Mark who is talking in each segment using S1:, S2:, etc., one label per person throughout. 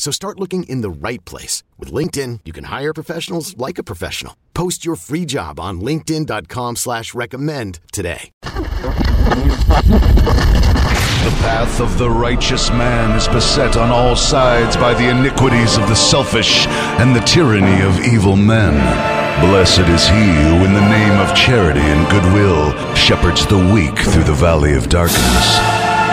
S1: So start looking in the right place. With LinkedIn, you can hire professionals like a professional. Post your free job on linkedin.com slash recommend today.
S2: The path of the righteous man is beset on all sides by the iniquities of the selfish and the tyranny of evil men. Blessed is he who, in the name of charity and goodwill, shepherds the weak through the valley of darkness.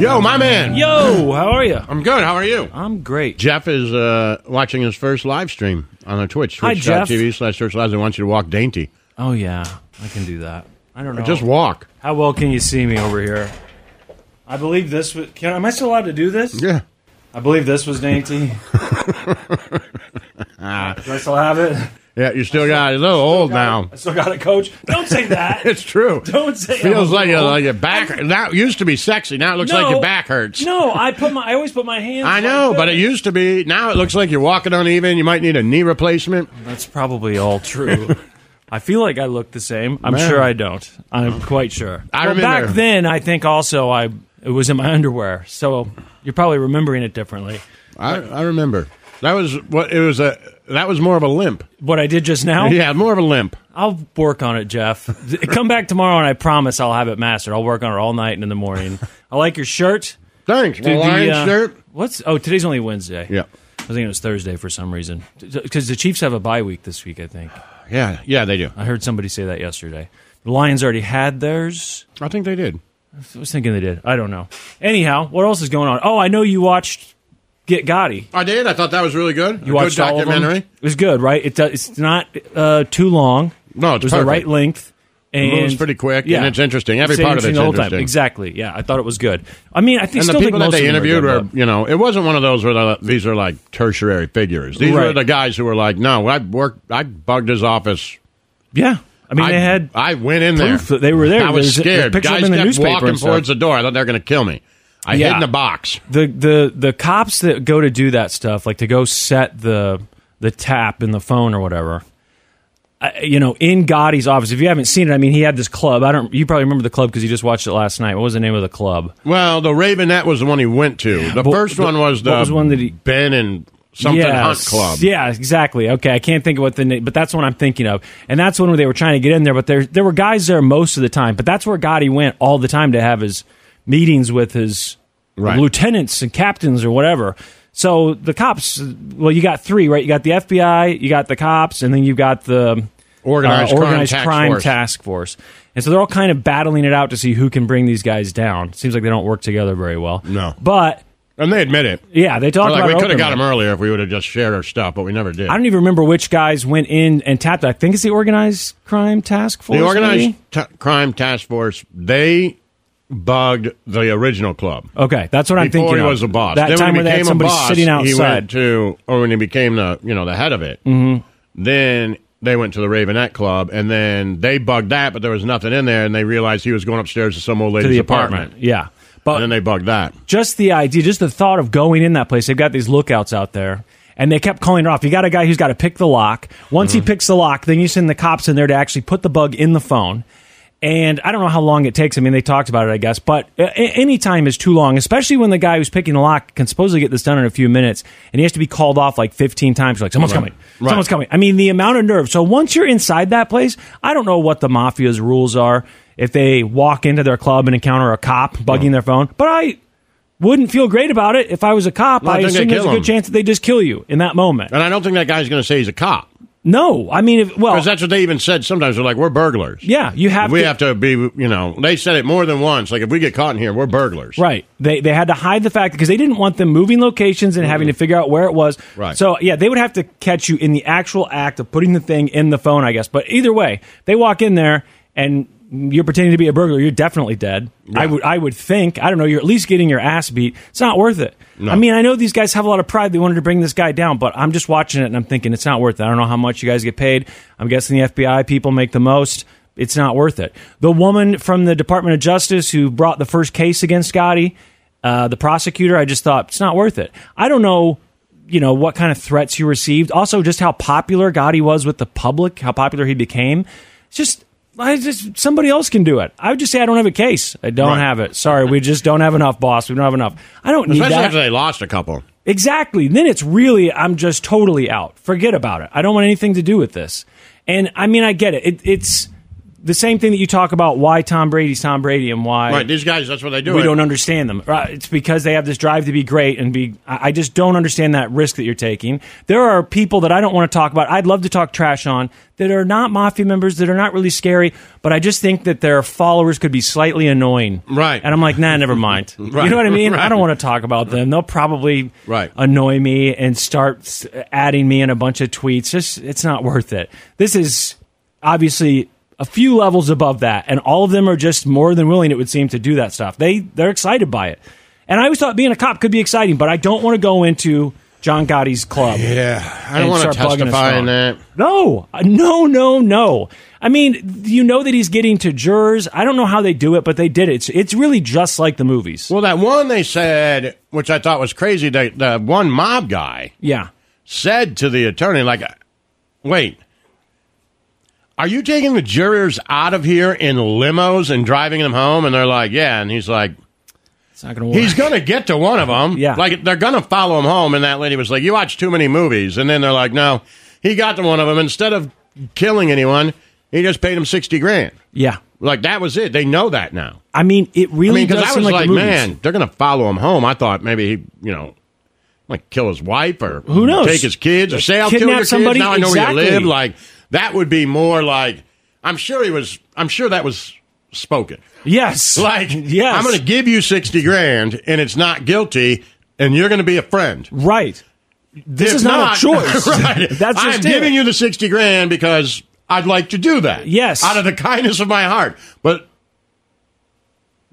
S3: Yo, my man.
S4: Yo, how are you?
S3: I'm good. How are you?
S4: I'm great.
S3: Jeff is uh, watching his first live stream on Twitch.
S4: Hi, Jeff.
S3: Twitch.tv slash Church Lazlo wants you to walk dainty.
S4: Oh yeah, I can do that. I don't know.
S3: Just walk.
S4: How well can you see me over here? I believe this was. Can, am I still allowed to do this?
S3: Yeah.
S4: I believe this was dainty. Do I still have it?
S3: Yeah, you still got. A little old now.
S4: I still got it, Coach. Don't say that.
S3: It's true.
S4: Don't say.
S3: Feels
S4: I'm
S3: like your,
S4: old.
S3: like your back. That used to be sexy. Now it looks like your back hurts.
S4: No, I put my. I always put my hands.
S3: I
S4: like
S3: know, but it
S4: this.
S3: used to be. Now it looks like you're walking uneven. You might need a knee replacement.
S4: That's probably all true. I feel like I look the same. I'm
S3: Man.
S4: sure I don't. I'm quite sure.
S3: I
S4: Well,
S3: remember-
S4: back then. I think also I it was in my underwear, so you're probably remembering it differently.
S3: I, I remember. That was what it was. A that was more of a limp.
S4: What I did just now.
S3: Yeah, more of a limp.
S4: I'll work on it, Jeff. Come back tomorrow, and I promise I'll have it mastered. I'll work on it all night and in the morning. I like your shirt.
S3: Thanks.
S4: The,
S3: Lions
S4: uh,
S3: shirt.
S4: What's? Oh, today's only Wednesday.
S3: Yeah.
S4: I think it was Thursday for some reason because the Chiefs have a bye week this week. I think
S3: Yeah, yeah, they do.
S4: I heard somebody say that yesterday. The Lions already had theirs.
S3: I think they did.
S4: I was thinking they did. I don't know. Anyhow, what else is going on? Oh, I know you watched Get Gotti.
S3: I did. I thought that was really good.
S4: You
S3: a
S4: watched
S3: good
S4: all of them?
S3: documentary.
S4: It was good, right? It does, it's not uh, too long.
S3: No, it's
S4: it was the right length. And
S3: moves pretty quick, yeah. and it's interesting. Every
S4: It's
S3: part of
S4: interesting
S3: it's
S4: the whole time.
S3: interesting.
S4: Exactly. Yeah, I thought it was good. I mean, I think
S3: And the people that they interviewed were,
S4: good,
S3: you know, it wasn't one of those where the, these are like tertiary figures. These were the guys who were like, no, I worked, I bugged his office.
S4: Yeah, I mean,
S3: I,
S4: they had
S3: I went in there.
S4: they were there.
S3: I was
S4: there's
S3: scared.
S4: of
S3: Guys kept walking towards the door. I thought they were going to kill me. I hid in the box.
S4: the the the cops that go to do that stuff, like to go set the the tap in the phone or whatever. I, you know, in Gotti's office. If you haven't seen it, I mean, he had this club. I don't. You probably remember the club because you just watched it last night. What was the name of the club?
S3: Well, the Ravenite was the one he went to. The
S4: But
S3: first
S4: the-
S3: one was the
S4: was one that he-
S3: Ben and something
S4: Yes.
S3: Hunt Club.
S4: Yeah, exactly. Okay, I can't think of what the name, but that's what I'm thinking of, and that's when they were trying to get in there. But there there were guys there most of the time. But that's where Gotti went all the time to have his meetings with his
S3: Right.
S4: lieutenants and captains or whatever. So the cops, well, you got three, right? You got the FBI, you got the cops, and then you've got the
S3: Organized
S4: uh,
S3: crime
S4: organized
S3: task
S4: crime
S3: force.
S4: task force. And so they're all kind of battling it out to see who can bring these guys down. Seems like they don't work together very well.
S3: No.
S4: but
S3: And they admit it.
S4: yeah, they talk
S3: like,
S4: about
S3: we could have got him earlier if we would have just shared our stuff, but we never did.
S4: I don't even remember which guys went in and tapped. I think it's the organized crime task force.
S3: the organized t- crime task force, they bugged the original club.
S4: Okay, that's what I'm
S3: before
S4: thinking.
S3: he
S4: of.
S3: was a boss.
S4: That
S3: then
S4: time
S3: when he became a boss,
S4: sitting
S3: he went to, or when he became the you know the head of it. Mm-hmm. Then they went to the Ravenite Club, and then they bugged that, but there was nothing in there, and they realized he was going upstairs to some old lady's
S4: the apartment. Yeah, but
S3: and then they bugged that.
S4: just the idea, just the thought of going in that place. They've got these lookouts out there, And they kept calling her off. You got a guy who's got to pick the lock. Once
S3: Mm-hmm.
S4: he picks the lock, then you send the cops in there to actually put the bug in the phone. And I don't know how long it takes. I mean, they talked about it, I guess, but uh, a- any time is too long, especially when the guy who's picking the lock can supposedly get this done in a few minutes, and he has to be called off like 15 times. You're like, someone's coming,
S3: Right.
S4: someone's coming. I mean, the amount of nerve. So once you're inside that place, I don't know what the mafia's rules are if they walk into their club and encounter a cop bugging their phone, but I wouldn't feel great about it if I was a cop.
S3: No, I
S4: I
S3: think
S4: assume there's a good
S3: him.
S4: chance that they just kill you in that moment.
S3: And I don't think that guy's going to say he's a cop.
S4: No, I mean, if, well,
S3: Because that's what they even said. Sometimes they're like, we're burglars.
S4: yeah, you have
S3: we
S4: to.
S3: have to be, you know, they said it more than once. Like, if we get caught in here, we're burglars.
S4: Right. They they had to hide the fact because they didn't want them moving locations and having to figure out where it was.
S3: Right.
S4: So yeah, they would have to catch you in the actual act of putting the thing in the phone, I guess. But either way, they walk in there and you're pretending to be a burglar. You're definitely dead. I would I would think. I don't know. You're at least getting your ass beat. It's not worth it.
S3: No.
S4: I mean, I know these guys have a lot of pride. They wanted to bring this guy down, but I'm just watching it and I'm thinking it's not worth it. I don't know how much you guys get paid. I'm guessing the FBI people make the most. It's not worth it. The woman from the Department of Justice who brought the first case against Gotti, uh, the prosecutor, I just thought it's not worth it. I don't know, you know, what kind of threats you received. Also, just how popular Gotti was with the public, how popular he became. It's just, I just somebody else can do it. I would just say I don't have a case. I don't
S3: Right.
S4: have it. Sorry, we just don't have enough, boss. We don't have enough. I don't need
S3: Especially
S4: that.
S3: after they lost a couple.
S4: Exactly. Then it's really, I'm just totally out. Forget about it. I don't want anything to do with this. And I mean, I get it. it it's the same thing that you talk about why Tom Brady's Tom Brady and why
S3: Right. These guys, that's what they do.
S4: we don't understand them. Right? It's because they have this drive to be great and be. I just don't understand that risk that you're taking. There are people that I don't want to talk about. I'd love to talk trash on that are not mafia members that are not really scary, but I just think that their followers could be slightly annoying.
S3: Right.
S4: And I'm like, nah, never mind.
S3: Right.
S4: You know what I mean? I don't want to talk about them. They'll probably
S3: Right.
S4: annoy me and start adding me in a bunch of tweets. Just it's not worth it. This is obviously a few levels above that, and all of them are just more than willing. It would seem to do that stuff. They they're excited by it, and I always thought being a cop could be exciting, but I don't want to go into John Gotti's club.
S3: Yeah. I don't want to
S4: start bugging his
S3: testify in that.
S4: No, no, no, no. I mean, you know that he's getting to jurors. I don't know how they do it, but they did it. It's, it's really just like the movies.
S3: Well, that one they said, which I thought was crazy, the, the one mob guy
S4: Yeah.
S3: said to the attorney, like, wait, are you taking the jurors out of here in limos and driving them home? And they're like, yeah. And he's like,
S4: It's not going to work.
S3: he's going to get to one of them.
S4: Yeah.
S3: Like, they're going to follow him home. And that lady was like, you watch too many movies. And then they're like, no, he got to one of them. Instead of killing anyone, he just paid him 60 grand.
S4: yeah.
S3: Like, that was it. They know that now.
S4: I mean, it
S3: I
S4: really
S3: mean, because
S4: does
S3: I
S4: seem
S3: was
S4: like,
S3: like,
S4: the movies.
S3: man, they're going to follow him home. I thought maybe he, you know, like kill his wife or
S4: Who knows?
S3: take his kids or say I'll kill
S4: Kidnap
S3: your
S4: somebody?
S3: kids. Now I know where you live. Like that would be more like. I'm sure he was. I'm sure that was spoken.
S4: Yes.
S3: Like,
S4: yes.
S3: I'm going to give you sixty grand, and it's not guilty, and you're going to be a friend.
S4: Right. This
S3: If
S4: is not, a choice.
S3: right.
S4: That's just I'm
S3: giving
S4: it.
S3: you the sixty grand because I'd like to do that.
S4: Yes.
S3: out of the kindness of my heart, but.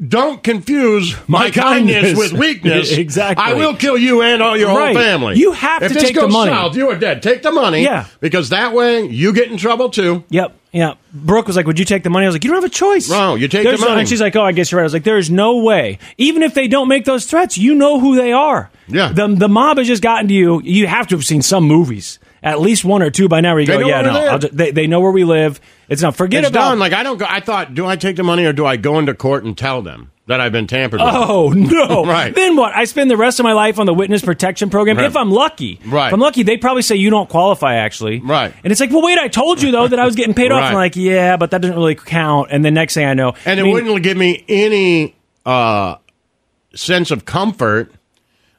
S3: Don't confuse my,
S4: My
S3: kindness.
S4: kindness.
S3: with weakness.
S4: Exactly.
S3: I will kill you and all your
S4: Right.
S3: whole family.
S4: You have
S3: if
S4: to take the money.
S3: South, you are dead. Take the money.
S4: Yeah.
S3: Because that way you get in trouble too.
S4: Yep. Yeah. Brooke was like, "Would you take the money?" I was like, "You don't have a choice."
S3: No, you take the
S4: There's no-
S3: money.
S4: And she's like, "Oh, I guess you're right." I was like, "There is no way. Even if they don't make those threats, you know who they are.
S3: Yeah.
S4: The the mob has just gotten to you. You have to have seen some movies, at least one or two by now. Where you
S3: They
S4: go, "Yeah, no,
S3: we.
S4: I'll ju- they they know where we live. It's not. Forget
S3: It's
S4: about
S3: done. Like I don't. Go, I thought, do I take the money or do I go into court and tell them that I've been tampered with?
S4: Oh no!
S3: Right.
S4: Then what? I spend the rest of my life on the witness protection program.
S3: Right.
S4: If I'm lucky,
S3: Right.
S4: If I'm lucky, they probably say you don't qualify. Actually,
S3: Right.
S4: And it's like, well, wait, I told you though that I was getting paid off.
S3: Right.
S4: I'm like, yeah, but that doesn't really count. And the next thing I know,
S3: and
S4: I
S3: it
S4: mean,
S3: wouldn't give me any uh, sense of comfort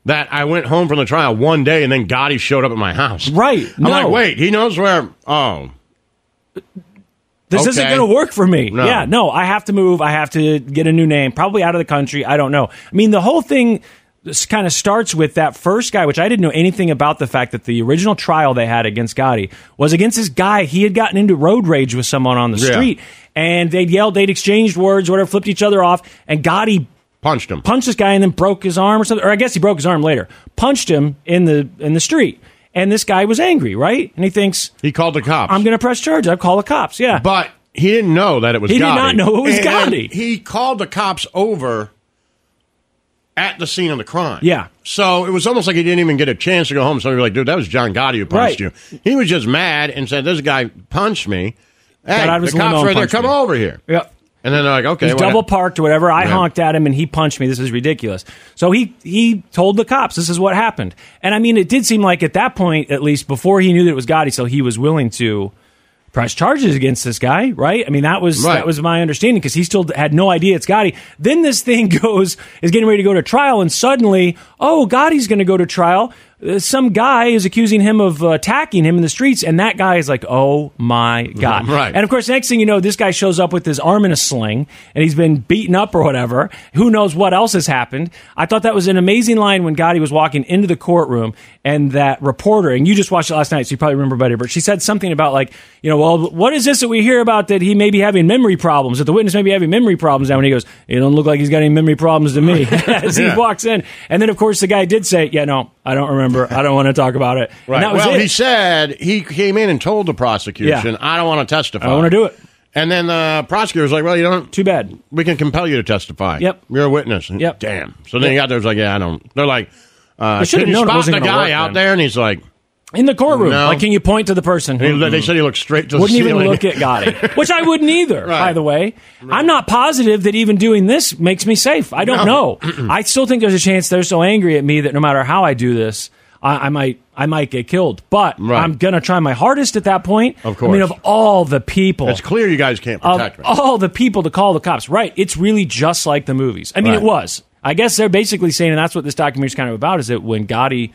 S3: that I went home from the trial one day and then Gotti showed up at my house.
S4: Right.
S3: I'm
S4: No.
S3: like, wait, he knows where. Oh,
S4: This isn't going to work for me.
S3: No.
S4: Yeah, no, I have to move. I have to get a new name, probably out of the country. I don't know. I mean, the whole thing kind of starts with that first guy, which I didn't know anything about the fact that the original trial they had against Gotti was against this guy. He had gotten into road rage with someone on the
S3: Yeah.
S4: street, and they'd yelled, they'd exchanged words, whatever, flipped each other off, and Gotti
S3: punched him.
S4: punched this guy and then broke his arm or something. Or I guess he broke his arm later. Punched him in the in the street, and this guy was angry, right? And he thinks,
S3: He called the cops.
S4: "I'm going to press charges. I call the cops." Yeah,
S3: But he didn't know that it was
S4: He did
S3: Gotti.
S4: not know it was
S3: And
S4: Gotti.
S3: He called the cops over at the scene of the crime.
S4: Yeah.
S3: So it was almost like he didn't even get a chance to go home. So you're like, dude, that was John Gotti who punched
S4: Right.
S3: you. He was just mad and said, this guy punched me. Hey,
S4: Got out of
S3: the cops right there. Come
S4: me."
S3: over here.
S4: Yep.
S3: And then they're like, okay.
S4: He's double parked or whatever. I
S3: Yeah.
S4: honked at him and he punched me. This is ridiculous. So he he told the cops this is what happened. And I mean, it did seem like at that point, at least before he knew that it was Gotti, so he was willing to press charges against this guy, right? I mean, that was
S3: Right.
S4: that was my understanding because he still had no idea it's Gotti. Then this thing goes is getting ready to go to trial, and suddenly, oh, Gotti's going to go to trial. Uh, some guy is accusing him of uh, attacking him in the streets, and that guy is like, "Oh my god!"
S3: Right.
S4: And of course, next thing you know, this guy shows up with his arm in a sling, and he's been beaten up or whatever. Who knows what else has happened? I thought that was an amazing line when Gotti was walking into the courtroom, and that reporter, and you just watched it last night, so you probably remember better. But she said something about like, you know, well, what is this that we hear about that he may be having memory problems? That the witness may be having memory problems now. When he goes, "It don't look like he's got any memory problems to me," as
S3: Yeah.
S4: he walks in, and then of course the guy did say, "Yeah, no, I don't remember. I don't want to talk about it."
S3: Right. well,
S4: it.
S3: he said he came in and told the prosecution,
S4: Yeah.
S3: I don't want to testify.
S4: I don't want to do it.
S3: And then the prosecutor was like, well, you don't.
S4: Too bad.
S3: We can compel you to testify.
S4: Yep.
S3: You're a witness. And
S4: Yep.
S3: Damn. So then he got there, was like, yeah, I don't. They're like, uh,
S4: should've
S3: you spot the guy
S4: work
S3: out
S4: then.
S3: there? And he's like,
S4: In the courtroom,
S3: No.
S4: like, can you point to the person?
S3: he- they said he looked straight to the
S4: wouldn't even look at Gotti, which I wouldn't either. By the way, I'm not positive that even doing this makes me safe. I don't
S3: No.
S4: know. I still think there's a chance they're so angry at me that no matter how I do this, I, I might I might get killed. But
S3: Right.
S4: I'm gonna try my hardest at that point.
S3: Of course.
S4: I mean, of all the people,
S3: It's clear you guys can't protect me.
S4: all the people to call the cops. Right. It's really just like the movies. I mean,
S3: Right.
S4: it was. I guess they're basically saying, and that's what this documentary is kind of about, is that when Gotti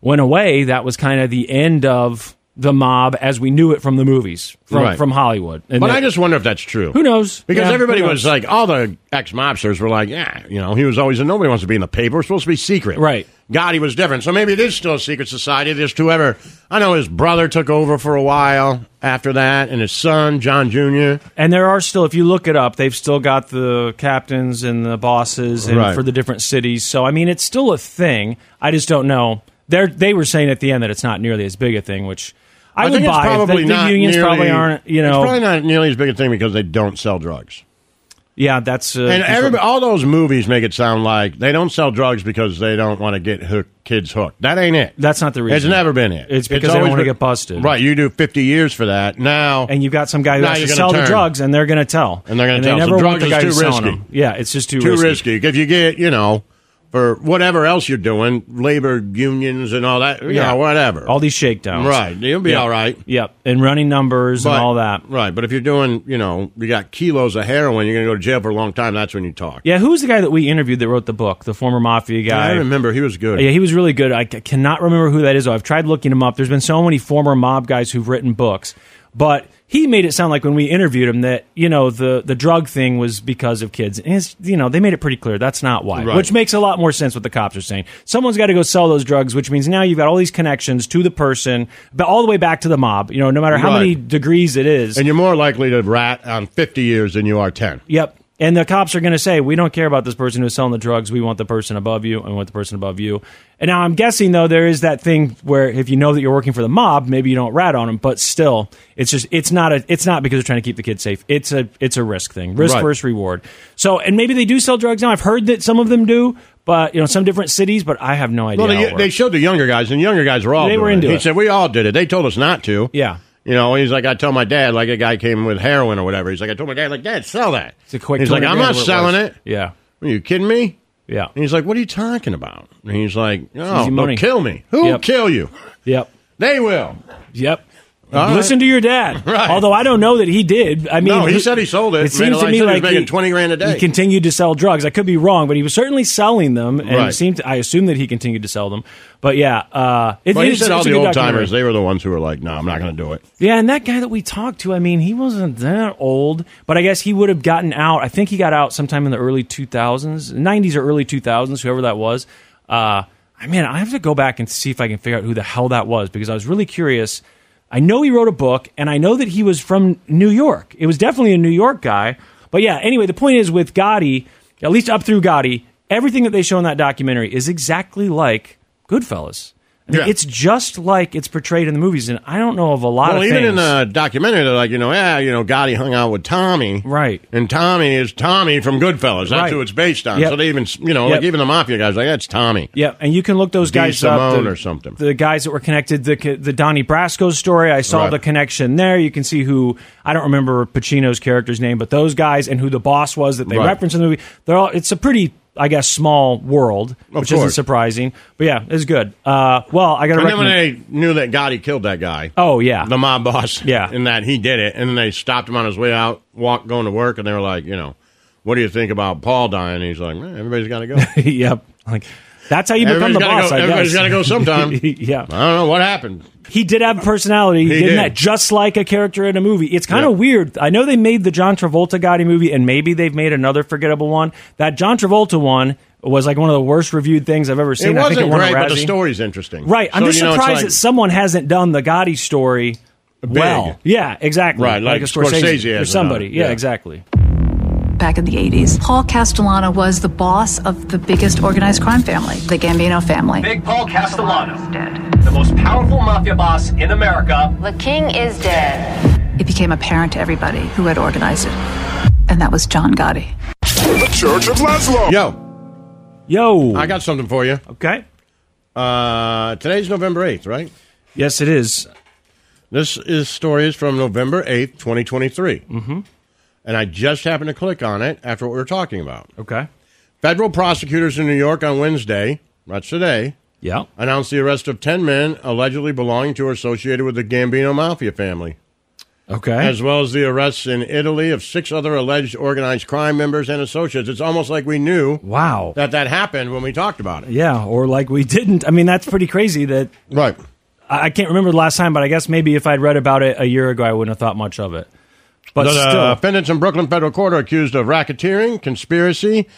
S4: went away, that was kind of the end of the mob as we knew it from the movies, from,
S3: Right.
S4: from Hollywood. And
S3: But
S4: that-
S3: I just wonder if that's true.
S4: who knows?
S3: Because
S4: Yeah,
S3: everybody
S4: knows?
S3: was like, all the ex mobsters were like, yeah, you know, he was always, and nobody wants to be in the paper. We're supposed to be secret.
S4: Right.
S3: God, he was different. So maybe it is still a secret society. There's whoever, I know his brother took over for a while after that, and his son, John Jr.
S4: And there are still, if you look it up, they've still got the captains and the bosses and
S3: Right.
S4: for the different cities. So I mean, it's still a thing. I just don't know. They they were saying at the end that it's not nearly as big a thing, which I, would
S3: think it's probably not
S4: unions
S3: nearly,
S4: probably aren't. You know,
S3: It's probably not nearly as big a thing because they don't sell drugs.
S4: yeah, that's uh,
S3: And everybody, all those movies make it sound like they don't sell drugs because they don't want to get hook, kids hooked. That ain't it.
S4: That's not the reason.
S3: It's never been it.
S4: It's because they don't wanna get busted.
S3: Right. You do 50 years for that. Now,
S4: and you've got some guy who has to sell the drugs, and they're going to tell,
S3: And they're gonna
S4: they
S3: tell. So
S4: Never want
S3: drugs
S4: the
S3: is
S4: guy
S3: too
S4: who's selling
S3: risky.
S4: them. Yeah, it's just too,
S3: too
S4: risky.
S3: risky. If you get, you know, for whatever else you're doing, labor unions and all that, you
S4: Yeah.
S3: know, whatever.
S4: All these shakedowns,
S3: Right. You'll be
S4: Yep.
S3: all right.
S4: Yep, and running numbers
S3: But-
S4: and all that.
S3: Right. But if you're doing, you know, you got kilos of heroin, you're going to go to jail for a long time. That's when you talk.
S4: Yeah, who's the guy that we interviewed that wrote the book? The former mafia guy.
S3: I remember he was good.
S4: Yeah, he was really good. I cannot remember who that is. Though. I've tried looking him up. There's been so many former mob guys who've written books, but he made it sound like when we interviewed him that you know the the drug thing was because of kids. And it's, you know they made it pretty clear that's not why,
S3: Right.
S4: which makes a lot more sense. What the cops are saying, someone's got to go sell those drugs, which means now you've got all these connections to the person, but all the way back to the mob. You know, no matter how
S3: Right.
S4: many degrees it is,
S3: And you're more likely to rat on 50 years than you are 10.
S4: Yep. And the cops are going to say, we don't care about this person who's selling the drugs. We want the person above you, and we want the person above you. And now I'm guessing, though, there is that thing where if you know that you're working for the mob, maybe you don't rat on them. But still, it's just it's not a it's not because they're trying to keep the kids safe. It's a it's a risk thing, risk
S3: Right.
S4: versus reward. So, and maybe they do sell drugs now. I've heard that some of them do, but you know, some different cities. But I have no idea.
S3: Well,
S4: it
S3: they, they showed the younger guys, and the younger guys were all
S4: They were into
S3: He
S4: it.
S3: said, we all did it. They told us not to.
S4: Yeah.
S3: You know, he's like, I tell my dad, like a guy came with heroin or whatever. He's like, I told my dad, like, Dad, sell that.
S4: It's a quick.
S3: He's like, I'm not selling it.
S4: Yeah.
S3: Are you kidding me?
S4: Yeah.
S3: And he's like, What are you talking about? And he's like, Oh,
S4: easy
S3: they'll
S4: money.
S3: kill me. Who will
S4: Yep.
S3: kill you?
S4: Yep.
S3: They will.
S4: Yep.
S3: All
S4: Listen to your dad.
S3: Right.
S4: Although I don't know that he did. I mean,
S3: No, he
S4: who-
S3: said he sold it.
S4: It seems to me
S3: he he
S4: like
S3: making 20 grand a day.
S4: He continued to sell drugs. I could be wrong, but he was certainly selling them, and
S3: Right.
S4: seemed. To, I assume that he continued to sell them. But yeah, uh, it,
S3: he said all the old timers, they were the ones who were like, No, I'm not going to do it.
S4: Yeah, and that guy that we talked to, I mean, he wasn't that old, but I guess he would have gotten out. I think he got out sometime in the early 2000s, 90s or early 2000s, whoever that was. Uh, I mean, I have to go back and see if I can figure out who the hell that was because I was really curious. I know he wrote a book, and I know that he was from New York. It was definitely a New York guy. But yeah, anyway, the point is with Gotti, at least up through Gotti, everything that they show in that documentary is exactly like Goodfellas.
S3: Yeah.
S4: It's just like it's portrayed in the movies, and I don't know of a lot
S3: Well,
S4: of
S3: even
S4: things.
S3: in the documentary, they're like, you know, yeah, you know, Gotti hung out with Tommy,
S4: Right.
S3: And Tommy is Tommy from Goodfellas. That's
S4: Right.
S3: who it's based on.
S4: Yep.
S3: So they even, you know,
S4: Yep.
S3: like even the mafia guys, like that's Tommy.
S4: Yeah, and you can look those
S3: D.
S4: guys up.
S3: Simone
S4: the,
S3: or something.
S4: The guys that were connected, the the Donnie Brasco story. I saw
S3: Right.
S4: the connection there. You can see who I don't remember Pacino's character's name, but those guys and who the boss was that they
S3: Right.
S4: reference in the movie. They're all. It's a pretty, I guess, small world, which isn't surprising. But yeah, it's good. Uh, well, I got to
S3: And then when they knew that Gotti killed that guy,
S4: oh yeah,
S3: the mob boss,
S4: Yeah.
S3: and that he did it, and then they stopped him on his way out, walk going to work, and they were like, you know, what do you think about Paul dying? And he's like, man, everybody's got to go.
S4: yep. Like that's how you become the boss.
S3: go-
S4: I
S3: everybody's
S4: guess.
S3: gotta go sometime.
S4: yeah.
S3: I don't know what happened.
S4: He did have a personality. He, didn't
S3: did.
S4: that just like a character in a movie. It's kind of
S3: Yeah.
S4: weird. I know they made the John Travolta Gotti movie, and maybe they've made another forgettable one. That John Travolta one was like one of the worst reviewed things I've ever seen.
S3: It
S4: I think
S3: wasn't
S4: it
S3: great, but the story's interesting.
S4: Right. I'm just
S3: you know,
S4: surprised
S3: like-
S4: that someone hasn't done the Gotti story well. Yeah, exactly.
S3: Right, like
S4: a
S3: Scorsese
S4: Scorsese or somebody. Yeah,
S3: Yeah.
S4: exactly.
S5: Back in the 80s. Paul Castellano was the boss of the biggest organized crime family, the Gambino family.
S6: Big Paul Castellano, Dead. the most powerful mafia boss in America.
S7: The king is dead.
S5: It became apparent to everybody who had organized it, and that was John Gotti.
S8: The Church of Lazlo.
S3: Yo,
S4: Yo.
S3: I got something for you.
S4: okay.
S3: Uh, today's November 8th, right?
S4: Yes, it is.
S3: This is story is from November 8th, 2023. Mm-hmm. And I just happened to click on it after what we were talking about.
S4: Okay.
S3: Federal prosecutors in New York on Wednesday, that's today,
S4: Yeah.
S3: announced the arrest of 10 men allegedly belonging to or associated with the Gambino Mafia family,
S4: Okay.
S3: as well as the arrests in Italy of six other alleged organized crime members and associates. It's almost like we knew
S4: wow.
S3: that that happened when we talked about it.
S4: Yeah, or like we didn't. I mean, that's pretty crazy that
S3: Right.
S4: I I can't remember the last time, but I guess maybe if I'd read about it a year ago, I wouldn't have thought much of it. But
S3: the
S4: still,
S3: uh, defendants in Brooklyn federal court are accused of racketeering, conspiracy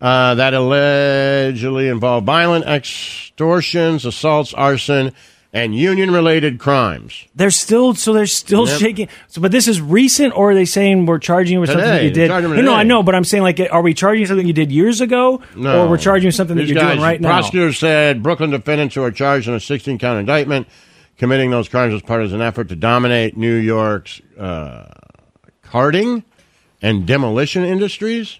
S3: uh, that allegedly involve violent extortions, assaults, arson, and union-related crimes.
S4: they're still so they're still
S3: Yep.
S4: shaking. So, but this is recent, or are they saying we're charging you with something that you did? No, no, I know, but I'm saying like, are we charging something you did years ago,
S3: No,
S4: or we're charging you something that you're
S3: guys,
S4: doing right now?
S3: Prosecutors said Brooklyn defendants who are charged in a 16-count indictment committing those crimes as part of an effort to dominate New York's uh, carting and demolition industries.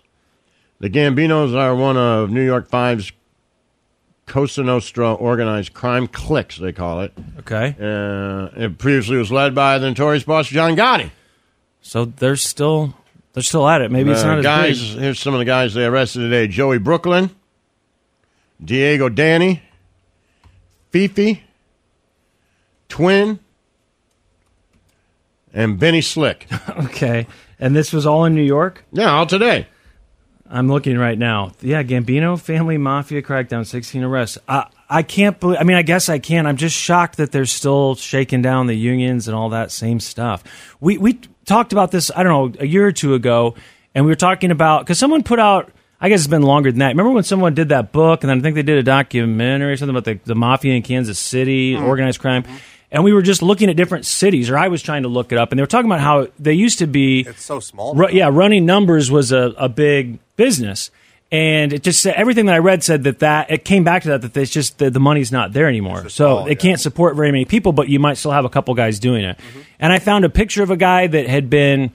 S3: The Gambinos are one of New York Five's Cosa Nostra organized crime cliques, they call it.
S4: Okay,
S3: Uh, it previously was led by the notorious boss John Gotti.
S4: so they're still they're still at it. Maybe it's
S3: Uh,
S4: not as
S3: guys,
S4: big.
S3: here's some of the guys they arrested today: Joey Brooklyn, Diego Danny, Fifi, Twin, and Benny Slick.
S4: Okay, and this was all in New York.
S3: yeah, all today.
S4: I'm looking right now. Yeah, Gambino family mafia crackdown, 16 arrests. I I can't believe. I mean, I guess I can. I'm just shocked that they're still shaking down the unions and all that same stuff. We we talked about this. I don't know a year or two ago, and we were talking about because someone put out. I guess it's been longer than that. Remember when someone did that book, and then I think they did a documentary or something about the, the mafia in Kansas City, mm-hmm. organized crime. Mm-hmm. And we were just looking at different cities, or I was trying to look it up, and they were talking about how they used to be
S9: It's so small.
S4: Ru- yeah, running numbers was a, a big business, and it just said everything that I read said that that it came back to that that it's just the, the money's not there anymore, so
S9: small,
S4: it can't support very many people, but you might still have a couple guys doing it. Mm-hmm. And I found a picture of a guy that had been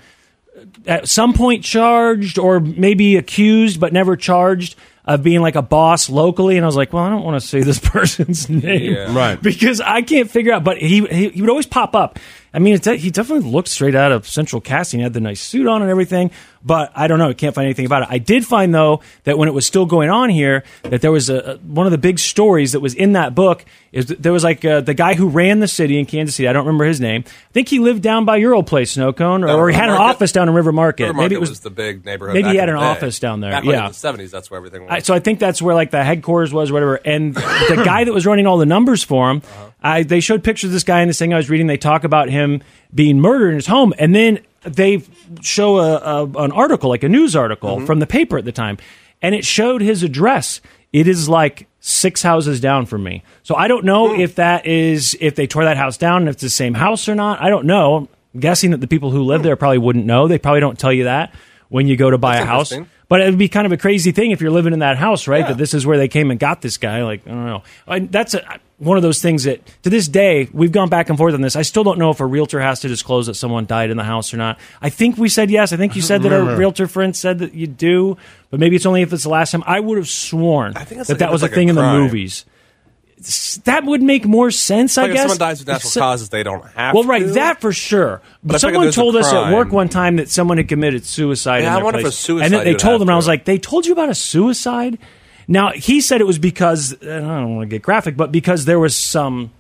S4: at some point charged or maybe accused but never charged of being like a boss locally and I was like, well, I don't want to say this person's name.
S9: Yeah.
S3: Right.
S4: Because I can't figure out but he he, he would always pop up. I mean, it's, he definitely looked straight out of Central Casting. He had the nice suit on and everything, but I don't know. I can't find anything about it. I did find though that when it was still going on here, that there was a, a- one of the big stories that was in that book is that there was like uh, the guy who ran the city in Kansas City. I don't remember his name. I think he lived down by your old place, Snow Cone, or, or he had an
S9: Market?
S4: office down in River Market.
S9: River
S4: maybe it was,
S9: was, the big neighborhood.
S4: maybe he had an
S9: day.
S4: office down there,
S9: Back
S4: yeah.
S9: in the seventies, that's where everything was.
S4: I, so I think that's where like the headquarters was, whatever. And the guy that was running all the numbers for him, I, they showed pictures of this guy in this thing I was reading. They talk about him being murdered in his home, and then they show a, a an article, like a news article mm-hmm. from the paper at the time, and it showed his address. It is like six houses down from me. So I don't know hmm. if that is if they tore that house down, and if it's the same house or not. I don't know. I'm guessing that the people who live hmm. there probably wouldn't know. They probably don't tell you that when you go to buy
S9: That's
S4: a house. But it would be kind of a crazy thing if you're living in that house, right?
S9: Yeah.
S4: That this is where they came and got this guy. Like I don't know. And that's a, one of those things that to this day we've gone back and forth on this. I still don't know if a realtor has to disclose that someone died in the house or not. I think we said yes. I think you said that our
S3: remember.
S4: realtor friend said that you do, but maybe it's only if it's the last time. I would have sworn
S9: I think
S4: that
S9: like-
S4: that was
S9: it's
S4: a
S9: like a
S4: thing in the movies. That would make more sense, I
S9: Like if
S4: guess.
S9: someone dies of natural
S4: so-
S9: causes, they don't have
S4: well,
S9: to.
S4: right, that for sure.
S9: But I figured
S4: someone told us at work one time that someone had committed suicide.
S9: Yeah,
S4: in
S9: I
S4: their
S9: wonder if a suicide
S4: And then they told
S9: have
S4: him, and I was like, they told you about a suicide. Now he said it was because I don't want to get graphic, but because there was some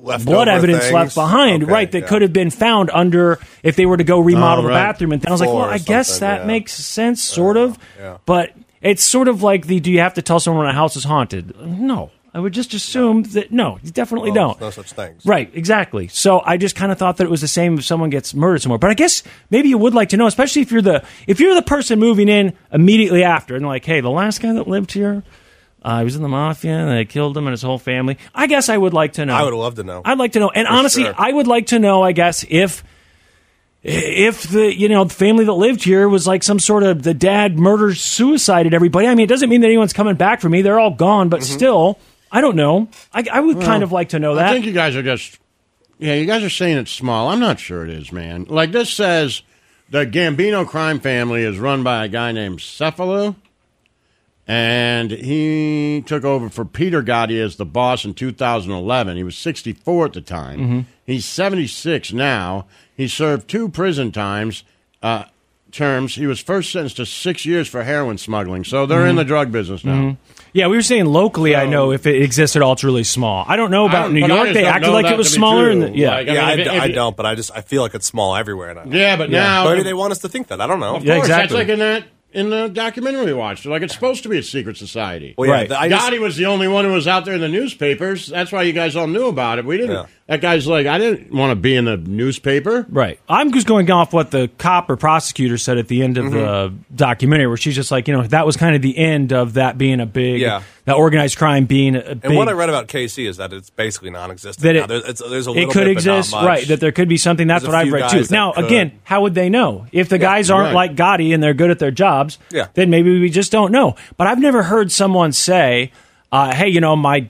S9: Leftover
S4: blood evidence
S9: things.
S4: left behind,
S9: Okay,
S4: right? That
S9: yeah.
S4: could have been found under if they were to go remodel
S3: Oh,
S4: the bathroom. And I was like, well, I guess that
S9: yeah.
S4: makes sense, sort of.
S9: yeah.
S4: But it's sort of like the do you have to tell someone a house is haunted? No, I would just assume that no, you definitely
S9: Well,
S4: don't.
S9: No such things.
S4: Right, exactly. So I just kind of thought that it was the same if someone gets murdered somewhere. But I guess maybe you would like to know, especially if you're the if you're the person moving in immediately after and like, hey, the last guy that lived here, uh, he was in the mafia and they killed him and his whole family. I guess I would like to know.
S9: I would love to know.
S4: I'd like to know. And
S9: For
S4: honestly,
S9: sure.
S4: I would like to know, I guess, if if the you know the family that lived here was like some sort of the dad murder suicided everybody. I mean, it doesn't mean that anyone's coming back for me. They're all gone, but still, I don't know. I, I would kind of like to know that.
S3: I think you guys are just, yeah, you guys are saying it's small. I'm not sure it is, man. Like this says, the Gambino crime family is run by a guy named Cefalu, and he took over for Peter Gotti as the boss in 2011. He was 64 at the time.
S4: Mm-hmm.
S3: He's 76 now. He served two prison times. Uh, terms. He was first sentenced to six years for heroin smuggling. So they're
S4: Mm-hmm.
S3: in the drug business now.
S4: Yeah, we were saying locally. I know if it exists at all, it's really small. I don't know about
S3: don't-
S4: New York. They acted like it was smaller.
S3: true.
S4: The, yeah,
S3: Like, I
S9: Yeah, I,
S3: mean, if-
S9: d-
S3: if
S9: I don't, but I just I feel like it's small everywhere now.
S3: Yeah, but now
S9: Maybe they want us to think that. I don't know.
S3: Of
S4: Yeah,
S3: course,
S4: exactly.
S3: That's like in that in the documentary we watched. Like it's supposed to be a secret society.
S9: Well, yeah,
S4: Right.
S9: I just-
S3: Gotti was the only one who was out there in the newspapers. That's why you guys all knew about it. We didn't.
S9: Yeah.
S3: That guy's like, I didn't want to be in the newspaper.
S4: Right. I'm just going off what the cop or prosecutor said at the end of the
S9: Mm-hmm.
S4: documentary, where she's just like, you know, that was kind of the end of that being a big,
S9: Yeah.
S4: that organized crime being a big.
S9: And what I read about KC is that it's basically non-existent.
S4: that
S9: now.
S4: it,
S9: There's, there's a
S4: it
S9: little
S4: could
S9: bit,
S4: exist, right? That there could be something. That's
S9: There's
S4: what I've read too. Now,
S9: could.
S4: again, how would they know if the guys aren't
S3: right.
S4: like Gotti and they're good at their jobs?
S9: Yeah.
S4: then maybe we just don't know. But I've never heard someone say, uh, "Hey, you know, my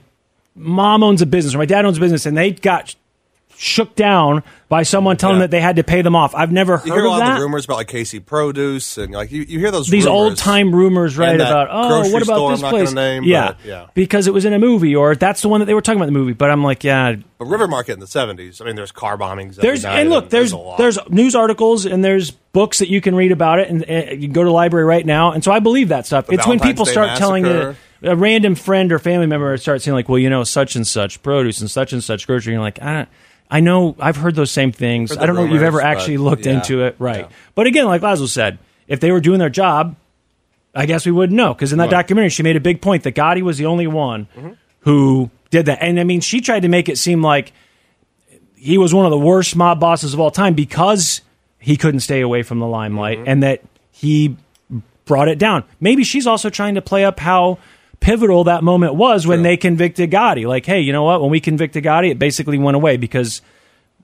S4: mom owns a business or my dad owns a business," and they got shook down by someone telling
S9: Yeah.
S4: them that they had to pay them off. I've never
S9: You
S4: heard of
S9: lot
S4: that.
S9: of the rumors about like KC Produce and like you, you hear those
S4: these old time rumors, right? About oh, what about this place?
S9: name,
S4: yeah,
S9: but, yeah.
S4: because it was in a movie, or that's the one that they were talking about in the movie. But I'm like, yeah,
S9: But River Market in the '70s. I mean, there's car bombings.
S4: there's and look, there's
S9: a lot.
S4: there's news articles and there's books that you can read about it, and uh, you can go to the library right now. And so I believe that stuff.
S9: The
S4: it's when people
S9: Day
S4: start telling
S9: Massacre.
S4: A, random friend or family member starts saying like, well, you know, such and such produce and such and such grocery. And you're like, I don't. I know I've heard those same things. I don't know if you've ever actually looked
S9: yeah,
S4: into it, right?
S9: yeah.
S4: But again, like Lazlo said, if they were doing their job, I guess we wouldn't know because in that
S3: Right.
S4: documentary she made a big point that Gotti was the only one
S9: Mm-hmm.
S4: who did that, and I mean she tried to make it seem like he was one of the worst mob bosses of all time because he couldn't stay away from the limelight
S9: Mm-hmm.
S4: and that he brought it down. Maybe she's also trying to play up how pivotal that moment was when they convicted Gotti. Like, hey, you know what? When we convicted Gotti, it basically went away because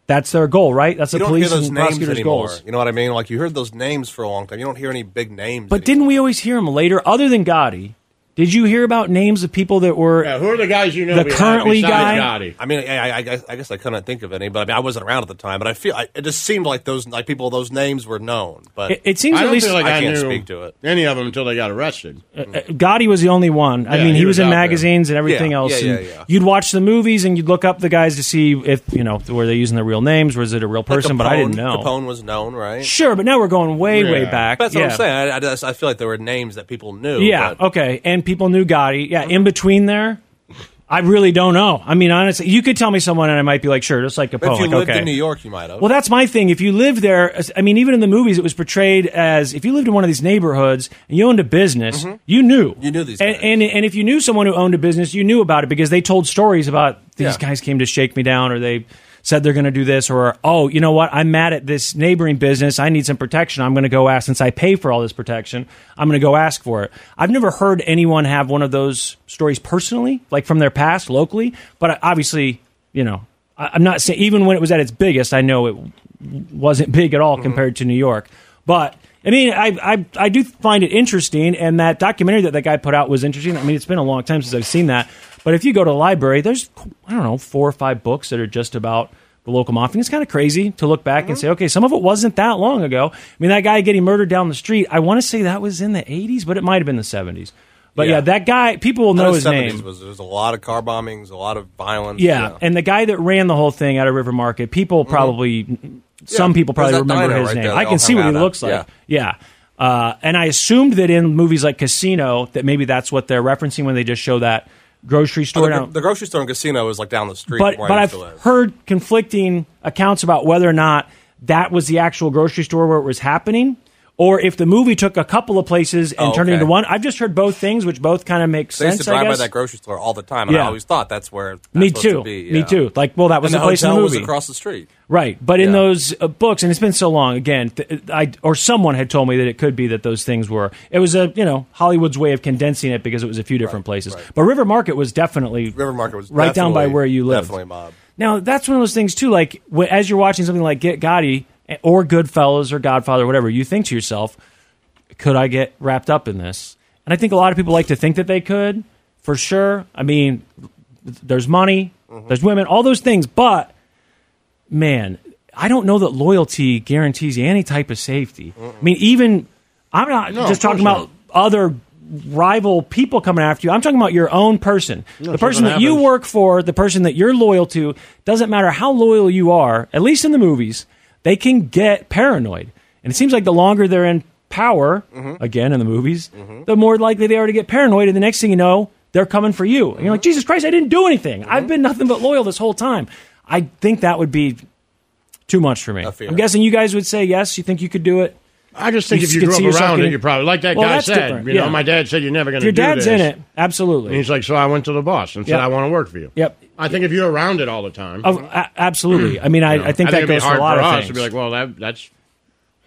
S4: that's their goal, right? That's
S9: you
S4: the police and prosecutors'
S9: anymore.
S4: goals.
S9: You know what I mean? Like you heard those names for a long time. You don't hear any big names.
S4: But
S9: anymore.
S4: didn't we always hear them later, other than Gotti? Did you hear about names of people that were
S3: Yeah, who are the guys you know?
S4: The
S3: behind
S4: currently
S3: besides
S4: guy-
S3: Gotti?
S9: I mean, I, I, I, guess, I guess I couldn't think of any, but I mean, I wasn't around at the time. But I feel I, it just seemed like those like people, those names were known. But
S4: It, it seems
S3: I
S4: at
S3: don't
S4: least
S3: feel like
S9: I
S3: I,
S9: can't
S3: knew
S9: speak to it.
S3: any of them until they got arrested.
S4: uh, Gotti was the only one. I
S3: Yeah,
S4: mean, he,
S3: he
S4: was,
S3: was
S4: in
S3: out there.
S4: magazines and everything
S9: Yeah,
S4: else.
S9: yeah,
S4: and
S9: yeah, yeah.
S4: You'd watch the movies and you'd look up the guys to see if you know were they using their real names, was it a real person? but I didn't
S9: Capone-
S4: know.
S9: Capone was known, right?
S4: Sure, but now we're going way, way
S3: Yeah.
S4: back.
S9: That's
S4: yeah.
S9: what I'm saying. I, I, just, I feel like there were names that people knew.
S4: Yeah,
S9: but-
S4: okay. And people knew Gotti. Yeah, in between there, I really don't know. I mean, honestly, you could tell me someone and I might be like, sure, just like
S9: But
S4: Capone.
S9: if you
S4: like,
S9: lived
S4: okay.
S9: in New York, you might have.
S4: Well, that's my thing. If you lived there, I mean, even in the movies, it was portrayed as if you lived in one of these neighborhoods and you owned a business, you knew.
S9: Mm-hmm. You knew these
S4: and,
S9: guys.
S4: and and if you knew someone who owned a business, you knew about it because they told stories about these
S9: Yeah.
S4: guys came to shake me down, or they said they're going to do this, or oh, you know what, I'm mad at this neighboring business. I need some protection. I'm going to go ask since I pay for all this protection. I'm going to go ask for it. I've never heard anyone have one of those stories personally, like from their past locally, but obviously, you know. I'm not saying even when it was at its biggest, I know it wasn't big at all
S9: Mm-hmm.
S4: compared to New York. But I mean, I, I I do find it interesting, and that documentary that that guy put out was interesting. I mean, it's been a long time since I've seen that, But if you go to the library, there's I don't know four or five books that are just about the local mafia. And it's kind of crazy to look back
S9: Mm-hmm.
S4: and say, okay, some of it wasn't that long ago. I mean, that guy getting murdered down the street. I want to say that was in the 80s, but it might have been the 70s. But yeah,
S9: Yeah.
S4: that guy, people will know his
S9: 70s
S4: name.
S9: Was, there was a lot of car bombings, a lot of violence.
S4: Yeah, and the guy that ran the whole thing out of River Market, people probably, some
S9: Mm-hmm. Yeah,
S4: people probably remember his
S9: right
S4: name.
S9: there
S4: I can see what he looks like. Yeah. Uh, and I assumed that in movies like Casino, that maybe that's what they're referencing when they just show that grocery
S9: Oh,
S4: store.
S9: the, the grocery store and casino is like down the street.
S4: but
S9: where
S4: but I've heard conflicting accounts about whether or not that was the actual grocery store where it was happening, or if the movie took a couple of places and
S9: Oh,
S4: turned it
S9: okay.
S4: into one. I've just heard both things, which both kind of make
S9: So I used to drive by that grocery store all the time, and
S4: Yeah.
S9: I always thought that's where. That's
S4: Me too.
S9: To be,
S4: Me too. Like, well, that was
S9: and
S4: the place in the
S9: was
S4: movie.
S9: across the street.
S4: Right, but in those uh, books, and it's been so long. Again, th- I or someone had told me that it could be that those things were. It was a you know Hollywood's way of condensing it because it was a few different places. But River Market was definitely
S9: River Market was
S4: right down by where you live.
S9: Definitely mob.
S4: Now that's one of those things too. Like as you're watching something like Get Gotti or Goodfellas or Godfather, or whatever, you think to yourself, "Could I get wrapped up in this?" And I think a lot of people like to think that they could, for sure. I mean, there's money,
S9: Mm-hmm.
S4: there's women, all those things, but man, I don't know that loyalty guarantees you any type of safety. I mean, even I'm not
S3: No,
S4: just talking about other rival people coming after you. I'm talking about your own person. the person that you work for, the person that you're loyal to, doesn't matter how loyal you are, at least in the movies, they can get paranoid. And it seems like the longer they're in power,
S9: Mm-hmm.
S4: again in the movies, the more likely they are to get paranoid. And the next thing you know, they're coming for you. And you're like, Jesus Christ, I didn't do anything.
S9: Mm-hmm.
S4: I've been nothing but loyal this whole time. I think that would be too much for me. I'm guessing you guys would say yes. You think you could do it?
S3: I just think
S4: You
S3: if you grew up around
S4: getting-
S3: it, you probably like that
S4: Well,
S3: guy said.
S4: different,
S3: You know,
S4: yeah.
S3: my dad said you're never going to
S4: your dad's
S3: this.
S4: in it, absolutely.
S3: And he's like, so I went to the boss and said
S4: Yep.
S3: I want to work for you.
S4: Yep.
S3: I think if you're around it all the time,
S4: Oh, absolutely. I mean, I,
S3: know,
S4: I think that
S3: it'd be
S4: goes for a lot
S3: for
S4: of
S3: us
S4: things.
S3: to be like, well, that that's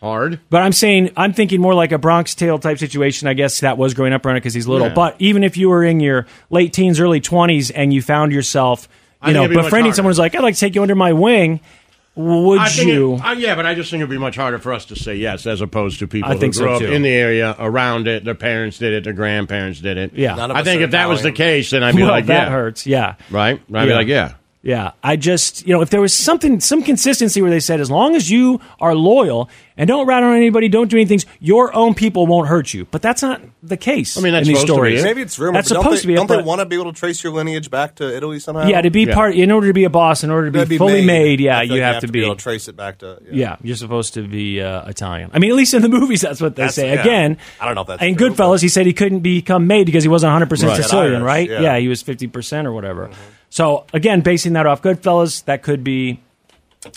S3: hard.
S4: But I'm saying I'm thinking more like a Bronx Tale type situation. I guess that was growing up around it because he's little.
S3: Yeah.
S4: But even if you were in your late teens, early 20s, and you found yourself, you
S3: think
S4: know, befriending someone who's like, "I'd like to take you under my wing," would
S3: I
S4: you?
S3: It, uh, yeah, but I just think it'd be much harder for us to say yes as opposed to people
S4: I think
S3: who grew
S4: so,
S3: up
S4: too.
S3: in the area around it. Their parents did it. Their grandparents did it.
S4: Yeah.
S3: I think if that was the case, then I'd be
S4: well,
S3: like,
S4: that
S3: yeah,
S4: hurts. Yeah.
S3: right. I'd be like, yeah.
S4: Yeah, I just you know if there was something some consistency where they said as long as you are loyal and don't rat on anybody, don't do anything, your own people won't hurt you. But that's not the case.
S3: I mean, that's
S4: in these
S3: supposed to be
S4: stories.
S9: Maybe it's rumor.
S4: That's supposed
S9: they,
S4: to be.
S9: Don't they want to be able to trace your lineage back to Italy somehow?
S4: Yeah, to be
S3: Yeah.
S4: part in order to be a boss, in order to be,
S9: be
S4: fully made, yeah, you
S9: like
S4: have, to be.
S9: able to trace it back to.
S4: yeah, you're supposed to be uh, Italian. I mean, at least in the movies, that's what they
S9: That's-
S4: say.
S9: yeah.
S4: Again,
S9: I don't know if that's
S4: in
S9: true,
S4: Goodfellas, he said he couldn't become made because he wasn't 100 percent Sicilian,
S9: Irish,
S4: right?
S9: yeah. Mm-hmm.
S4: he was 50 percent or whatever. So again, basing that off Goodfellas, that could be.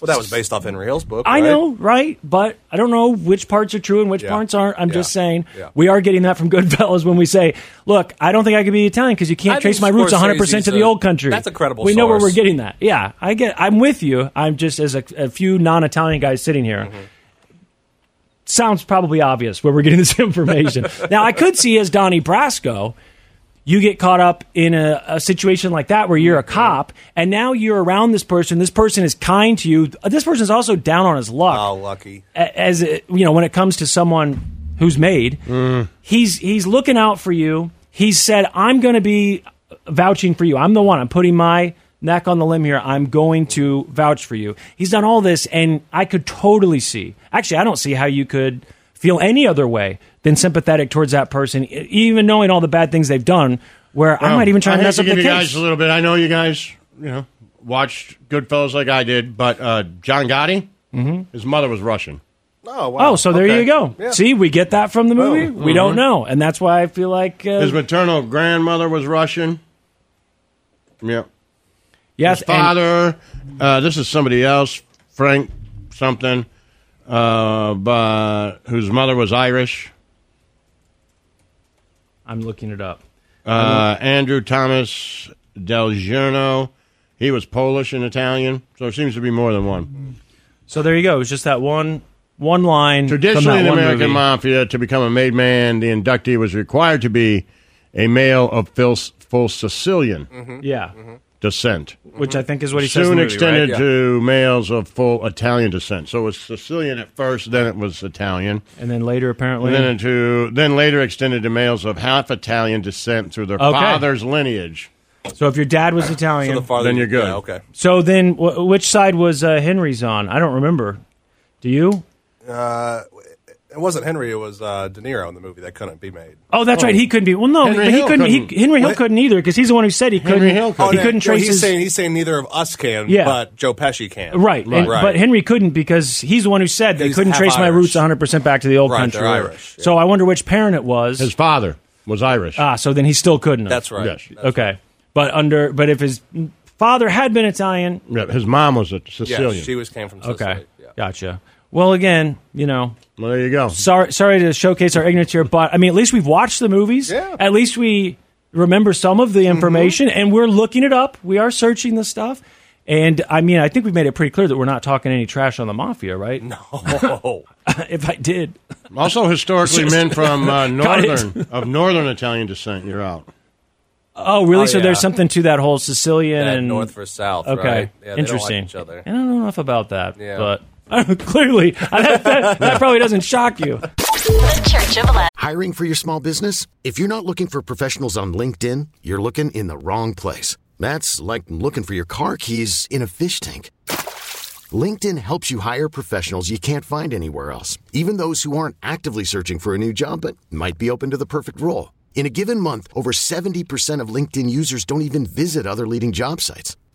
S9: Well, that was based off Henry Hill's book.
S4: I
S9: right?
S4: know, right? But I don't know which parts are true and which
S9: Yeah.
S4: parts aren't. I'm
S9: Yeah.
S4: just saying
S9: Yeah.
S4: we are getting that from Goodfellas when we say, "Look, I don't think I could be Italian because you can't
S9: I
S4: trace my roots 100 percent to the old country."
S9: that's a credible
S4: We know where we're getting that. Yeah, I get. I'm with you. I'm just as a, a few non-Italian guys sitting here.
S9: Mm-hmm.
S4: Sounds probably obvious where we're getting this information. now, I could see as Donnie Brasco you get caught up in a, a situation like that where you're a
S9: Mm-hmm.
S4: cop and now you're around this person. This person is kind to you. This person is also down on his luck.
S9: Oh, lucky.
S4: as you know when it comes to someone who's made he's he's looking out for you. He's said i'm going to be vouching for you. I'm the one. I'm putting my neck on the limb here. I'm going to vouch for you. He's done all this and i could totally see actually i don't see how you could feel any other way than sympathetic towards that person e- even knowing all the bad things they've done where i might even try to
S3: hate
S4: mess
S3: to
S4: up
S3: give
S4: the
S3: you
S4: case
S3: guys a little bit. I know you guys, you know, watched Goodfellas like I did, but uh, John Gotti, his mother was Russian.
S9: Oh, wow.
S4: Oh, so there
S9: Okay.
S4: you go.
S9: Yeah.
S4: See, we get that from the movie.
S9: Boom.
S4: We don't know, and that's why I feel like uh,
S3: His maternal grandmother was Russian. Yeah.
S4: yes,
S3: His father, uh, this is somebody else, Frank something, uh, but whose mother was Irish.
S4: I'm looking it up.
S3: Uh, Andrew Thomas Del Giorno, he was Polish and Italian, so it seems to be more than one.
S4: So there you go. It's just that one one line.
S3: Traditionally, in the American
S4: movie.
S3: Mafia, to become a made man, the inductee was required to be a male of full, full Sicilian
S4: yeah,
S3: descent.
S4: which I think is what he says.
S3: Soon
S4: in the movie,
S3: extended
S4: right?
S3: to males of full Italian descent. So it was Sicilian at first, then it was Italian,
S4: and then later apparently.
S3: and then into then later extended to males of half Italian descent through their
S4: Okay.
S3: father's lineage.
S4: So if your dad was Italian,
S9: So the farther
S3: Then you're good.
S9: Yeah, okay.
S4: So then, wh- which side was uh, Henry's on? I don't remember. Do you?
S9: Uh, it wasn't Henry. It was uh, De Niro in the movie that couldn't be made.
S4: Oh, that's right. He couldn't be. Well, no,
S3: Henry
S4: but he
S3: Hill
S4: couldn't.
S3: Couldn't.
S4: Henry Hill
S9: What?
S4: couldn't either because he's the one who said he couldn't.
S3: Hill couldn't.
S4: He
S9: no,
S4: couldn't
S9: no,
S4: trace
S9: he's
S4: his.
S9: saying he's saying neither of us can,
S4: Yeah.
S9: but Joe Pesci can.
S4: Right, and-
S9: right.
S4: but Henry couldn't because he's the one who said they
S9: He's
S4: couldn't
S9: half
S4: trace my roots 100 percent back to the old
S9: Right,
S4: country.
S9: Irish, yeah.
S4: So I wonder which parent it was.
S3: His father was Irish.
S4: ah, so then he still couldn't. Have.
S9: That's right.
S3: Yes.
S9: That's
S4: okay, but under but if his father had been Italian,
S3: Yeah, his mom was a. Sicilian.
S9: Yeah, she was came from Sicily.
S4: okay,
S9: Yeah.
S4: gotcha. Well, again, you know,
S3: well, there you go.
S4: sorry, sorry to showcase our ignorance here, but I mean, at least we've watched the movies.
S9: Yeah.
S4: At least we remember some of the information, and we're looking it up. We are searching the stuff, and I mean, I think we've made it pretty clear that we're not talking any trash on the mafia, right?
S9: Oh,
S4: if I did,
S3: Also, historically, men from uh, northern of northern Italian descent, you're out.
S4: oh, really?
S9: Oh,
S4: so there's something to that whole Sicilian
S9: that
S4: and
S9: north for south.
S4: Okay,
S9: right? Yeah, they
S4: interesting.
S9: Don't like each other.
S4: I don't know enough about that,
S9: Yeah.
S4: but clearly that, that, that probably doesn't shock you.
S7: The Church of Lazlo.
S1: Hiring for your small business? If you're not looking for professionals on LinkedIn, you're looking in the wrong place. That's like looking for your car keys in a fish tank. LinkedIn helps you hire professionals you can't find anywhere else, even those who aren't actively searching for a new job but might be open to the perfect role. In a given month, over 70% of LinkedIn users don't even visit other leading job sites.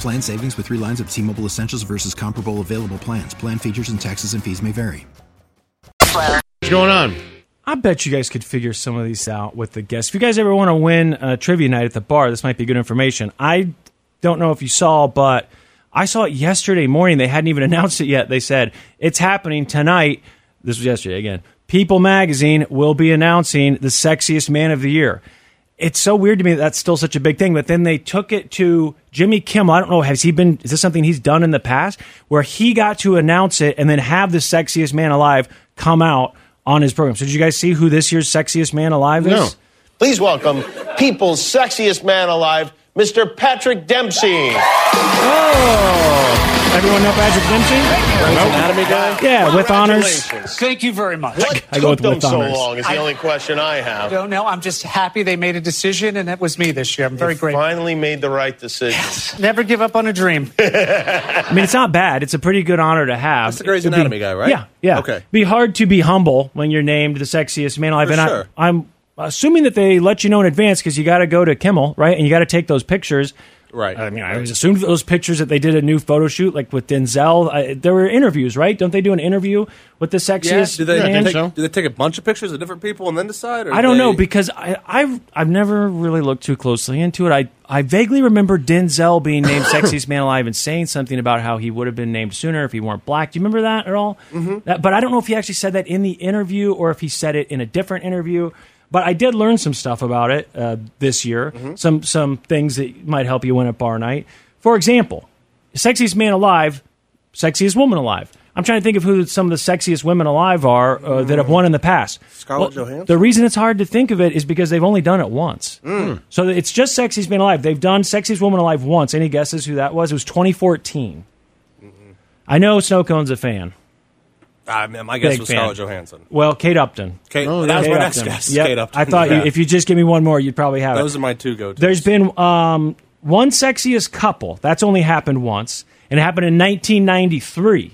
S10: Plan savings with three lines of T Mobile Essentials versus comparable available plans. Plan features and taxes and fees may vary.
S3: What's going on?
S4: I bet you guys could figure some of these out with the guests. If you guys ever want to win a trivia night at the bar, this might be good information. I don't know if you saw, but I saw it yesterday morning. They hadn't even announced it yet. They said it's happening tonight. This was yesterday again. People magazine will be announcing the sexiest man of the year. It's so weird to me that that's still such a big thing. But then they took it to Jimmy Kimmel. I don't know. Has he been? Is this something he's done in the past where he got to announce it and then have the sexiest man alive come out on his program? So did you guys see who this year's sexiest man alive is?
S3: No.
S11: Please welcome people's sexiest man alive, Mr. Patrick Dempsey.
S4: Oh, everyone know Patrick Dempsey?
S11: Anatomy guy?
S4: Yeah, with honors.
S12: Thank you very much.
S11: What
S4: I go
S11: took
S4: with
S11: them
S4: with
S11: so
S4: honors.
S11: long is the
S12: I-
S11: only question I have.
S12: don't know. I'm just happy they made a decision, and it was me this year. I'm very
S11: You
S12: grateful.
S11: Finally made the right decision. Yes.
S12: Never give up on a dream.
S4: I mean, it's not bad. It's a pretty good honor to have.
S9: That's the Grey's
S4: It'd be-
S9: Anatomy guy, right?
S4: Yeah, yeah.
S9: Okay.
S4: Be hard to be humble when you're named the sexiest man alive.
S9: For
S4: and
S9: sure.
S4: I, I'm assuming that they let you know in advance because you got to go to Kimmel, right? And you got to take those pictures.
S9: Right.
S4: I mean, I always assumed those pictures that they did a new photo shoot, like with Denzel. I, there were interviews, right? Don't they do an interview with the
S9: Yeah.
S4: sexiest
S9: Do they,
S4: man?
S9: take, do they take a bunch of pictures of different people and then decide? Or
S4: I don't
S9: they-
S4: know because I, I've I've never really looked too closely into it. I I vaguely remember Denzel being named sexiest man alive and saying something about how he would have been named sooner if he weren't black. Do you remember that at all? Mm-hmm. That, but I don't know if he actually said that in the interview or if he said it in a different interview. But I did learn some stuff about it uh, this year. Some some things that might help you win at bar night. For example, sexiest man alive, sexiest woman alive. I'm trying to think of who some of the sexiest women alive are uh, that have won in the past.
S9: Scarlett
S4: Well,
S9: Johansson?
S4: The reason it's hard to think of it is because they've only done it once. So it's just Sexiest Man Alive. They've done Sexiest Woman Alive once. Any guesses who that was? It was 2014. I know Snowcone's a fan.
S9: I mean, my guess
S4: Big
S9: was
S4: fan.
S9: Scarlett Johansson.
S4: Well, Kate Upton.
S9: Kate, that was
S4: Kate
S9: my next
S4: Upton.
S9: guess.
S4: Yep.
S9: Kate Upton.
S4: I thought you, if you just give me one more, you'd probably have
S9: Those
S4: it.
S9: Those are my two go-tos.
S4: There's been um, one sexiest couple. That's only happened once, and it happened in 1993.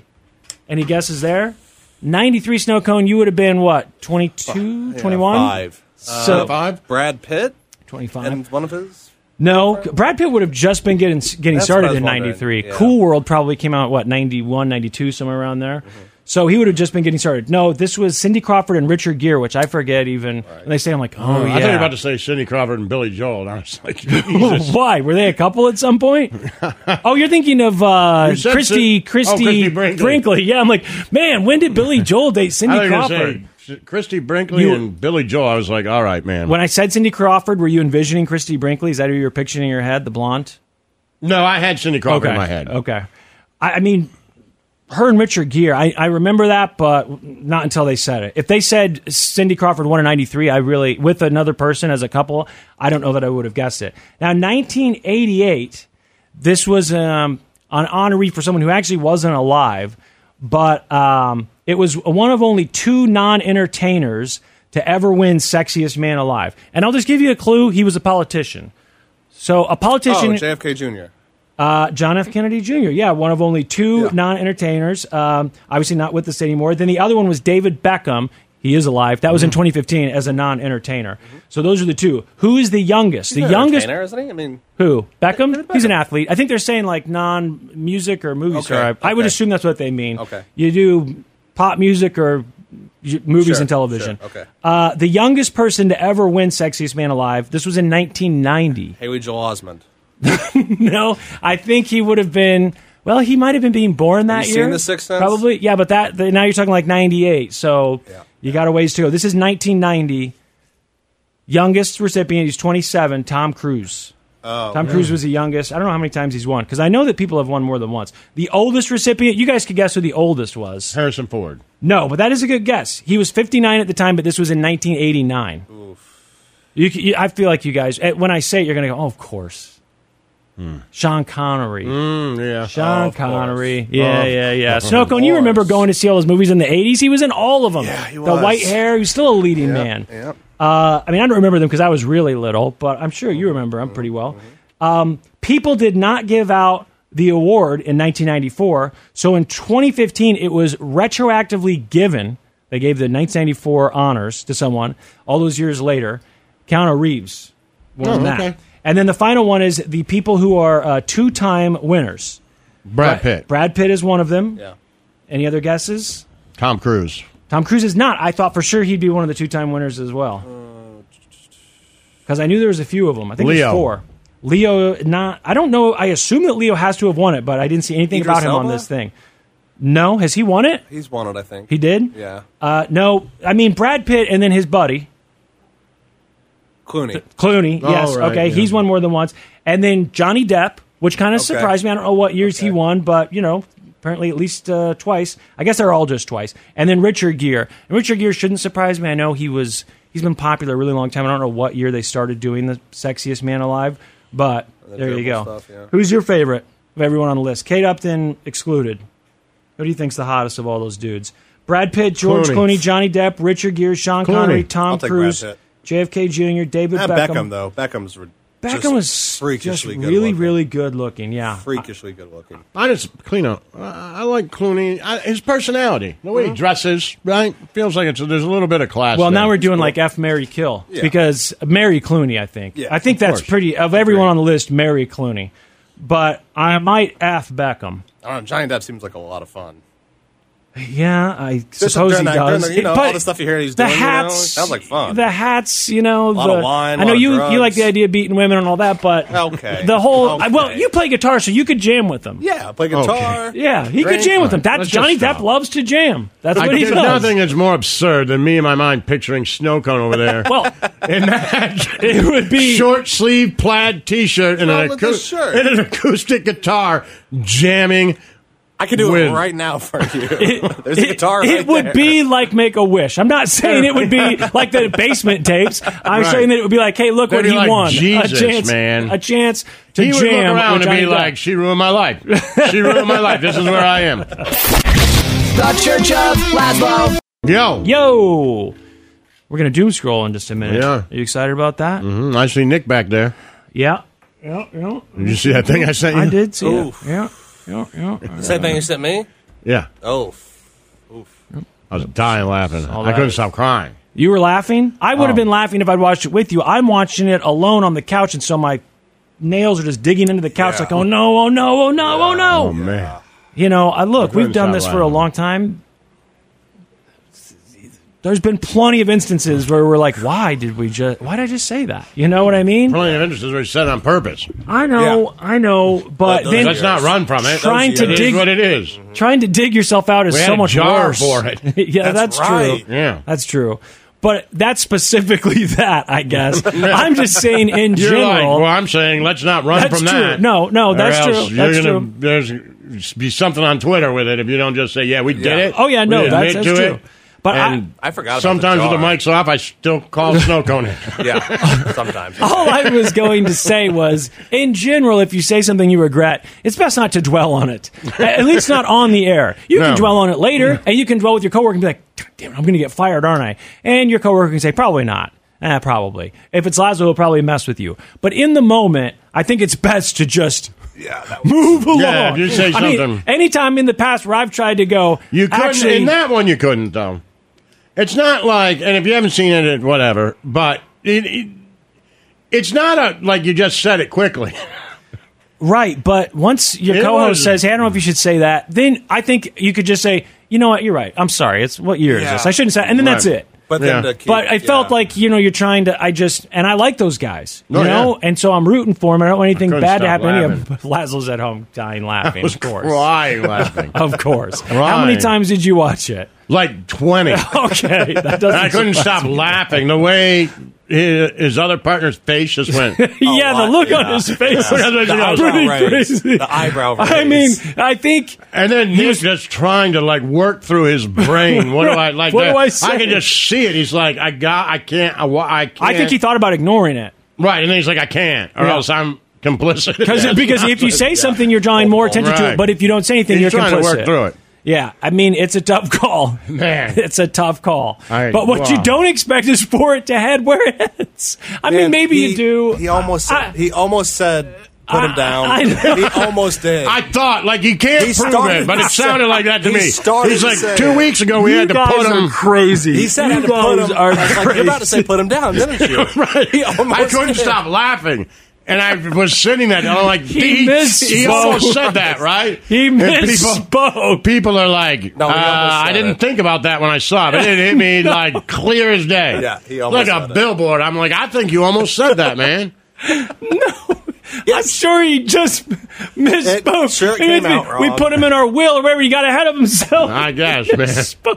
S4: Any guesses there? 93 snow cone, you would have been what? 22, 21?
S9: Five.
S4: So
S9: Uh,
S3: Five?
S9: Brad Pitt
S4: 25.
S9: and one of his.
S4: No, Brad Pitt would have just been getting getting
S9: That's
S4: started
S9: what I was
S4: in '93.
S9: yeah.
S4: Cool World probably came out what 91, 92, somewhere around there.
S9: Mm-hmm.
S4: So he would have just been getting started. No, this was Cindy Crawford and Richard Gere, which I forget even. When they say, I'm like, oh,
S3: Oh,
S4: yeah.
S3: I thought you were about to say Cindy Crawford and Billy Joel. And I was like, Jesus.
S4: Why were they a couple at some point? oh, you're thinking of uh,
S3: You
S4: Christie,
S3: Sid-
S4: Christie,
S3: oh, Christie Brinkley.
S4: Yeah, I'm like, man, when did Billy Joel date Cindy Crawford?
S3: Christie Brinkley
S4: You-
S3: and Billy Joel. I was like, all right, man.
S4: When I said Cindy Crawford, were you envisioning Christie Brinkley? Is that who you were picturing in your head, the blonde?
S3: no, I had Cindy Crawford
S4: okay.
S3: in my head.
S4: Okay. I, I mean, her and Richard Gere, I, I remember that, but not until they said it. If they said Cindy Crawford won in 93, I really, with another person as a couple, I don't know that I would have guessed it. Now, 1988, this was um, an honoree for someone who actually wasn't alive, but um, it was one of only two non entertainers to ever win Sexiest Man Alive. And I'll just give you a clue he was a politician. So, a politician. Oh.
S9: JFK Jr.
S4: Uh, John F. Kennedy Jr. Yeah, one of only two non-entertainers. Um, obviously not with us anymore. Then the other one was David Beckham. He is alive. That
S9: Mm-hmm.
S4: was in 2015 as a non-entertainer. So those are the two. Who is the youngest?
S9: He's
S4: the youngest.
S9: entertainer, isn't he? I mean,
S4: Who? Beckham? He's an athlete. I think they're saying like non-music or movie
S9: Okay,
S4: star. I, I would assume that's what they mean.
S9: Okay.
S4: You do pop music or movies
S9: Sure,
S4: and television.
S9: sure, okay.
S4: Uh, the youngest person to ever win Sexiest Man Alive. This was in 1990.
S9: Haley Joel Osment.
S4: no, I think he would have been. Well, he might have been being born that
S9: you
S4: year.
S9: seen The Sixth Sense?
S4: Probably, yeah. But that the, now you're talking like '98, so you got a ways to go. This is 1990. Youngest recipient, he's 27. Tom Cruise.
S9: Oh,
S4: Tom Cruise was the youngest. I don't know how many times he's won because I know that people have won more than once. The oldest recipient, you guys could guess who the oldest was.
S3: Harrison Ford.
S4: No, but that is a good guess. He was 59 at the time, but this was in 1989. You, you, I feel like you guys, eh, when I say it, you're going to go, oh, of course. Sean Connery.
S3: Mm, yeah.
S4: Sean
S3: Oh,
S4: Connery.
S3: course.
S4: Yeah,
S3: Oh.
S4: yeah, yeah. Snow Cone, you remember going to see all those movies in the 80s? He was in all of them. Yeah,
S9: he
S4: The
S9: was.
S4: white hair, he was still a leading man.
S9: Yep.
S4: Uh, I mean, I don't remember them because I was really little, but I'm sure you remember them pretty well. Um, people did not give out the award in 1994, so in 2015 it was retroactively given. They gave the 1994 honors to someone all those years later. Keanu Reeves won
S3: Oh,
S4: that.
S3: okay.
S4: And then the final one is the people who are uh, two-time winners.
S3: Brad Pitt.
S4: Brad Pitt is one of them.
S9: Yeah.
S4: Any other guesses?
S3: Tom Cruise.
S4: Tom Cruise is not. I thought for sure he'd be one of the two-time winners as well. Because I knew there was a few of them. I think
S3: Leo.
S4: there's four. Leo, not. I don't know. I assume that Leo has to have won it, but I didn't see anything
S9: Idris
S4: about him on
S9: Elba?
S4: this thing. No, has he won it?
S9: He's won it, I think.
S4: He did.
S9: Yeah.
S4: Uh, no, I mean Brad Pitt and then his buddy
S9: Clooney.
S4: Clooney.
S3: Oh,
S4: yes,
S3: right,
S4: okay,
S3: yeah.
S4: he's won more than once, and then Johnny Depp, which kind of
S9: Okay.
S4: surprised me. I don't know what years he won, but you know, apparently at least uh, twice. I guess they're all just twice. And then Richard Gere. And Richard Gere shouldn't surprise me. I know he was he's been popular a really long time. I don't know what year they started doing the sexiest man alive, but
S9: The
S4: there you go.
S9: stuff, yeah.
S4: Who's your favorite of everyone on the list? Kate Upton excluded. Who do you think's the hottest of all those dudes? Brad Pitt, George
S3: Clooney.
S4: Clooney, Johnny Depp, Richard Gere, Sean
S3: Clooney.
S4: Connery, Tom
S9: I'll take
S4: Cruise,
S9: Brad
S4: JFK Jr., David
S9: Not
S4: Beckham.
S9: Beckham. though. Beckham's re-
S4: Beckham
S9: just
S4: was just
S9: freakishly good
S4: really,
S9: looking.
S4: really good looking. Yeah,
S9: freakishly good looking.
S3: I just clean up. I, I like Clooney. I, his personality, the way he mm-hmm. dresses, right? Feels like it's there's a little bit of class.
S4: Well, now
S3: there.
S4: we're doing like F Mary Kill
S9: Yeah.
S4: because Mary Clooney. I think.
S9: Yeah,
S4: I think
S3: of
S4: that's
S3: course.
S4: pretty of everyone on the list. Mary Clooney, but I might F Beckham.
S9: I don't know. Johnny Depp seems like a lot of fun.
S4: Yeah, I
S9: Just
S4: suppose he
S9: that-
S4: does.
S9: the- you know,
S4: But
S9: all the stuff you hear he's
S4: the
S9: doing, you know,
S4: hats
S9: sounds like fun.
S4: The hats, you know,
S9: Lot
S4: the,
S9: of wine,
S4: I know
S9: lot of
S4: you you like the idea of beating women and all that, but
S9: Okay.
S4: the whole
S9: Okay.
S4: well, you play guitar, so you could jam with them.
S9: Yeah, play guitar.
S3: Okay.
S4: Yeah, he could jam with them. That's
S3: Let's
S4: Johnny. Depp loves to jam. That's
S3: I,
S4: what he
S3: there's
S4: does.
S3: nothing that's more absurd than me in my mind picturing snow cone over there.
S4: Well,
S3: in that
S4: it would be
S3: short sleeve plaid T-shirt and an, acou- and an acoustic guitar jamming.
S9: I could do
S3: With-
S9: it right now for you. There's a guitar.
S4: it
S9: right
S4: would
S9: there.
S4: be like Make a Wish. I'm not saying it would be like the basement tapes. I'm
S3: Right.
S4: saying that it would be like, hey, look
S3: They'd
S4: what
S3: be
S4: he
S3: like,
S4: won.
S3: Jesus,
S4: a chance,
S3: man.
S4: a chance to
S3: he would
S4: jam.
S3: look around
S4: with
S3: and be
S4: Depp.
S3: like, "She ruined my life. She ruined my life. This is where I am."
S13: The Church of Lazlo.
S3: Yo,
S4: "Yo, we're gonna doom scroll in just a minute."
S3: Yeah.
S4: Are you excited about that?
S3: Mhm, I see Nick back there.
S4: Yeah. Yeah, yeah.
S3: Did you see that thing I sent you?
S4: I did see
S9: Oof.
S4: it. Yeah, yeah, yeah.
S9: Same thing you sent me.
S3: Yeah.
S9: Oh, Oof.
S3: I was dying laughing.
S4: all
S3: I couldn't
S4: that.
S3: stop crying.
S4: You were laughing. I would have
S3: Oh.
S4: been laughing if I'd watched it with you. I'm watching it alone on the couch, and so my nails are just digging into the couch, like, oh no, oh no, oh no, oh no.
S3: Oh man.
S4: You know, I look,
S3: I couldn't
S4: we've done
S3: stop
S4: this for a
S3: laughing.
S4: long time. There's been plenty of instances where we're like, why did we just, why did I just say that? You know what I mean?
S3: Plenty of instances were said on purpose.
S4: I know, I know, but then
S3: let's not run from it.
S4: Trying to
S3: It is
S4: dig
S3: what it is.
S4: Trying to dig yourself out is
S3: We had
S4: so
S3: a
S4: much
S3: jar
S4: worse.
S3: for it.
S4: yeah,
S3: That's
S4: that's,
S3: right.
S4: true.
S3: Yeah.
S4: that's true. But that's specifically that, I guess. I'm just saying in
S3: You're
S4: general.
S3: like, well, I'm saying let's not run
S4: That's
S3: from
S4: true.
S3: that.
S4: No, no,
S3: Or
S4: that's
S3: else
S4: true.
S3: You're
S4: That's
S3: gonna,
S4: true.
S3: There's be something on Twitter with it if you don't just say, "Yeah, we did it."
S4: Oh, yeah, no,
S3: we
S4: that's-
S3: admit
S4: that's
S3: to
S4: true.
S3: It.
S4: But I-
S3: And
S9: I forgot about
S3: Sometimes
S9: the
S3: with the mics off, I still call snow cone it.
S9: Yeah, sometimes.
S4: All I was going to say was, in general, if you say something you regret, it's best not to dwell on it. At least not on the air. You
S3: No.
S4: can dwell on it later, and you can dwell with your coworker and be like, "Damn, it, I'm going to get fired, aren't I?" And your coworker can say, "Probably not." Eh, probably. If it's Lazlo, he'll probably mess with you. But in the moment, I think it's best to just yeah, move along.
S3: Yeah, if you say
S4: I mean,
S3: something-
S4: anytime in the past where I've tried to go,
S3: You couldn't
S4: actually,
S3: in that one. You couldn't though. It's not like, and if you haven't seen it, it whatever. But it, it, it's not a like you just said it quickly.
S4: Right, but once your
S3: It
S4: co-host
S3: was-
S4: says, "Hey, I don't know if you should say that," then I think you could just say, "You know what? You're right. I'm sorry. It's what year is
S9: Yeah.
S4: this? I shouldn't say." And then that's
S9: Right.
S4: it.
S9: But then to keep-
S4: but I felt
S9: yeah.
S4: like you know you're trying to. I just and I like those guys, you
S3: Oh,
S4: know, and so I'm rooting for them. I don't want anything
S3: couldn't
S4: bad to
S3: stop
S4: happen. to Any of Lazlo's at home dying laughing.
S3: I was
S4: of course,
S3: crying laughing.
S4: of course. How many
S3: Crying.
S4: times did you watch it?
S3: like twenty.
S4: Okay, that doesn't.
S3: I couldn't
S4: surprise
S3: stop
S4: me.
S3: laughing. The way his, his other partner's face just went.
S4: Oh, yeah, the look
S9: Yeah.
S4: on his face
S9: Yeah.
S4: is
S9: The eyebrow
S4: pretty
S9: raise.
S4: crazy.
S9: The eyebrow
S4: I mean. I think
S3: And then he was just trying to like work through his brain. What do I like?
S4: What do
S3: that-
S4: I say?
S3: I can just see it. He's like, I got, I can't, I, I can't.
S4: I think he thought about ignoring it.
S3: right, and then he's like, I can't, or
S4: Yeah.
S3: else I'm complicit.
S4: Because because if you say something, you're drawing more attention to it. But if you don't say anything,
S3: He's
S4: you're
S3: trying to
S4: complicit.
S3: work through it.
S4: Yeah, I mean it's a tough call.
S3: Man.
S4: it's a tough call.
S3: I-
S4: but what you don't expect is for it to head where it heads. I mean, maybe
S9: he-
S4: you do.
S9: He almost
S4: I-
S9: he almost said put him down.
S4: I know.
S9: he almost did.
S3: I thought like he can't
S9: He
S3: prove
S9: started
S3: it, but it sounded like that to
S9: he
S3: me.
S9: started
S3: He's like
S9: say
S3: two
S9: it.
S3: weeks ago we had to put him.
S4: crazy.
S9: he said
S4: you
S9: had to put
S4: guys
S9: him.
S4: are
S9: I was like, you're about to say put him down, didn't you?
S3: right.
S9: He almost
S3: I couldn't
S9: did.
S3: stop laughing. And I was sitting there, and I'm like,
S4: He
S3: he, he almost said that, right?
S4: He
S3: And people,
S4: misspoke.
S3: people are like,
S9: No,
S3: uh, I didn't
S9: it.
S3: think about that when I saw it. But it hit me like clear as day.
S9: Yeah, he almost
S3: like a
S9: said it.
S3: billboard. I'm like, I think you almost said that, man.
S4: No, I'm sure he just misspoke.
S9: It sure came
S4: Maybe
S9: out
S4: We put him in our will or wherever. He got ahead of himself.
S3: I guess,
S4: He
S3: man.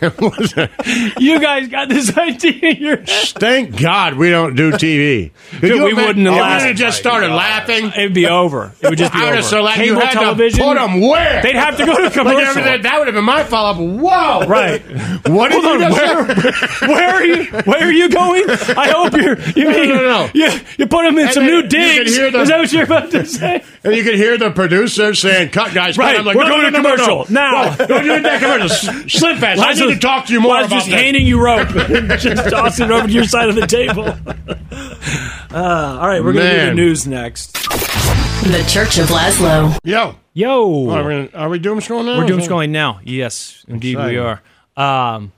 S4: Misspoke.
S3: Was it-
S4: You guys got this idea in your head.
S3: Thank God we don't do TV.
S4: Dude, we
S3: imagine-
S4: wouldn't have
S3: if
S4: lasted.
S3: we had just started laughing.
S4: It'd be over. It would just be
S3: I would
S4: over.
S3: have so like you
S4: Cable
S3: had
S4: television.
S3: to put them where?
S4: They'd have to go to
S3: Like,
S4: commercial.
S3: that, that would have been my follow up. Whoa!
S4: Right.
S3: What did
S4: Hold
S3: you
S4: on,
S3: just
S4: where, where are you? Where are you going? I hope you're. You
S3: No,
S4: mean
S3: no, no.
S4: You, you put them in
S3: And
S4: some
S3: then
S4: new
S3: you could
S4: digs?
S3: hear the-
S4: Is that what you're about to say?
S3: And you could hear the producer saying, "Cut, guys! cut."
S4: Right,
S3: I'm like,
S4: we're
S3: no,
S4: going
S3: no,
S4: to
S3: no, no,
S4: commercial
S3: no.
S4: now.
S3: No, don't do that commercial. S- Slim fast. I need to talk to you more
S4: Laz
S3: about
S4: just
S3: this.
S4: handing you rope, just tossing it over to your side of the table. Uh, all right, we're going to do the
S3: Man.
S4: news next.
S7: The Church of Lazlo.
S3: Yo,
S4: Yo,
S3: are we, are we doom scrolling now?
S4: We're doom scrolling now. Yes, indeed we
S3: Exciting.
S4: are. Um,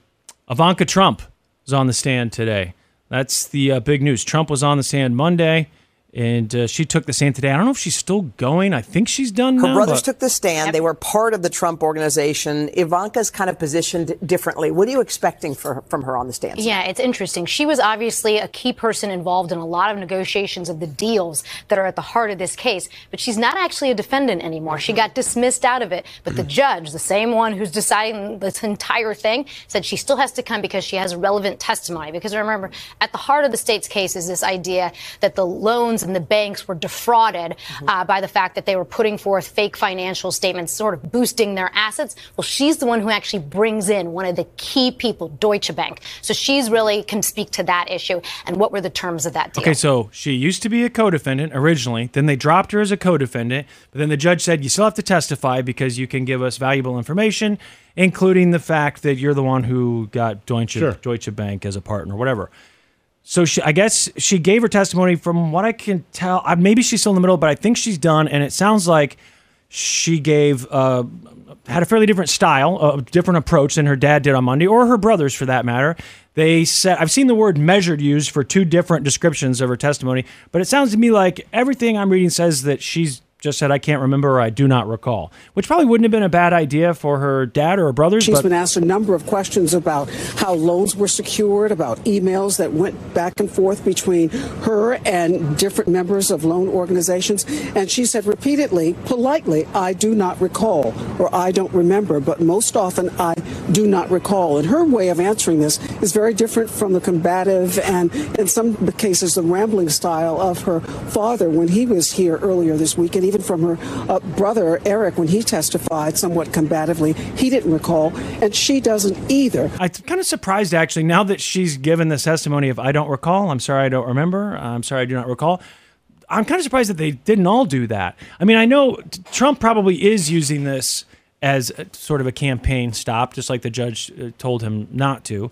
S4: Ivanka Trump is on the stand today. That's the uh, big news. Trump was on the stand Monday, and uh, she took the stand today. I don't know if she's still going. I think she's done
S14: Her
S4: now.
S14: brothers
S4: but-
S14: took the stand. They were part of the Trump organization. Ivanka's kind of positioned differently. What are you expecting for, from her on the stand?
S15: Yeah, it's interesting. She was obviously a key person involved in a lot of negotiations of the deals that are at the heart of this case, but she's not actually a defendant anymore. She got dismissed out of it. But the judge, the same one who's deciding this entire thing, said she still has to come because she has relevant testimony. Because remember, at the heart of the state's case is this idea that the loans and the banks were defrauded uh, by the fact that they were putting forth fake financial statements, sort of boosting their assets. Well, she's the one who actually brings in one of the key people, Deutsche Bank. So she's really can speak to that issue and what were the terms of that deal.
S4: Okay, so she used to be a co-defendant originally. Then they dropped her as a co-defendant, but then the judge said you still have to testify because you can give us valuable information, including the fact that you're the one who got Deutsche
S3: Sure.
S4: Deutsche Bank as a partner, or whatever. So she, I guess she gave her testimony. From what I can tell, maybe she's still in the middle, but I think she's done. And it sounds like she gave uh, had a fairly different style, a different approach than her dad did on Monday, or her brothers for that matter. They said I've seen the word measured used for two different descriptions of her testimony, but it sounds to me like everything I'm reading says that she's just said I can't remember or I do not recall, which probably wouldn't have been a bad idea for her dad or her brothers.
S16: She's
S4: but
S16: been asked a number of questions about how loans were secured, about emails that went back and forth between her and different members of loan organizations. And she said repeatedly, politely, I do not recall or I don't remember, but most often I do not recall. And her way of answering this is very different from the combative and, in some cases, the rambling style of her father when he was here earlier this week. And even from her uh, brother, Eric, when he testified somewhat combatively, he didn't recall, and she doesn't either.
S4: I'm kind of surprised actually now that she's given this testimony of I don't recall, I'm sorry I don't remember, I'm sorry I do not recall. I'm kind of surprised that they didn't all do that. I mean, I know Trump probably is using this as a, sort of a campaign stop, just like the judge uh, told him not to.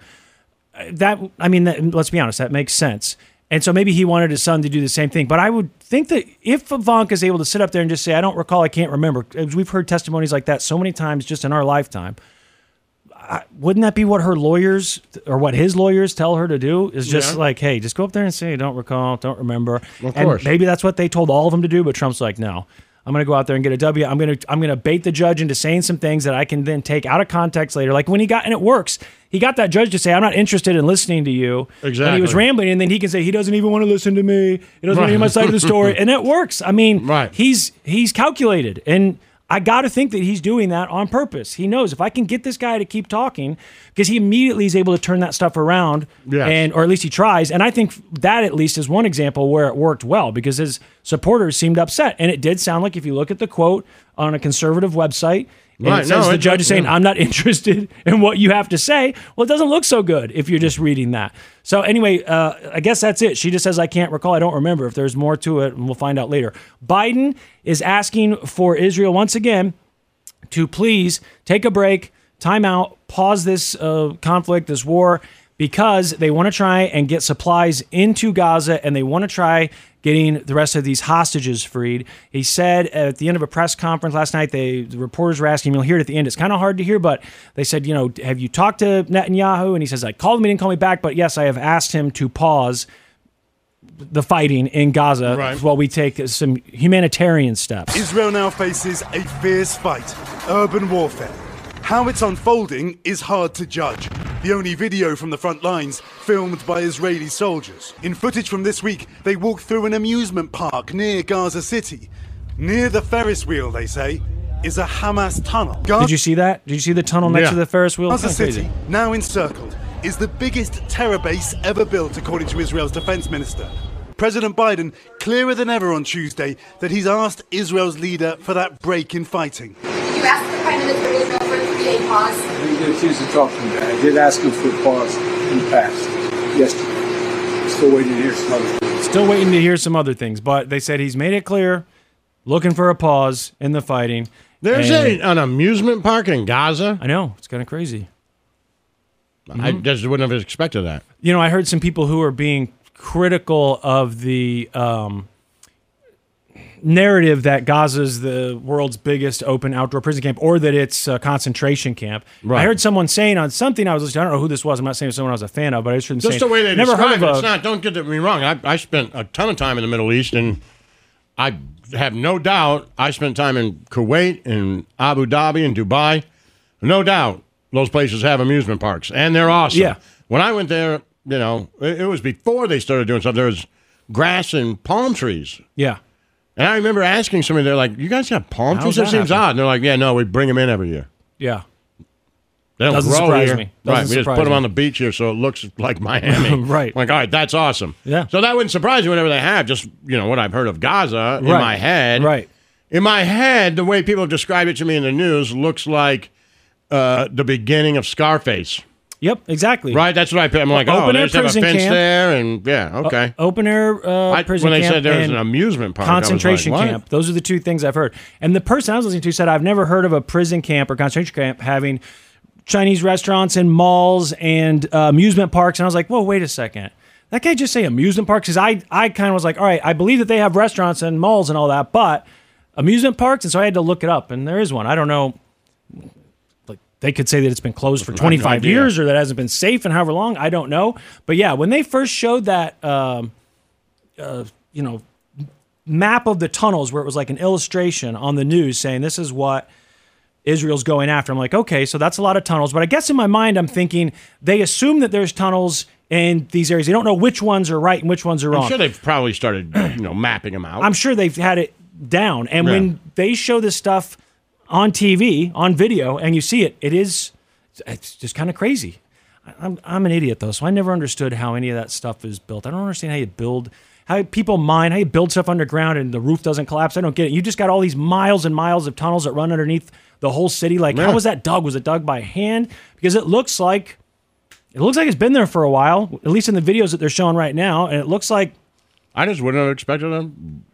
S4: Uh, That I mean, that, let's be honest, that makes sense. And so maybe he wanted his son to do the same thing. But I would think that if Ivanka is able to sit up there and just say, "I don't recall, I can't remember," we've heard testimonies like that so many times just in our lifetime I- wouldn't that be what her lawyers or what his lawyers tell her to do? Is just
S3: Yeah.
S4: like, hey, just go up there and say, don't recall, don't remember.
S3: Of
S4: and
S3: course.
S4: maybe that's what they told all of them to do. But Trump's like, no, I'm going to go out there and get a W. I'm going to I'm going to bait the judge into saying some things that I can then take out of context later. Like when he got and it works. He got that judge to say, "I'm not interested in listening to you." Exactly. And he was rambling, and then he can say, "He doesn't even want to listen to me. He doesn't want to hear my side of the story," and it works. I mean, right. he's he's calculated, and I got to think that he's doing that on purpose. He knows if I can get this guy to keep talking, because he immediately is able to turn that stuff around,
S3: Yes.
S4: and or at least he tries. And I think that at least is one example where it worked well because his supporters seemed upset, and it did sound like if you look at the quote on a conservative website. And
S3: Right,
S4: it
S3: no,
S4: the judge is saying,
S3: yeah.
S4: I'm not interested in what you have to say. Well, it doesn't look so good if you're just reading that. So, anyway, uh, I guess that's it. She just says, I can't recall. I don't remember. If there's more to it, and we'll find out later. Biden is asking for Israel once again to please take a break, time out, pause this uh, conflict, this war, because they want to try and get supplies into Gaza and they want to try getting the rest of these hostages freed. He said at the end of a press conference last night, they the reporters were asking him, you'll hear it at the end. It's kind of hard to hear, but they said, you know, have you talked to Netanyahu? And he says, I called him, he didn't call me back, but yes, I have asked him to pause the fighting in Gaza while we take some humanitarian steps.
S17: Israel now faces a fierce fight, urban warfare. How it's unfolding is hard to judge. The only video from the front lines filmed by Israeli soldiers. In footage from this week, they walk through an amusement park near Gaza City. Near the Ferris wheel, they say, is a Hamas tunnel.
S4: Did you see that? Did you see the tunnel next
S17: Yeah.
S4: to the Ferris wheel?
S17: Gaza City, now encircled, is the biggest terror base ever built, according to Israel's defense minister. President Biden clearer than ever on Tuesday that he's asked Israel's leader for that break in fighting.
S18: You asked the Prime Minister of Israel for a three-day pause.
S19: I didn't get a chance to talk to him. I did ask him for a pause in the past, yesterday. Still waiting to hear some other things.
S4: Still waiting to hear some other things, but they said he's made it clear, looking for a pause in the fighting.
S3: There's a, an amusement park in Gaza.
S4: I know it's kind of crazy.
S3: I just wouldn't have expected that.
S4: You know, I heard some people who are being critical of the um, narrative that Gaza's the world's biggest open outdoor prison camp, or that it's a concentration camp.
S3: Right.
S4: I heard someone saying on something I was listening. I don't know who this was. I'm not saying it was someone I was a fan of, but I just heard them
S3: Just
S4: saying,
S3: the way they
S4: never
S3: describe
S4: heard
S3: it.
S4: of
S3: It's not. Don't get me wrong. I, I spent a ton of time in the Middle East, and I have no doubt. I spent time in Kuwait, and Abu Dhabi, and Dubai. No doubt, those places have amusement parks, and they're awesome.
S4: Yeah.
S3: When I went there, you know, it, it was before they started doing stuff. There was grass and palm trees.
S4: Yeah.
S3: And I remember asking somebody, they're like, "You guys have palm
S4: How's
S3: trees? That
S4: that
S3: seems
S4: happen?"
S3: odd." And they're like, "Yeah, no, we bring them in every year."
S4: yeah.
S3: They don't
S4: Doesn't
S3: grow
S4: surprise
S3: here.
S4: me.
S3: right.
S4: Doesn't
S3: We just put them
S4: me.
S3: on the beach here, so it looks like Miami.
S4: Right.
S3: Like, all right, that's awesome.
S4: Yeah.
S3: So that wouldn't surprise me whenever they have just you know what I've heard of Gaza in
S4: Right.
S3: my head.
S4: Right.
S3: In my head, the way people have described it to me in the news looks like uh, the beginning of Scarface.
S4: Yep, exactly.
S3: Right. That's what I. I'm like, oh,
S4: Open
S3: just have a
S4: prison
S3: fence
S4: camp.
S3: there, and yeah, okay.
S4: O- open air uh,
S3: I-
S4: prison
S3: when they said there was an amusement park, like,
S4: concentration
S3: what?
S4: camp. Those are the two things I've heard. And the person I was listening to said, "I've never heard of a prison camp or concentration camp having Chinese restaurants and malls and uh, amusement parks." And I was like, "Whoa, wait a second." That guy just say amusement parks because I I kind of was like, all right, I believe that they have restaurants and malls and all that, but amusement parks, and so I had to look it up, and there is one. I don't know. They could say that it's been closed for
S3: I have no
S4: 25 years or that hasn't been safe in however long. I don't know. But yeah, when they first showed that, um, uh, you know, map of the tunnels where it was like an illustration on the news saying this is what Israel's going after. I'm like, okay, so that's a lot of tunnels. But I guess in my mind, I'm thinking they assume that there's tunnels in these areas. They don't know which ones are right and which ones are wrong.
S3: I'm sure they've probably started, you know, mapping them out.
S4: I'm sure they've had it down. And
S3: Yeah.
S4: when they show this stuff on TV, on video, and you see it, it is it's just kind of crazy. I'm I'm an idiot though, so I never understood how any of that stuff is built. I don't understand how you build how people mine, how you build stuff underground and the roof doesn't collapse. I don't get it. You just got all these miles and miles of tunnels that run underneath the whole city. Like,
S3: Yeah.
S4: how was that dug? Was it dug by hand? Because it looks like it looks like it's been there for a while, at least in the videos that they're showing right now, and it looks like
S3: I just wouldn't have expected them.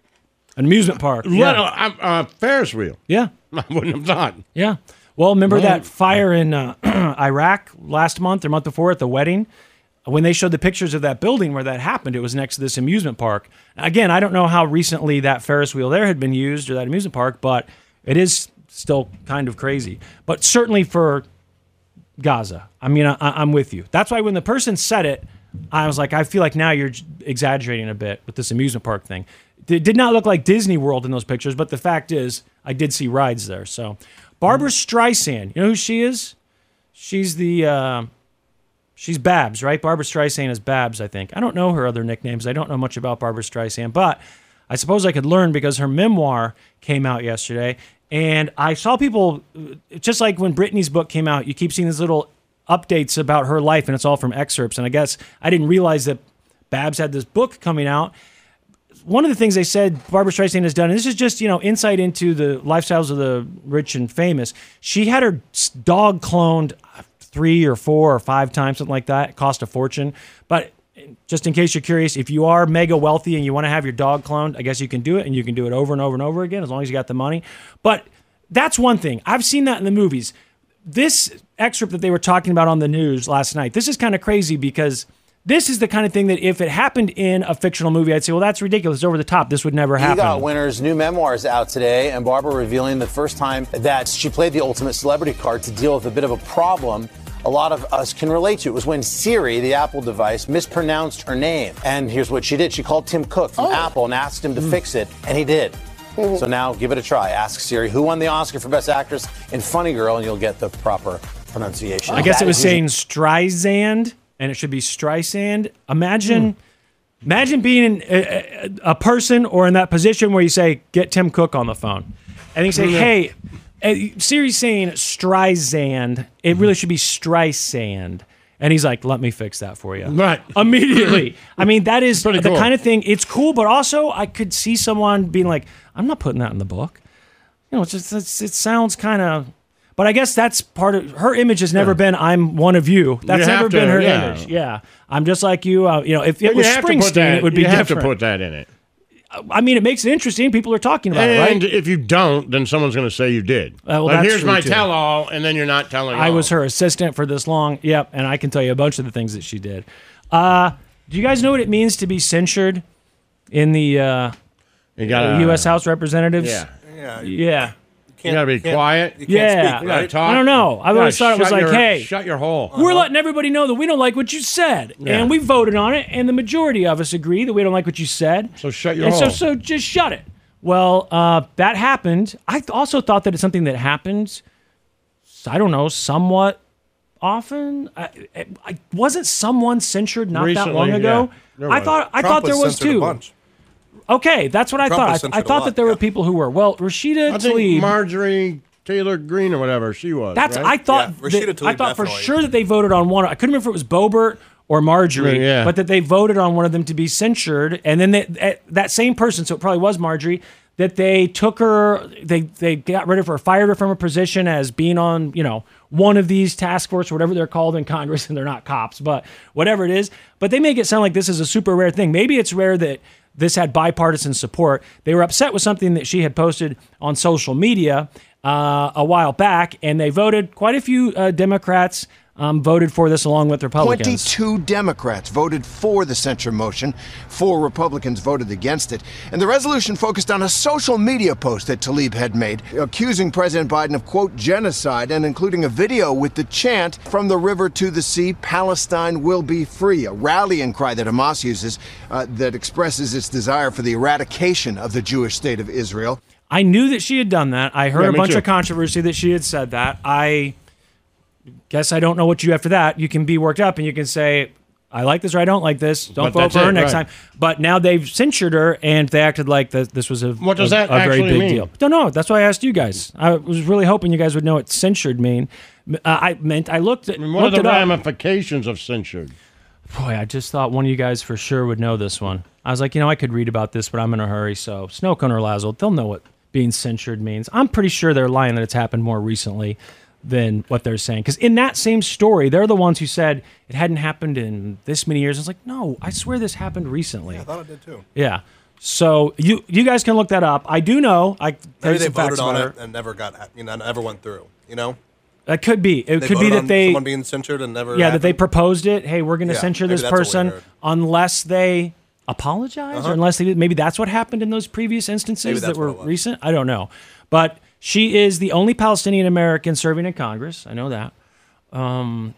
S4: An amusement park.
S3: Let,
S4: Yeah.
S3: uh, uh, Ferris wheel.
S4: Yeah.
S3: I wouldn't have thought.
S4: Yeah. Well, remember
S3: Well-
S4: that fire in uh, Iraq last month or month before at the wedding? When they showed the pictures of that building where that happened, it was next to this amusement park. Again, I don't know how recently that Ferris wheel there had been used or that amusement park, but it is still kind of crazy. But certainly for Gaza, I mean, I, I'm with you. That's why when the person said it, I was like, I feel like now you're exaggerating a bit with this amusement park thing. It did not look like Disney World in those pictures, but the fact is, I did see rides there. So, Barbra Streisand, you know who she is? She's the uh, she's Babs, right? Barbra Streisand is Babs, I think. I don't know her other nicknames. I don't know much about Barbra Streisand, but I suppose I could learn because her memoir came out yesterday, and I saw people just like when Britney's book came out. You keep seeing these little updates about her life, and it's all from excerpts. And I guess I didn't realize that Babs had this book coming out one of the things they said Barbra Streisand has done, and this is just you know insight into the lifestyles of the rich and famous. She had her dog cloned uh, three or four or five times, something like that. It cost a fortune, but just in case you're curious, if you are mega wealthy and you want to have your dog cloned, I guess you can do it, and you can do it over and over and over again as long as you got the money. But that's one thing I've seen that in the movies. This excerpt that they were talking about on the news last night, this is kind of crazy because this is the kind of thing that if it happened in a fictional movie, I'd say, well, that's ridiculous, it's over the top. This would never happen.
S20: EGOT winner's new memoirs out today, and Barbra revealing the first time that she played the ultimate celebrity card to deal with a bit of a problem a lot of us can relate to. It was when Siri, the Apple device, mispronounced her name. And here's what she did she called Tim Cook from oh. Apple and asked him to mm. fix it, and he did. Mm-hmm. So now give it a try. Ask Siri who won the Oscar for Best Actress in Funny Girl, and you'll get the proper pronunciation.
S4: I guess
S20: That
S4: it was
S20: is-
S4: saying Streisand, and it should be Streisand. Imagine, imagine being a, a, a person or in that position where you say, "Get Tim Cook on the phone," and you say, "Hey." uh, Siri's saying Streisand. It really should be Streisand. And he's like, let me fix that for you.
S3: Right.
S4: Immediately. I mean, that is the
S3: cool.
S4: kind of thing. It's cool, but also I could see someone being like, I'm not putting that in the book. You know, it's just, it's, it sounds kind of. But I guess that's part of her image has never been I'm one of you. That's
S3: You
S4: never
S3: have
S4: been her
S3: yeah.
S4: image. Yeah. I'm just like you. Uh, you know, if it
S3: But
S4: was
S3: you have to put
S4: Springsteen,
S3: that-
S4: it would be
S3: you have
S4: different.
S3: to put that in it.
S4: I mean, it makes it interesting. People are talking about it,
S3: And if you don't, then someone's going to say you did.
S4: Uh, well,
S3: like, here's my
S4: too.
S3: tell-all, and then you're not telling.
S4: I
S3: all.
S4: was her assistant for this long. Yep, and I can tell you a bunch of the things that she did. Uh, do you guys know what it means to be censured in the uh,
S3: You gotta-
S4: U.S. House Representatives?
S3: Yeah.
S9: Yeah.
S4: Yeah.
S3: You got to be quiet.
S9: You can't
S4: Yeah.
S9: speak,
S3: You gotta
S9: right?
S3: talk.
S4: I don't know. I've always thought it was like,
S3: your-
S4: hey,
S3: shut your hole.
S4: We're letting everybody know that we don't like what you said,
S3: Yeah.
S4: and we voted on it, and the majority of us agree that we don't like what you said.
S3: So shut your
S4: and so,
S3: hole.
S4: so just shut it. Well, uh, that happened. I th- also thought that it's something that happened. I don't know, somewhat often. I, I, I- wasn't someone censured not that long ago.
S3: yeah.
S4: I thought I
S9: Trump
S4: thought there was
S9: censored a
S4: too.
S9: Bunch.
S4: Okay, that's what I
S9: Trump was
S4: thought. I,
S9: censored
S4: I
S9: a
S4: thought
S9: lot,
S4: that there were people who were well. Rashida
S3: I think
S4: Tlaib.
S3: Marjorie Taylor Greene or whatever she was.
S4: That's
S3: right?
S4: I thought
S9: Yeah, Rashida
S4: that-
S9: Tlaib
S4: I thought for
S9: definitely.
S4: sure that they voted on one. I couldn't remember if it was Boebert or Marjorie,
S3: Yeah, yeah.
S4: but that they voted on one of them to be censured, and then they, that same person, so it probably was Marjorie, that they took her, they they got rid of her, fired her from her position as being on you know one of these task force, whatever they're called in Congress, and they're not cops, but whatever it is. But they make it sound like this is a super rare thing. Maybe it's rare that this had bipartisan support. They were upset with something that she had posted on social media uh, a while back, and they voted quite a few uh, Democrats um, voted for this along with Republicans.
S21: 22 Democrats voted for the censure motion. Four Republicans voted against it. And the resolution focused on a social media post that Tlaib had made, accusing President Biden of, quote, genocide and including a video with the chant, From the river to the sea, Palestine will be free, a rallying cry that Hamas uses uh, that expresses its desire for the eradication of the Jewish state of Israel.
S4: I knew that she had done that. I heard
S21: Yeah,
S4: a bunch
S21: too.
S4: of controversy that she had said that. I guess I don't know what you do after that. You can be worked up and you can say, I like this or I don't like this. Don't
S3: But
S4: vote
S3: that's
S4: for her
S3: it,
S4: next
S3: right.
S4: time. But now they've censured her and they acted like that this was a,
S3: What does
S4: a,
S3: that
S4: a very
S3: actually
S4: big
S3: mean?
S4: deal. Don't know. That's why I asked you guys. I was really hoping you guys would know what censured mean. Uh, I meant I looked at
S3: What are
S4: looked
S3: the
S4: it up.
S3: ramifications of censured?
S4: Boy, I just thought one of you guys for sure would know this one. I was like, you know, I could read about this, but I'm in a hurry. So Snowcone or Lazo, they'll know what being censured means. I'm pretty sure they're lying that it's happened more recently than what they're saying. Because in that same story, they're the ones who said it hadn't happened in this many years. It's like, no, I swear this happened recently.
S9: I thought it did too.
S4: Yeah. So you you guys can look that up. I do know. I
S9: Maybe they voted on it and never got, you know, never went through. You know,
S4: That could be. It
S9: They
S4: could be that they
S9: someone being censured and never.
S4: yeah that they proposed it. Hey, we're going to
S9: Yeah,
S4: censure this
S9: that's what we
S4: person unless they apologize
S9: Uh-huh.
S4: or unless they maybe that's what happened in those previous instances that were
S9: what it was.
S4: recent. I don't know, but she is the only Palestinian American serving in Congress. I know that. Um,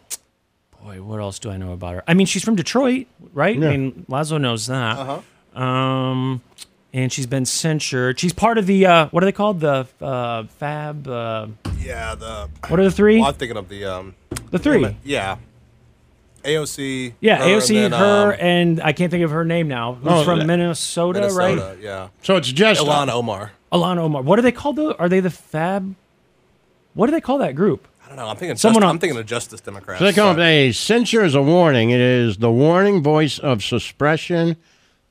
S4: boy, what else do I know about her? I mean, she's from Detroit, right?
S3: Yeah.
S4: I mean, Lazo knows that.
S9: Uh-huh.
S4: Um, and she's been censured. She's part of the uh, what are they called? The uh, Fab. Uh,
S9: Yeah, the.
S4: What are the three?
S9: Well, I'm thinking of the. um
S4: The three.
S9: damn Yeah. AOC.
S4: Yeah,
S9: her,
S4: AOC,
S9: and then,
S4: her,
S9: um,
S4: and I can't think of her name now. Who's
S3: Oh,
S4: from Minnesota,
S9: Minnesota,
S4: right?
S9: Yeah.
S3: So it's just
S9: Ilhan Omar.
S4: Alana Omar. What are they called though? Are they the Fab? What do they call that group?
S9: I don't know. I'm thinking.
S4: Someone
S9: just, I'm thinking of Justice Democrats.
S3: So they come up a censure is a warning. It is the warning voice of suppression,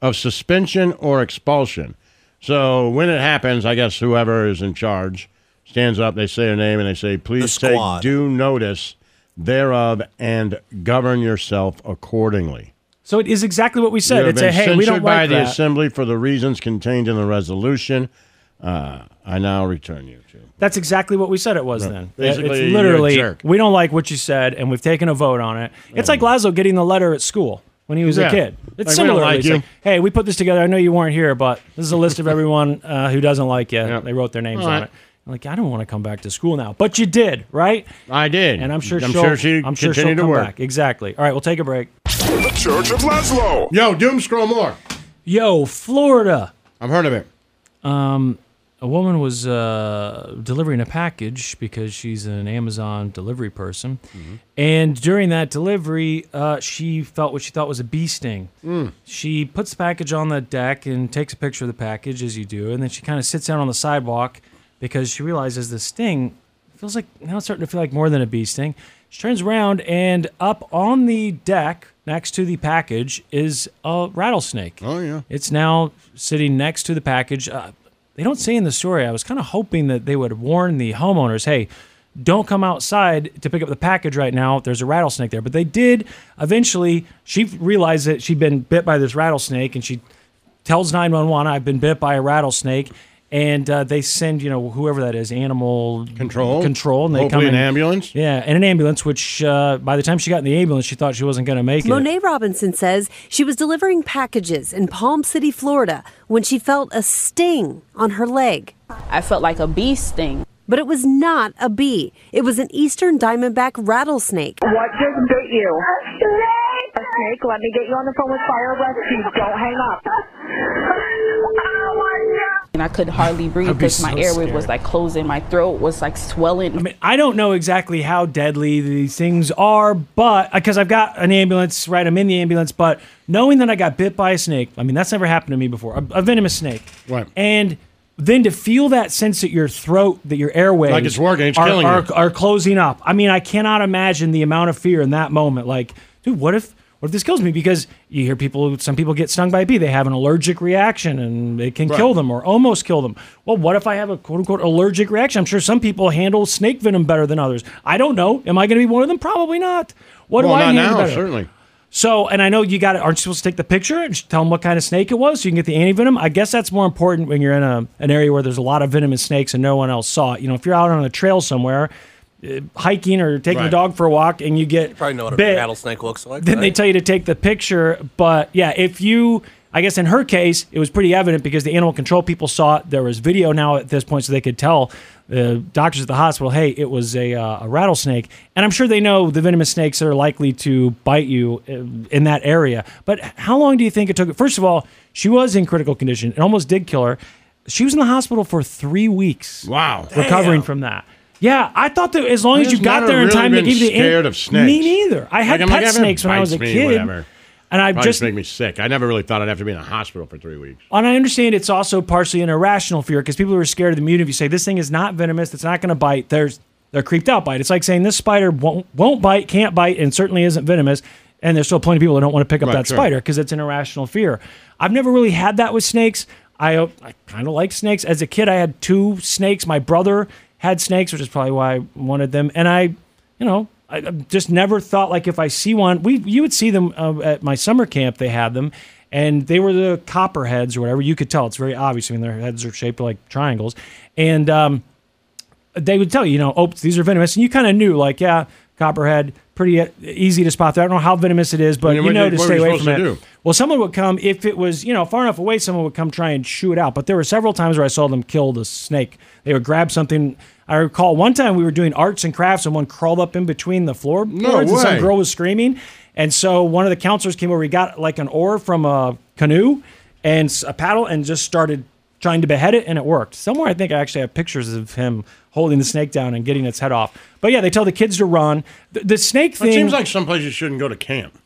S3: of suspension or expulsion. So when it happens, I guess whoever is in charge stands up, they say their name, and they say, "Please take
S9: squad.
S3: due notice thereof and govern yourself accordingly."
S4: So it is exactly what we said. It's a hey, we don't
S3: censored by
S4: like
S3: the
S4: that.
S3: assembly for the reasons contained in the resolution. Uh, I now return you to.
S4: That's exactly what we said it was.
S3: Right.
S4: Then
S3: Basically,
S4: it's
S3: you're a
S4: literally
S3: jerk.
S4: we don't like what you said, and we've taken a vote on it. It's like Lazo getting the letter at school when he was
S3: Yeah.
S4: a kid. It's
S3: Like,
S4: similar.
S3: like
S4: like, hey, we put this together. I know you weren't here, but this is a list of everyone uh, who doesn't like you. They wrote their names
S3: All
S4: on
S3: right.
S4: it. I'm like I don't want to come back to school now, but you did, right?
S3: I did,
S4: and I'm sure
S3: I'm
S4: she'll,
S3: sure she
S4: I'm sure she'll
S3: continued to
S4: come
S3: work.
S4: back. Exactly. All right, we'll take a break.
S8: The Church of Lazlo.
S3: Yo, doom scroll more.
S4: Yo, Florida.
S3: I've heard of it.
S4: Um, a woman was uh, delivering a package because she's an Amazon delivery person,
S3: Mm-hmm.
S4: and during that delivery, uh, she felt what she thought was a bee sting.
S3: Mm.
S4: She puts the package on the deck and takes a picture of the package as you do, and then she kind of sits down on the sidewalk because she realizes the sting feels like now it's starting to feel like more than a bee sting. She turns around and up on the deck next to the package is a rattlesnake.
S3: Oh yeah,
S4: it's now sitting next to the package. Uh, they don't say in the story. I was kind of hoping that they would warn the homeowners, hey. Don't come outside to pick up the package right now. There's a rattlesnake there. But they did eventually. She realized that she'd been bit by this rattlesnake and she tells 911 I've been bit by a rattlesnake and uh, they send you know whoever that is animal
S3: Control?
S4: control and they
S3: Hopefully
S4: come
S3: an
S4: in-
S3: ambulance?
S4: yeah and an ambulance which uh, by the time she got in the ambulance she thought she wasn't going to make it
S22: Monet Robinson says she was delivering packages in Palm City, Florida, when she felt a sting on her leg.
S23: I felt like a bee sting.
S22: But it was not a bee. It was an eastern diamondback rattlesnake.
S24: What just bit you? A snake. Let me get you on the phone with fire rescue. Don't hang up.
S23: And I could hardly breathe
S4: I'd be
S23: because my
S4: so
S23: airway was like closing. My throat was like swelling.
S4: I mean, I don't know exactly how deadly these things are, but uh, because I've got an ambulance, right? I'm in the ambulance, but knowing that I got bit by a snake, I mean, that's never happened to me before, a, a venomous snake.
S3: Right.
S4: And then to feel that sense at your throat, that your airway,
S3: Like it's working, it's
S4: are,
S3: killing you.
S4: are, are closing up. I mean, I cannot imagine the amount of fear in that moment. Like, dude, what if what if this kills me? Because you hear people, some people get stung by a bee, they have an allergic reaction and it can
S3: Right.
S4: kill them or almost kill them. Well, what if I have a quote unquote allergic reaction? I'm sure some people handle snake venom better than others. I don't know. Am I going to be one of them? Probably not. What
S3: well,
S4: do I
S3: not
S4: handle
S3: now,
S4: better?
S3: certainly.
S4: So, and I know you got. To, aren't you supposed to take the picture and tell them what kind of snake it was, so you can get the antivenom? I guess that's more important when you're in a an area where there's a lot of venomous snakes and no one else saw it. You know, if you're out on a trail somewhere, hiking or taking the dog for a walk and you get
S9: Probably know what a
S4: bit,
S9: rattlesnake looks like.
S4: then they tell you to take the picture. But yeah, if you, I guess in her case, it was pretty evident because the animal control people saw it. There was video now at this point, so they could tell the doctors at the hospital, hey, it was a, uh, a rattlesnake. And I'm sure they know the venomous snakes that are likely to bite you uh, in that area. But how long do you think it took? First of all, she was in critical condition. It almost did kill her. She was in the hospital for three weeks.
S3: Wow.
S4: Recovering from that. Yeah, I thought that as long as you got there in
S3: really
S4: time to
S3: been
S4: give you the
S3: scared of snakes.
S4: Me neither. I had
S3: Like,
S4: pet
S3: like,
S4: snakes when I was a
S3: me,
S4: kid.
S3: whatever.
S4: And I just
S3: make me sick. I never really thought I'd have to be in a hospital for three weeks.
S4: and I understand it's also partially an irrational fear because people who are scared of the mutant, if you say this thing is not venomous, it's not going to bite, there's they're creeped out by it. It's like saying this spider won't won't bite, can't bite, and certainly isn't venomous. And there's still plenty of people that don't want to pick up
S3: Right,
S4: that
S3: sure.
S4: spider because it's an irrational fear. I've never really had that with snakes. I I kind of like snakes. As a kid, I had two snakes. My brother had snakes, which is probably why I wanted them. And I, you know, I just never thought like if I see one, we you would see them uh, at my summer camp. They had them, and they were the copperheads or whatever. You could tell it's very obvious. I mean, their heads are shaped like triangles, and um, they would tell you, you know, oh, these are venomous, and you kind of knew, like, yeah, copperhead, pretty easy to spot. There. I don't know how venomous it is, but
S3: I mean,
S4: you know
S3: did-
S4: to stay away from it.
S3: do?
S4: Well, someone would come if it was, you know, far enough away. Someone would come try and shoo it out. But there were several times where I saw them kill the snake. They would grab something. I recall one time we were doing arts and crafts, and one crawled up in between the floorboards, and some girl was screaming. And so one of the counselors came over. He got like an oar from a canoe and a paddle, and just started trying to behead it, and it worked. Somewhere I think I actually have pictures of him holding the snake down and getting its head off. But yeah, they tell the kids to run. The, the snake
S3: It
S4: thing.
S3: seems like some places shouldn't go to camp.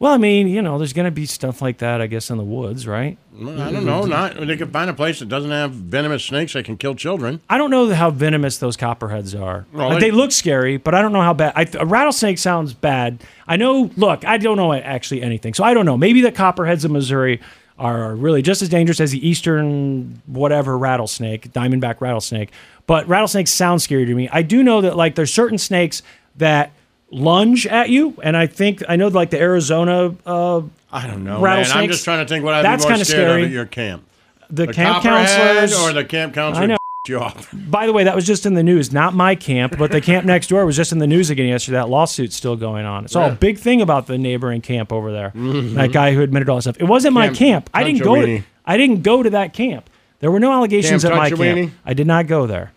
S4: well, I mean, you know, there's going to be stuff like that, I guess, in the woods, right?
S3: I don't know. Not they could find a place that doesn't have venomous snakes that can kill children.
S4: I don't know how venomous those copperheads are.
S3: Well,
S4: Like,
S3: they-
S4: they look scary, but I don't know how bad. I, a rattlesnake sounds bad. I know. Look, I don't know actually anything, so I don't know. Maybe the copperheads of Missouri are really just as dangerous as the eastern whatever rattlesnake, diamondback rattlesnake. But rattlesnakes sound scary to me. I do know that like there's certain snakes that lunge at you, and I think I know like the Arizona. Uh,
S3: I don't know, man.
S4: rattlesnakes.
S3: I'm just trying to think what I'd
S4: That's
S3: be more scared
S4: scary.
S3: of at your camp.
S4: The,
S3: The
S4: camp counselors
S3: or the camp counselor
S4: I know.
S3: Off.
S4: By the way, that was just in the news, not my camp, but the camp next door was just in the news again yesterday. That lawsuit's still going on. It's all a big thing about the neighboring camp over there.
S3: Mhm.
S4: That guy who admitted all that stuff. It wasn't my
S3: Camp
S4: camp. I didn't go. To, I didn't go to that camp. There were no allegations
S3: Camp
S4: at my camp. I did not go there.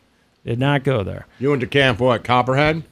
S4: Did not go there.
S3: You went to camp what? Copperhead?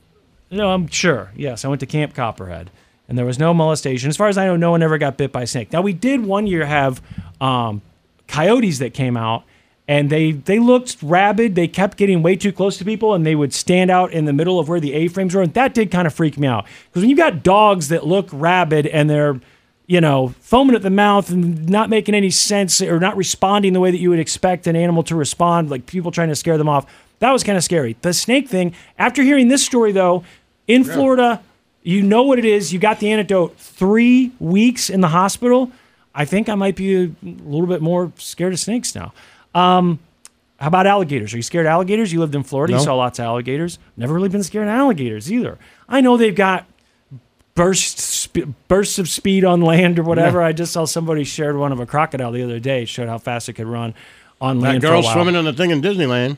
S4: No, I'm sure. Yes, I went to Camp Copperhead, and there was no molestation. As far as I know, no one ever got bit by a snake. Now we did one year have um, coyotes that came out, and they they looked rabid. They kept getting way too close to people, and they would stand out in the middle of where the A frames were, and that did kind of freak me out because when you've got dogs that look rabid and they're you know, foaming at the mouth and not making any sense or not responding the way that you would expect an animal to respond, like people trying to scare them off. That was kind of scary. The snake thing, after hearing this story though, in Florida, you know what it is. You got the antidote. Three weeks in the hospital. I think I might be a little bit more scared of snakes now. Um, how about alligators? Are you scared of alligators? You lived in Florida.
S3: No.
S4: You saw lots of alligators. Never really been scared of alligators either. I know they've got bursts bursts of speed on land or whatever.
S3: Yeah.
S4: I just saw somebody shared one of a crocodile the other day. It showed how fast it could run on
S3: That
S4: land. a
S3: girl swimming in the thing in Disneyland.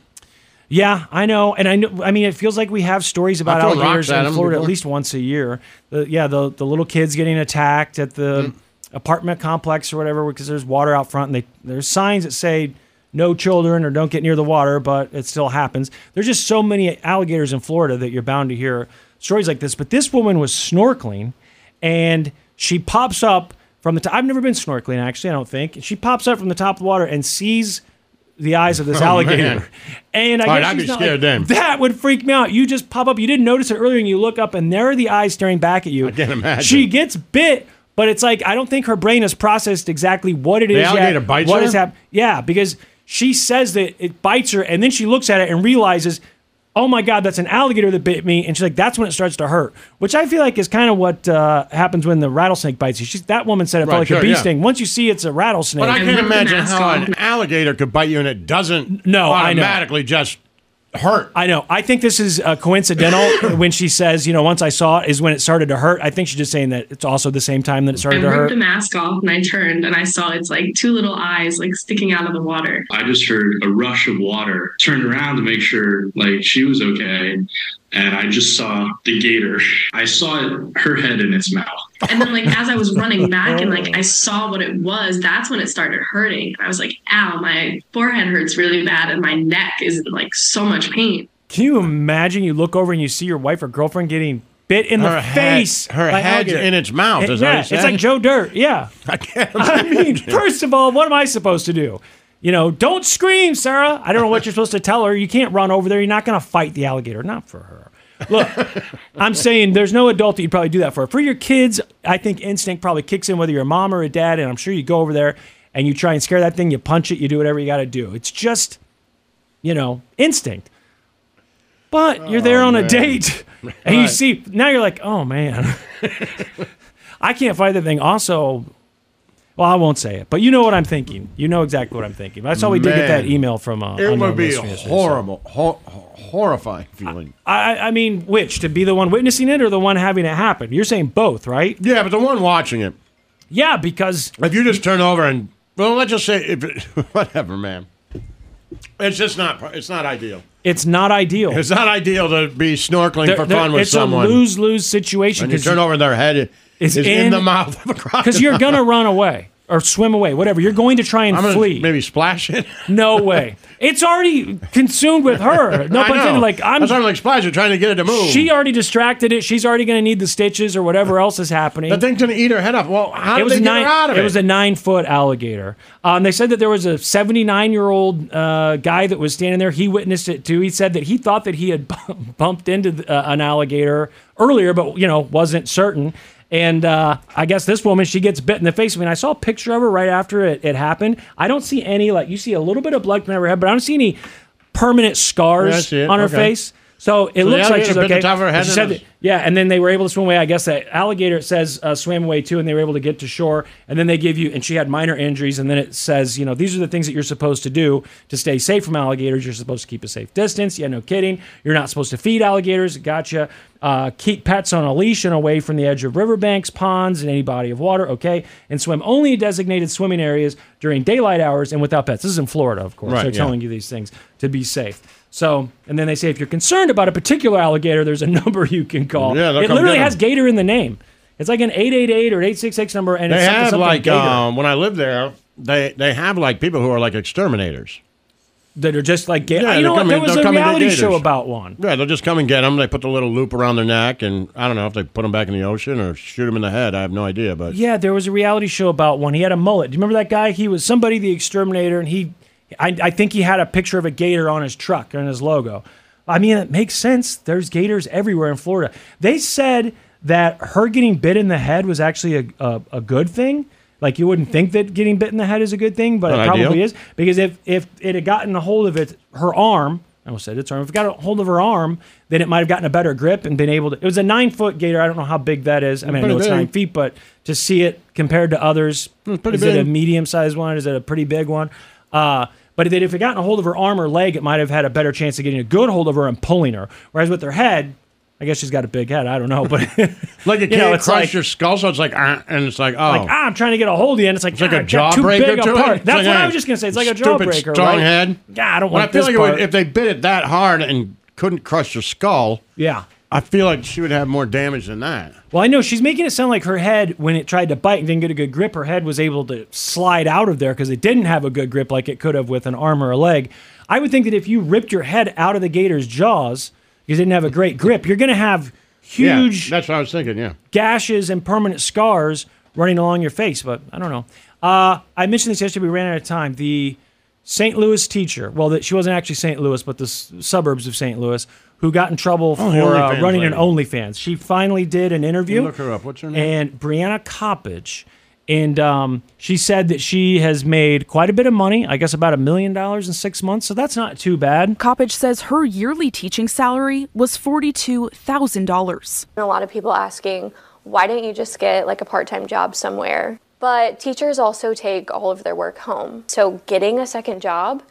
S4: Yeah, I know, and I know. I mean, it feels like we have stories about alligators in Florida at least once a year. The, yeah, the the little kids getting attacked at the
S3: Mm.
S4: apartment complex or whatever because there's water out front, and they there's signs that say no children or don't get near the water, but it still happens. There's just so many alligators in Florida that you're bound to hear stories like this. But this woman was snorkeling, and she pops up from the top. I've never been snorkeling actually. I don't think. She pops up from the top of the water and sees the eyes of this
S3: Oh,
S4: alligator.
S3: man.
S4: And I
S3: All right,
S4: guess
S3: I'd be scared
S4: like,
S3: then.
S4: That would freak me out. You just pop up. You didn't notice it earlier, and you look up, and there are the eyes staring back at you. I
S3: can't imagine.
S4: She gets bit, but it's like I don't think her brain has processed exactly what it
S3: The
S4: is.
S3: alligator
S4: yet,
S3: bites
S4: what
S3: her?
S4: has hap- Yeah, because she says that it bites her, and then she looks at it and realizes, oh my god, that's an alligator that bit me, and she's like, that's when it starts to hurt. Which I feel like is kind of what uh, happens when the rattlesnake bites you. She's, that woman said it
S3: Right,
S4: felt like
S3: sure,
S4: a bee
S3: yeah.
S4: sting. Once you see it's a rattlesnake,
S3: But I can't imagine how an alligator could bite you and it doesn't
S4: No, I know.
S3: automatically just hurt.
S4: I know. I think this is uh, coincidental when she says, you know, once I saw it is when it started to hurt. I think she's just saying that it's also the same time that it
S25: I
S4: started to
S25: ripped
S4: hurt.
S25: the mask off and I turned and I saw it's like two little eyes like sticking out of the water.
S26: I just heard a rush of water. Turned around to make sure like she was okay, and I just saw the gator. I saw it, her head in its mouth.
S25: And then like as I was running back and like oh. I saw what it was, that's when it started hurting. I was like, ow, my forehead hurts really bad and my neck is in like so much pain.
S4: Can you imagine you look over and you see your wife or girlfriend getting bit in
S3: Her
S4: the
S3: head-
S4: face?
S3: her
S4: by
S3: head's
S4: alligator?
S3: in its mouth, is
S4: yeah, it's like Joe Dirt. Yeah.
S3: I can't.
S4: I mean, first of all, what am I supposed to do? You know, don't scream, Sarah. I don't know what you're supposed to tell her. You can't run over there. You're not going to fight the alligator. Not for her. Look, I'm saying there's no adult that you'd probably do that for. For your kids, I think instinct probably kicks in, whether you're a mom or a dad. And I'm sure you go over there and you try and scare that thing. You punch it. You do whatever you got to do. It's just, you know, instinct. But you're there
S3: Oh,
S4: on a date and you see, now you're like, oh man, I can't fight the thing. Also, well, I won't say it, but you know what I'm thinking. You know exactly what I'm thinking. That's why we did get that email from. Uh,
S3: It
S4: unknown
S3: would be
S4: listener yesterday, so-
S3: horrible, hor- horrifying feeling.
S4: I, I mean, which to be the one witnessing it or the one having it happen? You're saying both, right?
S3: Yeah, but the one watching it.
S4: Yeah, because
S3: if you just turn over and well, let's just say if it, whatever, man. It's just not. It's not ideal.
S4: It's not ideal.
S3: It's not ideal to be snorkeling
S4: There-
S3: for fun with
S4: it's
S3: someone.
S4: a lose lose situation
S3: And you
S4: 'cause
S3: turn over, their head is in, the mouth of a crocodile.
S4: because you're gonna run away or swim away, whatever. You're going to try and
S3: I'm
S4: flee.
S3: Maybe splash it.
S4: No way. It's already consumed with her. No
S3: I
S4: pun intended.
S3: know.
S4: Like I'm
S3: That's why I'm like splash it, trying to get it to move.
S4: She already distracted it. She's already going to need the stitches or whatever else is happening.
S3: The thing's gonna eat her head off. Well, how
S4: it
S3: did
S4: was
S3: they
S4: a
S3: get her out of it?
S4: was a nine foot alligator. Um, they said that there was a 79 year old uh, guy that was standing there. He witnessed it too. He said that he thought that he had bumped into the, uh, an alligator earlier, but you know wasn't certain. And uh, I guess this woman, she gets bit in the face. I mean, I saw a picture of her right after it, it happened. I don't see any like you see a little bit of blood coming out of her head, but I don't see any permanent scars on her
S3: Okay.
S4: face. So it
S3: So
S4: looks like she's okay.
S3: top of her head
S4: She said that- yeah, and then they were able to swim away. I guess that alligator it says uh, swam away too, and they were able to get to shore. And then they give you, and she had minor injuries. And then it says, you know, these are the things that you're supposed to do to stay safe from alligators. You're supposed to keep a safe distance. Yeah, no kidding. You're not supposed to feed alligators. Gotcha. Uh, keep pets on a leash and away from the edge of riverbanks, ponds, and any body of water. Okay, and swim only in designated swimming areas during daylight hours and without pets. This is in Florida, of course.
S3: Right,
S4: They're
S3: yeah.
S4: telling you these things to be safe. So, and then they say if you're concerned about a particular alligator, there's a number you can call.
S3: Yeah,
S4: it literally has gator in the name. It's like an 888 or 866 number, and
S3: they
S4: it's
S3: have
S4: something
S3: like
S4: gator
S3: um, when I lived there, they they have like people who are like exterminators.
S4: that are just like gator.
S3: Yeah,
S4: you know
S3: they'll
S4: what? There was a
S3: come and get
S4: reality show about one.
S3: Yeah, they'll just come and get them. They put the little loop around their neck, and I don't know if they put them back in the ocean or shoot them in the head. I have no idea, but
S4: Yeah, there was a reality show about one. He had a mullet. Do you remember that guy? He was somebody, the exterminator, and he, I, I think he had a picture of a gator on his truck and his logo. I mean, it makes sense. There's gators everywhere in Florida. They said that her getting bit in the head was actually a, a, a good thing. Like you wouldn't think that getting bit in the head is a good thing, but
S3: Not
S4: it probably
S3: ideal.
S4: is because if if it had gotten a hold of it, her arm. I almost said its arm. If it got a hold of her arm, then it might have gotten a better grip and been able to. It was a nine foot gator. I don't know how big that is. I mean, I know it's
S3: big.
S4: nine feet, but to see it compared to others, is it a medium sized one? Is it a pretty big one? Uh, but that if it gotten a hold of her arm or leg, it might have had a better chance of getting a good hold of her and pulling her. Whereas with her head, I guess she's got a big head. I don't know, but
S3: like it
S4: you know, it's
S3: crush
S4: like-
S3: your skull, so it's like ah, and it's like oh,
S4: like ah, I'm trying to get a hold of you, and it's like,
S3: It's like
S4: ah,
S3: a
S4: it got too
S3: jawbreaker
S4: big
S3: to it.
S4: apart.
S3: It's
S4: That's
S3: like
S4: what I was just gonna say. It's like a jawbreaker,
S3: strong
S4: right?
S3: head.
S4: Yeah, I don't
S3: Well,
S4: want
S3: I feel
S4: this
S3: like would, if they bit it that hard and couldn't crush your skull,
S4: yeah,
S3: I feel like she would have more damage than that.
S4: Well, I know she's making it sound like her head, when it tried to bite and didn't get a good grip, her head was able to slide out of there because it didn't have a good grip like it could have with an arm or a leg. I would think that if you ripped your head out of the gator's jaws because it didn't have a great grip, you're going to have huge
S3: Yeah, that's what I was thinking. Yeah.
S4: gashes and permanent scars running along your face. But I don't know. Uh, I mentioned this yesterday. We ran out of time. The St. Louis teacher, well, that she wasn't actually St. Louis, but the s- suburbs of St. Louis, who got in trouble
S3: Oh, the
S4: for uh,
S3: OnlyFans
S4: running an. OnlyFans. She finally did an interview.
S3: Look her up. What's her name?
S4: And Brianna Coppage. And um, she said that she has made quite a bit of money, I guess about a million dollars in six months. So that's not too bad.
S27: Coppage says her yearly teaching salary was $42,000.
S28: A lot of people asking, why don't you just get like a part time job somewhere? But teachers also take all of their work home. So getting a second job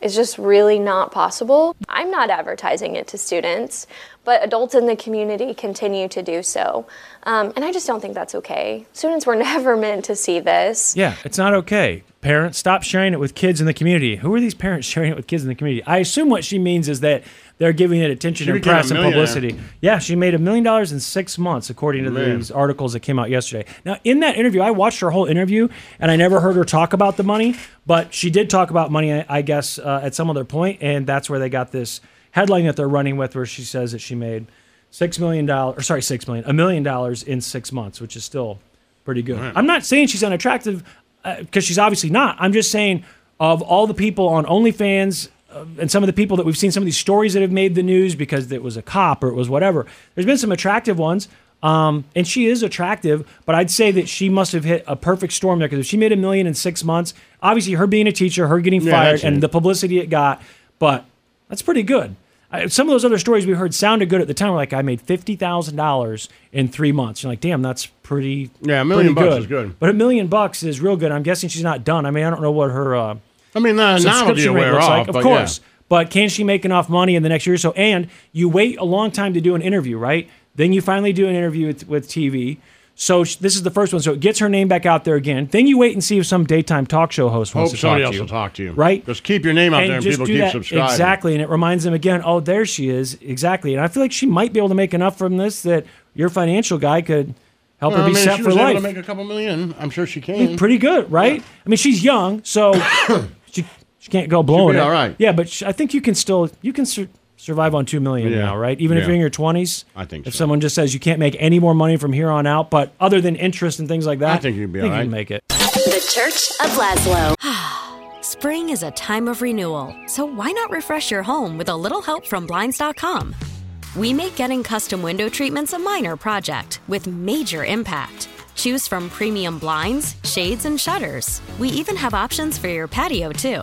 S28: is just really not possible. I'm not advertising it to students, but adults in the community continue to do so. Um, and I just don't think that's okay. Students were never meant to see this.
S4: Yeah, it's not okay. Parents, stop sharing it with kids in the community. Who are these parents sharing it with kids in the community? I assume what she means is that they're giving it attention
S3: She
S4: and press and publicity. Yeah, she made a million dollars in six months, according to
S3: Man.
S4: these articles that came out yesterday. Now, in that interview, I watched her whole interview, and I never heard her talk about the money, but she did talk about money, I- I guess, uh, at some other point, and that's where they got this headline that they're running with, where she says that she made six million dollars, or sorry, six million, a million dollars in six months, which is still pretty good.
S3: Right.
S4: I'm not saying she's unattractive because she's obviously not. I'm just saying of all the people on OnlyFans uh, and some of the people that we've seen, some of these stories that have made the news because it was a cop or it was whatever. There's been some attractive ones. Um, and she is attractive, but I'd say that she must have hit a perfect storm there because if she made a million in six months, obviously her being a teacher, her getting
S3: Yeah,
S4: fired, and the publicity it got, but that's pretty good. I, some of those other stories we heard sounded good at the time. We're like, I made fifty thousand dollars in three months. You're like, damn, that's pretty.
S3: Yeah, a million bucks is good.
S4: But a million bucks is real good. I'm guessing she's not done. I mean, I don't know what her. Uh,
S3: I mean, the
S4: subscription rate looks
S3: off,
S4: like. Of
S3: yeah.
S4: course. But can she make enough money in the next year or so? And you wait a long time to do an interview, right? Then you finally do an interview with, with TV. So sh- this is the first one. So it gets her name back out there again. Then you wait and see if some daytime talk show host wants
S3: Hope
S4: to talk
S3: somebody
S4: to
S3: else
S4: you.
S3: will talk to you.
S4: Right?
S3: Just keep your name out there and
S4: just
S3: people
S4: do
S3: keep
S4: that.
S3: subscribing.
S4: Exactly. And it reminds them again, oh, there she is. Exactly. And I feel like she might be able to make enough from this that your financial guy could help
S3: Well,
S4: her
S3: I
S4: be
S3: mean,
S4: set
S3: she
S4: for
S3: was able
S4: life.
S3: to make a couple million. I'm sure she can.
S4: pretty good, right? I mean, she's young, so she she can't go blowing
S3: be
S4: it.
S3: all right.
S4: Yeah, but sh I think you can still you can sur- survive on two million
S3: Yeah.
S4: now, right? Even if you're in your twenties.
S3: I think
S4: if
S3: so.
S4: someone just says you can't make any more money from here on out, but other than interest and things like that,
S3: I think you'd be
S4: I think
S3: all
S4: you
S3: right.
S4: can make it.
S7: The Church of Lazlo. Spring is a time of renewal, so why not refresh your home with a little help from Blinds.com? We make getting custom window treatments a minor project with major impact. Choose from premium blinds, shades, and shutters. We even have options for your patio, too.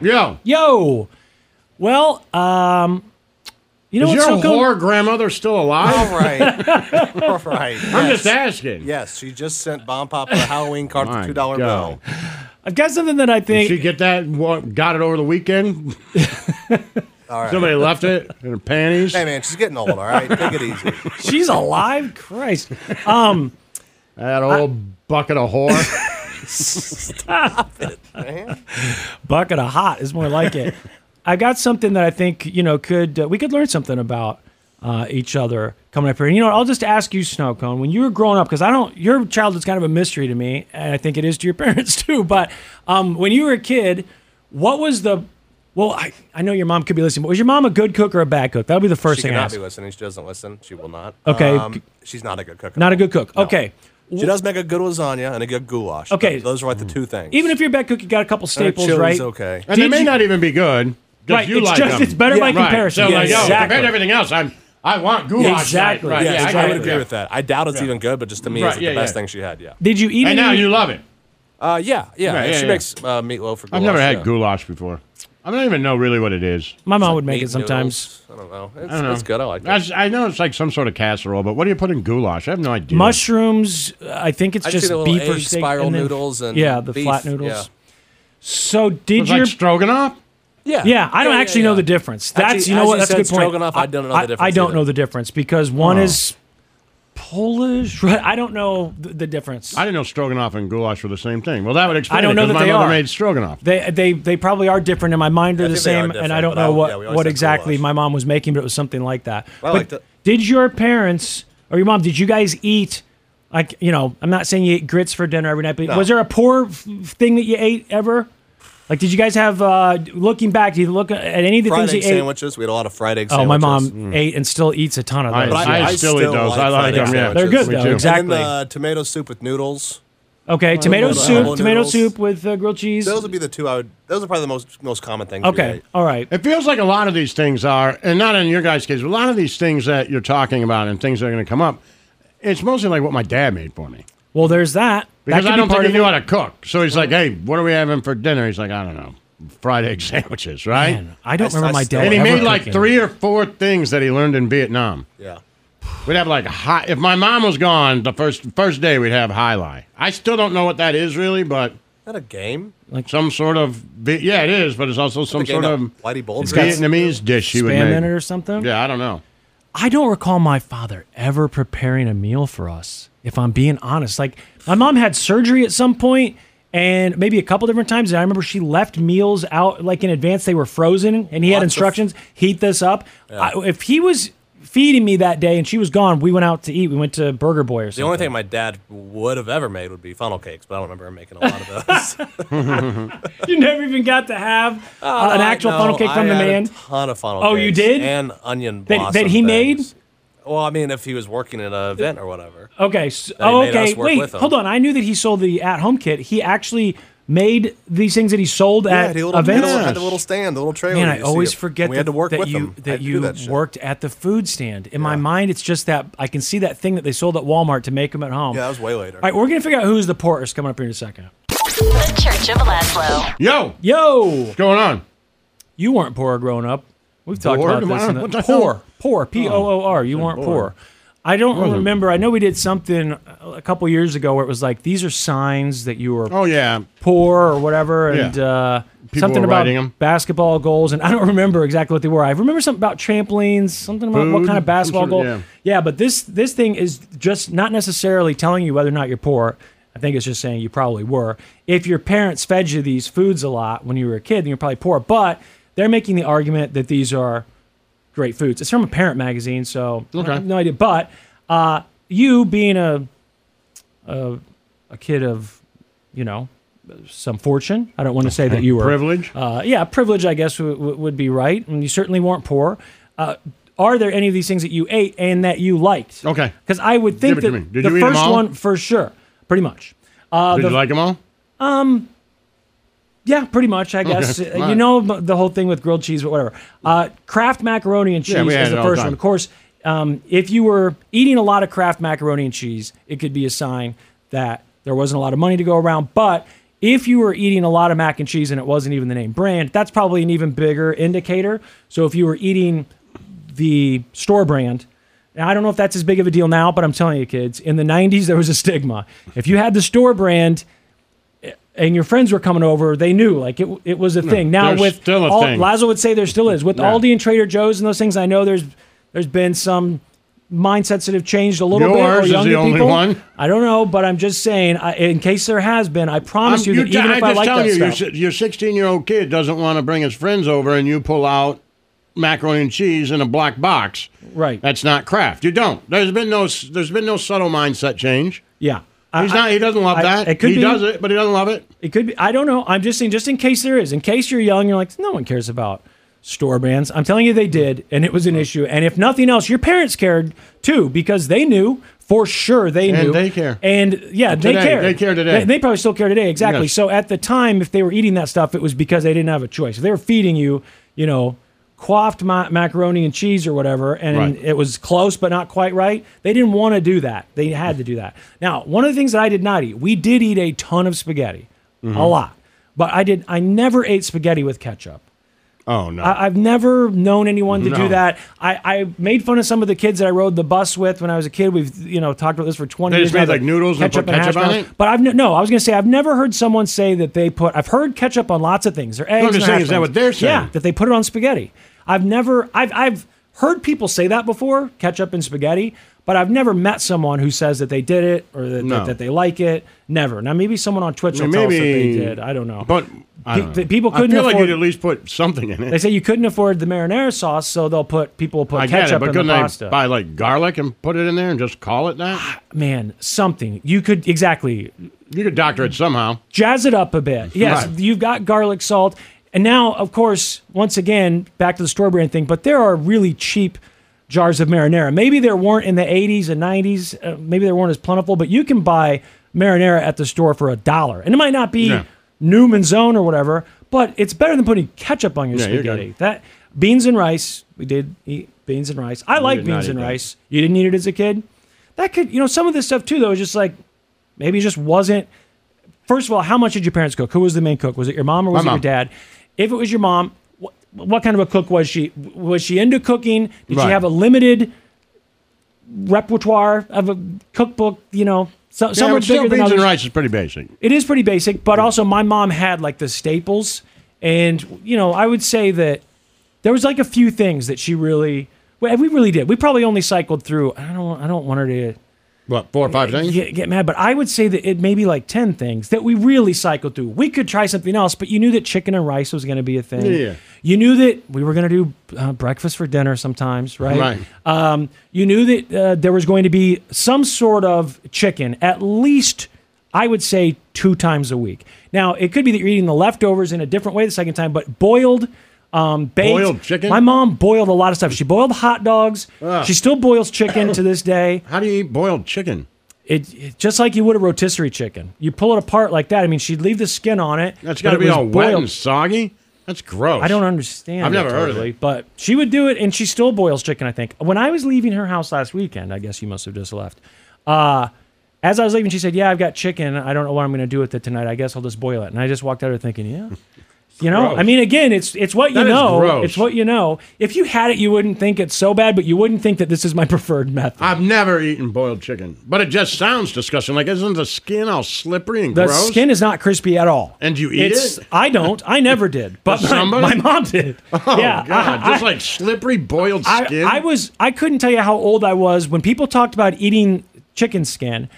S3: Yo.
S4: Yo. Well, um, you know
S3: Is
S4: what's
S3: your
S4: so cool?
S3: whore grandmother still alive?
S9: All right. All right.
S3: I'm just asking.
S9: Yes, she just sent Bomb Pop a Halloween card
S3: My
S9: for two dollar
S3: God.
S9: bill.
S4: I've got something that I
S3: Did
S4: think.
S3: she get that? What, got it over the weekend?
S9: All right.
S3: Somebody left it in her panties.
S9: Hey man, she's getting old. All right, take it easy.
S4: She's alive, Christ. Um,
S3: that old bucket of whore.
S4: Stop
S9: it, man.
S4: Bucket of hot is more like it. I got something that I think you know could uh, we could learn something about uh, each other coming up here. And, you know, I'll just ask you, Snowcone, when you were growing up, because I don't, your childhood's kind of a mystery to me, and I think it is to your parents too. But um, when you were a kid, what was the well, I, I know your mom could be listening, but was your mom a good cook or a bad cook? That'll be the first
S9: she
S4: thing She
S9: cannot
S4: ask.
S9: be listening. She doesn't listen. She will not.
S4: Okay.
S9: Um, she's not a good cook.
S4: Not a good cook.
S9: No.
S4: Okay.
S9: She does make a good lasagna and a good goulash.
S4: Okay.
S9: Those are like the two things.
S4: Even if you're a bad cook, you got a couple staples,
S9: chili's
S4: right?
S9: okay.
S3: And they
S4: Did
S3: may
S4: you-
S3: not even be good. Because
S4: Right,
S3: you
S4: it's
S3: like
S4: just-
S3: them.
S4: it's better by
S3: Right.
S4: comparison.
S3: So
S4: Yeah,
S3: like, yo, compared to everything else, I'm I want goulash.
S4: Exactly.
S3: Right.
S9: Yeah,
S3: Yeah,
S9: I,
S3: I
S9: would
S3: get
S9: agree
S3: it.
S9: with that. I doubt it's
S3: Yeah.
S9: even good, but just to me,
S3: Right,
S9: it's like
S3: yeah,
S9: the best
S3: yeah.
S9: thing she had. Yeah.
S4: Did you eat it?
S3: And
S4: any?
S3: now you love it.
S9: Uh, yeah, yeah.
S3: Right, yeah,
S9: she
S3: yeah.
S9: makes uh, meatloaf for. Goulash.
S3: I've never had
S9: yeah.
S3: goulash before. I don't even know really what it is.
S4: My mom
S9: It's
S4: would make it sometimes.
S9: noodles. I don't know. It's,
S3: I don't know.
S9: it's good. I like it.
S3: That's- I know it's like some sort of casserole, but what do you put in goulash? I have no idea.
S4: Mushrooms. I think it's
S9: I see
S4: just
S9: the little
S4: beef or
S9: egg
S4: steak.
S9: spiral
S4: and then-
S9: noodles and
S4: yeah, the
S9: beef,
S4: flat noodles.
S9: yeah.
S4: So did
S3: It's
S4: your
S3: like stroganoff?
S9: Yeah.
S4: Yeah, I don't
S9: Yeah, yeah,
S4: actually know the difference. That's
S9: Actually,
S4: you know
S9: as
S4: what?
S9: you
S4: That's a
S9: said
S4: good point.
S9: stroganoff, I don't know the difference
S4: I don't
S9: either.
S4: know the difference because one
S3: Oh.
S4: is Polish. Right? I don't know the, the difference.
S3: I didn't know stroganoff and goulash were the same thing. Well, that would explain
S4: I don't
S3: it,
S4: know
S3: 'cause
S4: that
S3: my
S4: they
S3: mother
S4: are.
S3: made stroganoff.
S4: They they they probably are different. In my mind, they're
S9: I
S4: the
S9: think they are
S4: same, and I don't
S9: but
S4: know
S9: I-
S4: what
S9: yeah, we always
S4: what
S9: said
S4: exactly
S9: goulash.
S4: my mom was making, but it was something like that.
S9: I
S4: but
S9: liked it.
S4: did your parents or your mom? Did you guys eat? Like you know, I'm not saying you ate grits for dinner every night, but
S9: No.
S4: was there a poor f- thing that you ate ever? Like, did you guys have? uh Looking back, do you look at any of the
S9: Fried
S4: things
S9: egg
S4: you ate?
S9: sandwiches. We had a lot of fried egg
S4: Oh,
S9: sandwiches.
S4: my mom ate and still eats a ton of
S3: I-
S4: those.
S3: I-
S4: Yeah.
S3: still eat those. I like
S9: fried
S3: them, yeah.
S4: They're good,
S3: Me
S4: though, exactly.
S9: And then uh, tomato soup with noodles.
S4: Okay, tomato soup, tomato
S9: noodles.
S4: soup with uh, grilled cheese.
S9: Those would be the two I would. Those are probably the most most common things.
S4: Okay, all right.
S3: It feels like a lot of these things are, and not in your guys' case, but a lot of these things that you're talking about and things that are going to come up, it's mostly like what my dad made for me.
S4: Well, there's that.
S3: Because
S4: that
S3: I don't
S4: part
S3: think he knew how to cook. So he's like, hey, what are we having for dinner? He's like, I don't know. Fried egg sandwiches, right?
S4: Man, I don't remember my dad
S3: And he made like
S4: cooking.
S3: three or four things that he learned in Vietnam.
S9: Yeah.
S3: We'd have like hot. If my mom was gone, the first first day we'd have high lie. I still don't know what that is really, but
S9: Is that a game?
S3: like some sort of yeah, it is. But it's also some sort of
S9: of Whitey Bulger?
S3: Vietnamese dish You would
S4: Spam
S3: make.
S4: in it or something.
S3: Yeah, I don't know.
S4: I don't recall my father ever preparing a meal for us. If I'm being honest, like my mom had surgery at some point, and maybe a couple different times. And I remember she left meals out like in advance; they were frozen, and he had
S9: Lots of-
S4: instructions: heat this up. I, if he was feeding me that day and she was gone, we went out to eat. We went to Burger Boy or something.
S9: The only thing my dad would have ever made would be funnel cakes, but I don't remember him making a lot of those.
S4: you never even got to have uh, an actual funnel cake from
S9: I
S4: the
S9: had
S4: man.
S9: A ton of funnel
S4: Oh,
S9: cakes
S4: you did?
S9: And onion
S4: That- that he made?
S9: Things. Well, I mean, if he was working at an event or whatever.
S4: Okay. So, oh, okay. Wait, hold on. I knew that he sold the at-home kit. He actually made these things that he sold
S9: Yeah,
S4: at
S9: had a little,
S4: events.
S9: had a little stand, the little trailer.
S4: Man, I always forget that,
S9: work
S4: that you
S9: them.
S4: That
S9: had to do
S4: you
S9: that
S4: worked at the food stand. In my mind, it's just that I can see that thing that they sold at Walmart to make them at home.
S9: Yeah, that was way later.
S4: All right, we're gonna figure out who's the porters coming up here in a second.
S29: The Church of Lazlo.
S3: Yo,
S4: yo,
S3: what's going on?
S4: You weren't poor growing up. We've talked
S3: Bored?
S4: about this. in the- poor, poor, P O O R. You weren't poor. I don't remember. I know we did something a couple years ago where it was like these are signs that you were
S3: Oh yeah,
S4: poor or whatever,
S3: Yeah.
S4: and uh, something about
S3: writing 'em.
S4: basketball goals. And I don't remember exactly what they were. I remember something about trampolines, something about what kind of basketball goal.
S3: of-
S4: yeah, but this this thing is just not necessarily telling you whether or not you're poor. I think it's just saying you probably were. If your parents fed you these foods a lot when you were a kid, then you're probably poor. But they're making the argument that these are great foods. It's from a parent magazine, so I have no idea. But uh, you being a, a a kid of, you know, some fortune. I don't want to say that you were
S3: Privilege?
S4: Uh, yeah, privilege. I guess w- w- would be right, and you certainly weren't poor. Uh, are there any of these things that you ate and that you liked?
S3: Okay.
S4: Because I would think
S3: Give
S4: that the
S3: you eat 'em
S4: first one for sure, pretty much. Uh,
S3: Did
S4: the-
S3: you like them all?
S4: um, yeah, pretty much. I guess
S3: all
S4: you know the whole thing with grilled cheese, but whatever. Uh, Kraft macaroni and cheese
S3: Yeah,
S4: is the first one. Of course, um, if you were eating a lot of Kraft macaroni and cheese, it could be a sign that there wasn't a lot of money to go around. But if you were eating a lot of mac and cheese and it wasn't even the name brand, that's probably an even bigger indicator. So if you were eating the store brand. Now, I don't know if that's as big of a deal now, but I'm telling you, kids, in the 90s, there was a stigma. If you had the store brand and your friends were coming over, they knew like it, it was a thing. Now,
S3: there's
S4: with
S3: still a
S4: Al-
S3: thing.
S4: Lazlo would say there still is. With
S3: Yeah.
S4: Aldi and Trader Joe's and those things, I know there's there's been some mindsets that have changed a little bit.
S3: Yours is
S4: younger
S3: the only
S4: people.
S3: one?
S4: I don't know, but I'm just saying, I, in case there has been, I promise
S3: I'm-
S4: you that
S3: you-
S4: even if I like that
S3: you, your
S4: stuff,
S3: si- your 16 year old kid doesn't want to bring his friends over, and you pull out macaroni and cheese in a black box.
S4: Right.
S3: That's not Kraft. You don't. There's been no. There's been no subtle mindset change.
S4: yeah.
S3: He's
S4: I-
S3: not. He doesn't love
S4: I-
S3: that.
S4: It could
S3: he
S4: be.
S3: does it, but he doesn't love it.
S4: It could be. I don't know. I'm just saying, just in case there is, in case you're young, you're like, no one cares about store brands. I'm telling you, they did, and it was an issue. And if nothing else, your parents cared too because they knew for sure they
S3: And
S4: knew.
S3: they care.
S4: And yeah, they care.
S3: they care today.
S4: They, they probably still care today. Exactly.
S3: Yes.
S4: So at the time, if they were eating that stuff, it was because they didn't have a choice. If they were feeding you, you know, Kraft ma- macaroni and cheese or whatever, and
S3: Right.
S4: it was close but not quite right. They didn't want to do that. They had to do that. Now, one of the things that I did not eat, we did eat a ton of spaghetti,
S3: Mhm.
S4: a lot, but I did. I never ate spaghetti with ketchup.
S3: Oh no.
S4: I, I've never known anyone to
S3: No.
S4: do that. I, I made fun of some of the kids that I rode the bus with when I was a kid. We've you know talked about this for twenty
S3: They
S4: years. now,
S3: made, like, noodles and put
S4: hash
S3: ketchup on
S4: browns.
S3: it?
S4: But I've no. I was going to say I've never heard someone say that they put. I've heard ketchup on lots of things. Their eggs. And
S3: saying, is that what they're saying?
S4: Yeah, that they put it on spaghetti. I've never. I've I've heard people say that before, ketchup and spaghetti. But I've never met someone who says that they did it or that,
S3: No.
S4: that, that they like it. Never. Now maybe someone on Twitch
S3: I
S4: will
S3: mean,
S4: tell us that they did. I don't know.
S3: But I don't
S4: pe-
S3: know.
S4: people
S3: I
S4: couldn't
S3: feel like you'd at least put something in it.
S4: They say you couldn't afford the marinara sauce, so they'll put people will put
S3: I get
S4: ketchup
S3: it, but
S4: in the
S3: couldn't
S4: pasta.
S3: they buy like garlic and put it in there and just call it that?
S4: Ah, man, something you could exactly.
S3: You could doctor it somehow.
S4: Jazz it up a bit. Yes,
S3: Right.
S4: you've got garlic salt, and now, of course, once again, back to the store brand thing. But there are really cheap jars of marinara. Maybe there weren't in the '80s and '90s. Uh, maybe there weren't as plentiful, but you can buy marinara at the store for a dollar, and it might not be
S3: Yeah.
S4: Newman's Own or whatever, but it's better than putting ketchup on your
S3: Yeah,
S4: spaghetti. That beans and rice. We did eat beans and rice. I
S3: We
S4: like beans and
S3: that.
S4: rice. You didn't eat it as a kid. That could, you know, some of this stuff too. Though is just like maybe it just wasn't. First of all, how much did your parents cook? Who was the main cook? Was it your mom or was
S3: My
S4: it your dad? If it was your mom, what, kind of a cook was she? Was she into cooking? Did
S3: Right.
S4: she have a limited repertoire of a cookbook? You know, so,
S3: Yeah,
S4: some
S3: still,
S4: bigger than
S3: beans and rice is pretty basic.
S4: It is pretty basic, but also my mom had like the staples, and you know, I would say that there was like a few things that she really, well, we really did. We probably only cycled through. I don't, I don't want her to
S3: What four or five things?
S4: get, get mad, but I would say that it may be like ten things that we really cycled through. We could try something else, but you knew that chicken and rice was going to be a thing.
S3: Yeah.
S4: You knew that we were going to do uh, breakfast for dinner sometimes, right?
S3: Right.
S4: Um, you knew that uh, there was going to be some sort of chicken, at least, I would say, two times a week. Now, it could be that you're eating the leftovers in a different way the second time, but boiled, um, baked.
S3: Boiled chicken?
S4: My mom boiled a lot of stuff. She boiled hot dogs.
S3: Ugh.
S4: She still boils chicken to this day.
S3: How do you eat boiled chicken?
S4: It, it- just like you would a rotisserie chicken. You pull it apart like that. I mean, she'd leave the skin on it.
S3: That's got to
S4: it
S3: be
S4: was
S3: all wet
S4: boiled.
S3: and soggy. That's gross.
S4: I don't understand.
S3: I've never heard of it.
S4: but she would do it, and she still boils chicken. I think when I was leaving her house last weekend, I guess you must have just left. Uh, as I was leaving, she said, "Yeah, I've got chicken. I don't know what I'm going to do with it tonight. I guess I'll just boil it." And I just walked out of there thinking, "Yeah." You know,
S3: gross.
S4: I mean, again, it's it's what you
S3: That is
S4: know. It's what you know. If you had it, you wouldn't think it's so bad, but you wouldn't think that this is my preferred method.
S3: I've never eaten boiled chicken, but it just sounds disgusting. Like isn't the skin all slippery and
S4: The
S3: gross?
S4: skin is not crispy at all.
S3: And you eat
S4: It's-
S3: it?
S4: I don't. I never did. But my, my mom did.
S3: Oh
S4: yeah,
S3: god,
S4: I-
S3: just
S4: I-
S3: like slippery boiled
S4: I,
S3: skin.
S4: I was I couldn't tell you how old I was when people talked about eating chicken skin.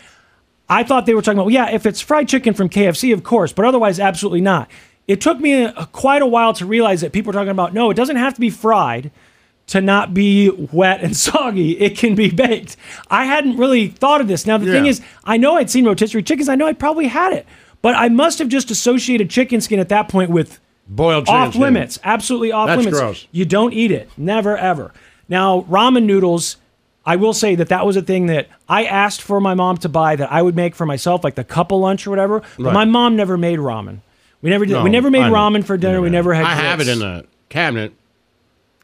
S4: I thought they were talking about well, yeah, if it's fried chicken from KFC, of course, but otherwise, absolutely not. It took me a, quite a while to realize that people are talking about no, it doesn't have to be fried to not be wet and soggy. It can be baked. I hadn't really thought of this. Now the thing is, I know I'd seen rotisserie chickens. I know I probably had it, but I must have just associated chicken skin at that point with
S3: boiled chicken
S4: off limits. Absolutely off
S3: That's
S4: limits.
S3: gross.
S4: You don't eat it. Never ever. Now ramen noodles. I will say that that was a thing that I asked for my mom to buy that I would make for myself, like the couple lunch or whatever. But
S3: Right.
S4: my mom never made ramen. We never did.
S3: No,
S4: we never made
S3: I know.
S4: ramen for dinner. We never had.
S3: I have it in the cabinet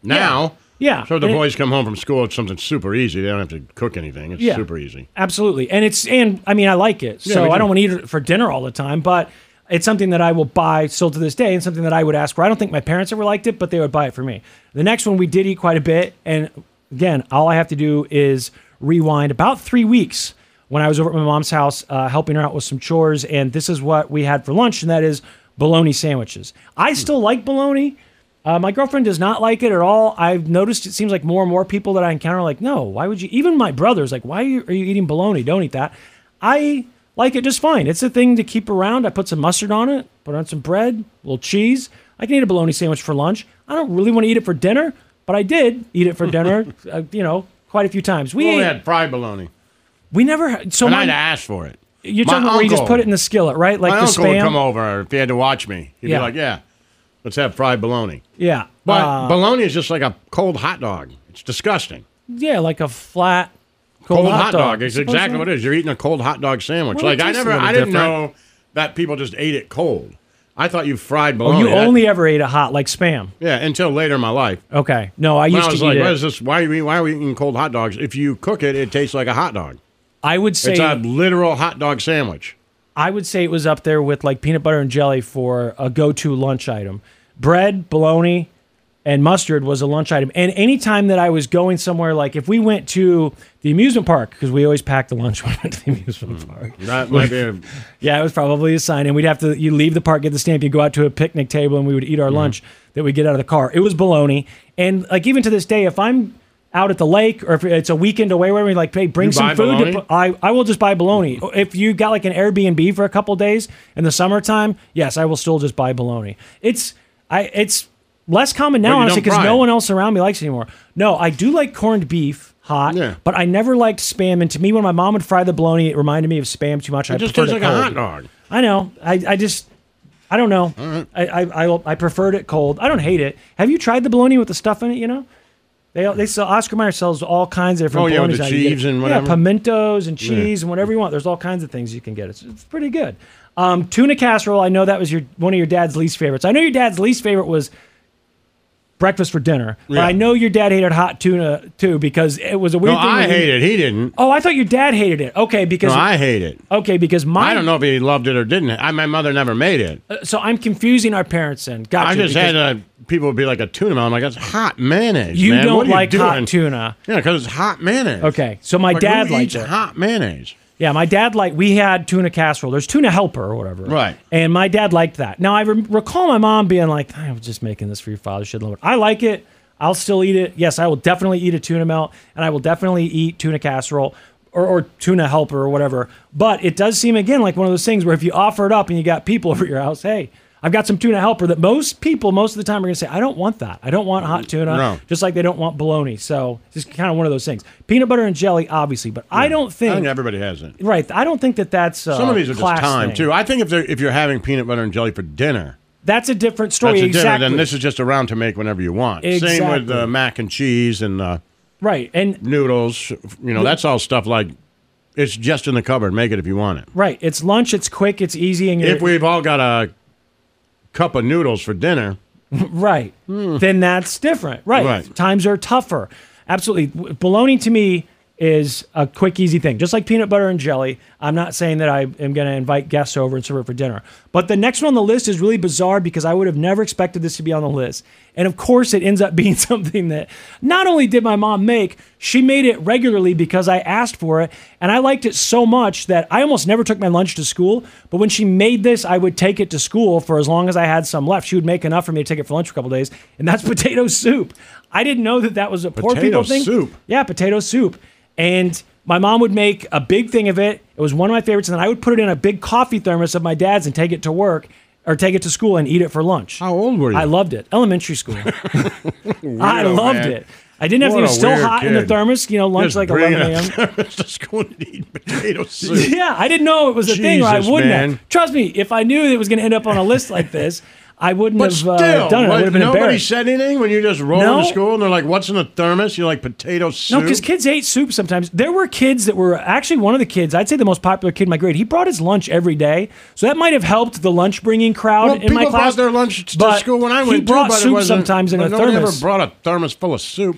S3: now.
S4: Yeah.
S3: So the
S4: And it-
S3: boys come home from school. It's something super easy. They don't have to cook anything. It's
S4: Yeah.
S3: super easy.
S4: Absolutely. And it's and I mean I like it.
S3: Yeah,
S4: so I
S3: too.
S4: don't want to eat it for dinner all the time, but it's something that I will buy still to this day and something that I would ask for. I don't think my parents ever liked it, but they would buy it for me. The next one we did eat quite a bit and again, all I have to do is rewind about 3 weeks when I was over at my mom's house uh, helping her out with some chores and this is what we had for lunch and that is bologna sandwiches. I still like bologna. Uh, my girlfriend does not like it at all. I've noticed it seems like more and more people that I encounter are like, no, why would you? Even my brother's like, why are you, are you eating bologna? Don't eat that. I like it just fine. It's a thing to keep around. I put some mustard on it, put on some bread, a little cheese. I can eat a bologna sandwich for lunch. I don't really want to eat it for dinner, but I did eat it for dinner. uh, you know, quite a few times. We
S3: We only
S4: ate-
S3: had fried bologna.
S4: we never. had- So
S3: and
S4: my,
S3: I'd ask for it.
S4: You're talking about where you just put it in the skillet, right? Like
S3: My
S4: the
S3: uncle
S4: spam.
S3: would come over if he had to watch me. He'd
S4: Yeah.
S3: be like, "Yeah, let's have fried bologna."
S4: Yeah,
S3: But
S4: Uh,
S3: bologna is just like a cold hot dog. It's disgusting.
S4: yeah, like a flat
S3: Cold, hot, dog.
S4: It's
S3: is exactly what it is. You're eating a cold hot dog sandwich.
S4: Well, it
S3: like I
S4: tastes a
S3: never,
S4: little
S3: I didn't
S4: different.
S3: know that people just ate it cold. I thought you fried
S4: Oh,
S3: bologna.
S4: you
S3: That-
S4: only ever ate a hot, like spam.
S3: yeah, until later in my life.
S4: Okay. No, I
S3: When
S4: used
S3: I was
S4: to
S3: like,
S4: eat
S3: what
S4: it.
S3: is this? Why are we why are we eating cold hot dogs? If you cook it, it tastes like a hot dog.
S4: I would say
S3: it's a literal hot dog sandwich.
S4: I would say it was up there with like peanut butter and jelly for a go-to lunch item. Bread, bologna, and mustard was a lunch item. And anytime that I was going somewhere, like if we went to the amusement park, because we always packed the lunch when we went to the amusement hmm. park.
S3: That might be
S4: Yeah, it was probably a sign. And we'd have to, you leave the park, get the stamp, you go out to a picnic table, and we would eat our mm-hmm. lunch that we get out of the car. It was bologna. And like even to this day, if I'm out at the lake or if it's a weekend away where we like, hey, bring
S3: You
S4: some food. To, I, I will just buy bologna. If you got like an Airbnb for a couple days in the summertime, yes, I will still just buy bologna. It's, I, it's less common now, honestly, because no one else around me likes it anymore. No, I do like corned beef hot, but I never liked spam. And to me, when my mom would fry the bologna, it reminded me of spam too much.
S3: It
S4: I
S3: just tastes like a hot dog.
S4: I know. I, I just, I don't know. I, I, I, I preferred it cold. I don't hate it. Have you tried the bologna with the stuff in it? You know, they they sell Oscar Mayer sells all kinds of different.
S3: Oh, yeah, with the cheese and
S4: yeah, pimentos and
S3: Yeah.
S4: cheese and whatever you want. There's all kinds of things you can get. It's, it's pretty good. Um, tuna casserole. I know that was your one of your dad's least favorites. I know your dad's least favorite was breakfast for dinner, but
S3: Yeah.
S4: I know your dad hated hot tuna too because it was a
S3: No,
S4: weird thing.
S3: I
S4: when he-
S3: hate it. He didn't.
S4: Oh, I thought your dad hated it. Okay, because
S3: no, I hate it.
S4: Okay, because my
S3: I don't know if he loved it or didn't. I, my mother never made it.
S4: Uh, so I'm confusing our parents then. Gotcha.
S3: I just
S4: because-
S3: had uh, people would be like a tuna. I'm like, that's hot mayonnaise.
S4: You
S3: man.
S4: don't
S3: are
S4: like hot
S3: doing?
S4: tuna.
S3: Yeah, because it's hot mayonnaise.
S4: Okay, so my
S3: Like,
S4: dad
S3: who
S4: liked
S3: eats
S4: it.
S3: hot mayonnaise.
S4: Yeah, my dad liked. We had tuna casserole. There's tuna helper or whatever.
S3: Right.
S4: And my dad liked that. Now I re- recall my mom being like, "I was just making this for your father. Should love it." I like it. I'll still eat it. Yes, I will definitely eat a tuna melt, and I will definitely eat tuna casserole or, or tuna helper or whatever. But it does seem again like one of those things where if you offer it up and you got people over your house, hey. I've got some tuna helper that most people, most of the time, are going to say, I don't want that. I don't want hot tuna,
S3: No.
S4: just like they don't want bologna. So it's just kind of one of those things. Peanut butter and jelly, obviously, but I don't think,
S3: I think everybody has it.
S4: Right. I don't think that that's uh,
S3: Some of these are just time
S4: thing.
S3: too. I think if they're if you're having peanut butter and jelly for dinner,
S4: That's a different story.
S3: that's a
S4: exactly.
S3: dinner. Then this is just around to make whenever you want. Same with
S4: Exactly.
S3: uh, mac and cheese and uh,
S4: right and
S3: noodles. You know, that's all stuff like it's just in the cupboard. Make it if you want it.
S4: right. It's lunch. It's quick. It's easy. And you're,
S3: If we've all got a cup of noodles for dinner,
S4: right, hmm. then that's different. Right.
S3: Right.
S4: Times are tougher. Absolutely. Bologna to me is a quick, easy thing, just like peanut butter and jelly. I'm not saying that I am going to invite guests over and serve it for dinner. But the next one on the list is really bizarre because I would have never expected this to be on the list. And of course, it ends up being something that not only did my mom make, she made it regularly because I asked for it. And I liked it so much that I almost never took my lunch to school. But when she made this, I would take it to school for as long as I had some left. She would make enough for me to take it for lunch for a couple days. And that's potato soup. I didn't know that that was a poor
S3: Potato
S4: people thing.
S3: soup?
S4: Yeah, potato soup. And my mom would make a big thing of it. It was one of my favorites. And then I would put it in a big coffee thermos of my dad's and take it to work or take it to school and eat it for lunch. How
S3: old were you?
S4: I loved it. Elementary school. I loved
S3: man.
S4: it. I didn't have
S3: What
S4: to. It was still hot in the thermos. You know, lunch
S3: Just
S4: like
S3: bring
S4: 11
S3: a
S4: a.m.
S3: thermos to school and eat potato soup.
S4: Yeah, I didn't know it was a thing, or I wouldn't
S3: man.
S4: have. Trust me, if I knew it was going to end up on a list like this, I wouldn't
S3: But
S4: have
S3: still,
S4: uh, done it. I would have been
S3: nobody
S4: embarrassed.
S3: said anything when you just roll
S4: No.
S3: into school and they're like, "What's in the thermos?" You're like, "Potato soup."
S4: No, because kids ate soup sometimes. There were kids that were actually one of the kids. I'd say the most popular kid in my grade. He brought his lunch every day, so that might have helped the lunch bringing crowd
S3: well,
S4: in my class.
S3: brought their lunch to
S4: But
S3: school when I
S4: he
S3: went
S4: brought
S3: too,
S4: soup sometimes in a
S3: nobody
S4: thermos.
S3: ever brought a thermos full of soup.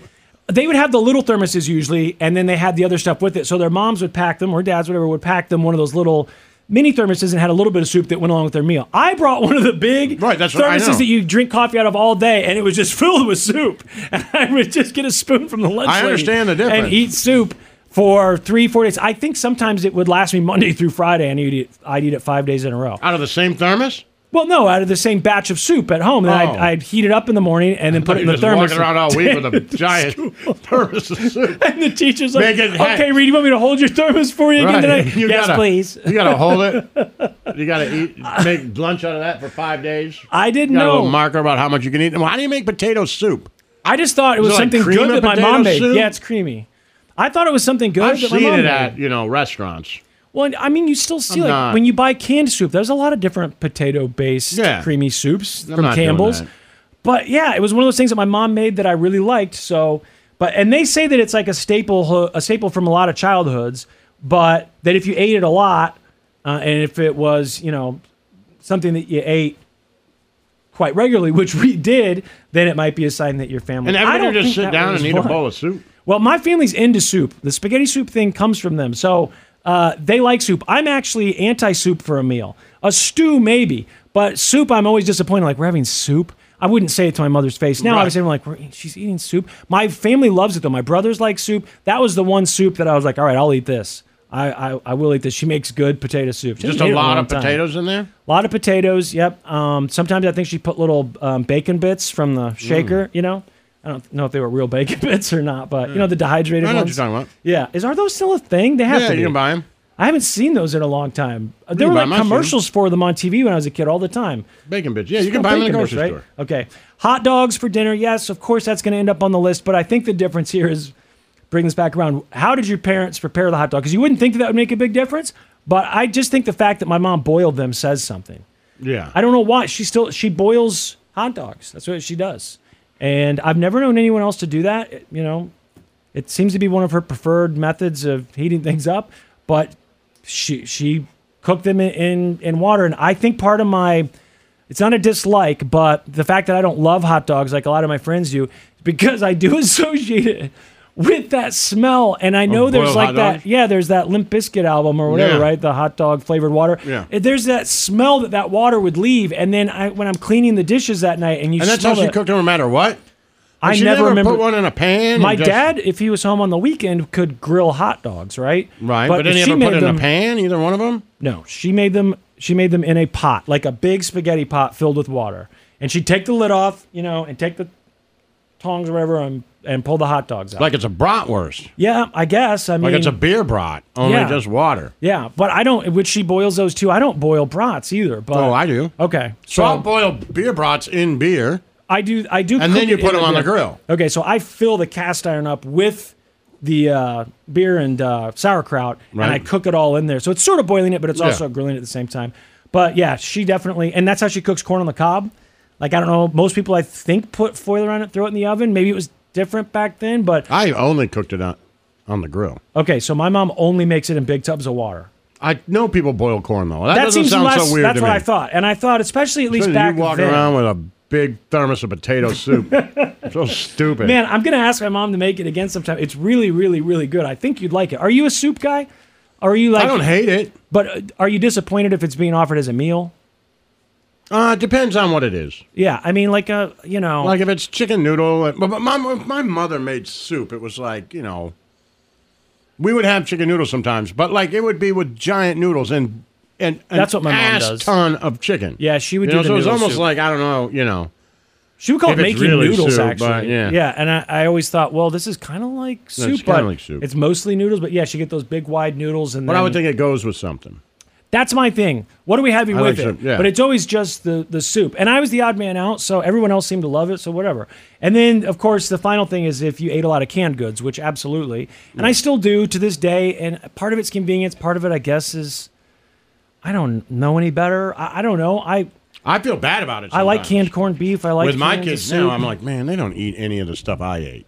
S4: they would have the little thermoses usually, and then they had the other stuff with it. So their moms would pack them, or dads, whatever, would pack them one of those little mini thermoses and had a little bit of soup that went along with their meal. I brought one of the big
S3: Right, that's
S4: thermoses that you drink coffee out of all day, and it was just filled with soup. And I would just get a spoon from the lunch
S3: I understand the difference.
S4: and eat soup for three, four days. I think sometimes it would last me Monday through Friday, and I'd eat, it, I'd eat it five days in a row.
S3: Out of the same thermos?
S4: Well, no, out of the same batch of soup at home. And I'd,
S3: Oh.
S4: I'd heat it up in the morning and then put it in the
S3: just
S4: thermos.
S3: walking around all week with a giant thermos of soup.
S4: And the teacher's like, okay, Reed, you want me to hold your thermos for you again tonight?
S3: You
S4: yes,
S3: gotta-
S4: please.
S3: You gotta hold it. You gotta eat, make lunch out of that for five days.
S4: I didn't
S3: You got a
S4: know.
S3: little marker about how much you can eat. Well, how do you make potato soup?
S4: I just thought it
S3: Is
S4: was
S3: it
S4: something
S3: cream
S4: good that my mom made.
S3: soup?
S4: Yeah, it's creamy. I thought it was something good
S3: I've
S4: that my
S3: seen
S4: mom
S3: it
S4: made.
S3: at you know restaurants.
S4: Well, I mean, you still see
S3: I'm
S4: like
S3: not-
S4: when you buy canned soup, there's a lot of different potato-based
S3: Yeah.
S4: creamy soups
S3: I'm
S4: from
S3: not doing
S4: Campbell's.
S3: that.
S4: But yeah, it was one of those things that my mom made that I really liked. So, but and they say that it's like a staple, a staple from a lot of childhoods. But that if you ate it a lot, uh, and if it was, you know, something that you ate quite regularly, which we did, then it might be a sign that your family.
S3: And
S4: I
S3: everybody
S4: don't
S3: just
S4: think
S3: sit
S4: that
S3: down
S4: was
S3: and eat a bowl of soup.
S4: Well, my family's into soup. The spaghetti soup thing comes from them. So uh, they like soup. I'm actually anti soup for a meal. A stew, maybe. But soup, I'm always disappointed. Like, we're having soup. I wouldn't say it to my mother's face. Now,
S3: Right.
S4: obviously, I'm like, she's eating soup. My family loves it, though. My brothers like soup. That was the one soup that I was like, all right, I'll eat this. I, I, I will eat this. She makes good potato soup. She
S3: Just a
S4: made it in
S3: lot
S4: long
S3: of
S4: time.
S3: potatoes in there.
S4: A lot of potatoes. Yep. Um, sometimes I think she put little um, bacon bits from the shaker.
S3: Mm.
S4: You know, I don't know if they were real bacon bits or not, but you know the dehydrated
S3: I know what
S4: ones.
S3: you're talking about.
S4: Yeah. Is are those still a thing? They have
S3: Yeah,
S4: to.
S3: you
S4: be.
S3: can buy 'em.
S4: I haven't seen those in a long time. Uh, There
S3: can
S4: were
S3: buy
S4: like
S3: 'em, I've seen 'em.
S4: commercials for them on TV when I was a kid all the time.
S3: Bacon bits. Yeah, you can buy them in the
S4: bacon bits,
S3: grocery
S4: right?
S3: store.
S4: Okay. Hot dogs for dinner. Yes, of course that's going to end up on the list. But I think the difference here is bring this back around. How did your parents prepare the hot dog? Because you wouldn't think that, that would make a big difference. But I just think the fact that my mom boiled them says something.
S3: Yeah.
S4: I don't know why. She still she boils hot dogs. That's what she does. And I've never known anyone else to do that. You know, it seems to be one of her preferred methods of heating things up. But she she cooked them in, in, in water. And I think part of my it's not a dislike, but the fact that I don't love hot dogs like a lot of my friends do, because I do associate it with that smell. And I know there's like that, yeah, there's that Limp Bizkit album or whatever,
S3: Yeah.
S4: right? The hot dog flavored water.
S3: Yeah.
S4: There's that smell that that water would leave. And then I, when I'm cleaning the dishes that night and you
S3: And that's how she
S4: it-
S3: cooked them no matter what.
S4: I
S3: She
S4: never,
S3: never
S4: remember
S3: put one in a pan
S4: My
S3: just-
S4: dad, if he was home on the weekend, could grill hot dogs, right?
S3: Right, but,
S4: if
S3: did he
S4: she
S3: ever put it in
S4: them-
S3: a pan? Either one of them?
S4: No, she made them. She made them in a pot, like a big spaghetti pot filled with water, and she'd take the lid off, you know, and take the tongs or whatever, and, and pull the hot dogs out.
S3: Like it's a bratwurst.
S4: yeah, I guess. I mean,
S3: like it's a beer brat, only
S4: Yeah.
S3: just water.
S4: Yeah, but I don't. Which she boils those too. I don't boil brats either. But
S3: oh, I do.
S4: Okay,
S3: So I'll boil beer brats in beer.
S4: I do. I do.
S3: And then you put them on the grill.
S4: Okay, so I fill the cast iron up with the uh, beer and uh, sauerkraut, and I cook it all in there. So it's sort of boiling it, but it's
S3: Yeah.
S4: also grilling it at the same time. But yeah, she definitely, and that's how she cooks corn on the cob. Like I don't know, most people I think put foil around it, throw it in the oven. Maybe it was different back then, but
S3: I only cooked it on, on the grill.
S4: okay. So my mom only makes it in big tubs of water.
S3: I know people boil corn though. That, doesn't
S4: seems
S3: sound
S4: less.
S3: so weird
S4: that's
S3: to
S4: what
S3: me.
S4: I thought, and I thought, especially at least back
S3: you walking
S4: then.
S3: around with a big thermos of potato soup. so stupid.
S4: Man, I'm gonna ask my mom to make it again sometime. It's really, really, really good. I think you'd like it. Are you a soup guy? Are you like?
S3: I don't hate it.
S4: But uh, are you disappointed if it's being offered as a meal?
S3: Uh, it depends on what it is.
S4: Yeah, I mean, like a you know,
S3: Like if it's chicken noodle, but but my if my mother made soup. It was like you know, we would have chicken noodles sometimes, but like it would be with giant noodles and and an
S4: That's what my mom
S3: ass
S4: does.
S3: ton of chicken.
S4: Yeah, she would
S3: You
S4: do
S3: know,
S4: the
S3: so it's
S4: noodle
S3: almost
S4: soup.
S3: like I don't know, you know.
S4: she would call
S3: if
S4: it
S3: it's
S4: making
S3: really
S4: noodles.
S3: soup,
S4: actually,
S3: but yeah.
S4: yeah. And I, I always thought, well, this is kind of like soup,
S3: kinda
S4: but
S3: like soup.
S4: it's mostly noodles. But yeah, she get those big wide noodles, and
S3: But
S4: then,
S3: I would think it goes with something.
S4: That's my thing. What are we having
S3: I
S4: with
S3: like
S4: it?
S3: yeah.
S4: But it's always just the the soup. And I was the odd man out, so everyone else seemed to love it, so whatever. And then of course the final thing is if you ate a lot of canned goods, which absolutely. And I still do to this day, and part of it's convenience, part of it I guess is I don't know any better. I, I don't know. I
S3: I feel bad about it.
S4: I like canned corned beef. I like
S3: with my kids
S4: soup.
S3: now, I'm like, man, they don't eat any of the stuff I ate.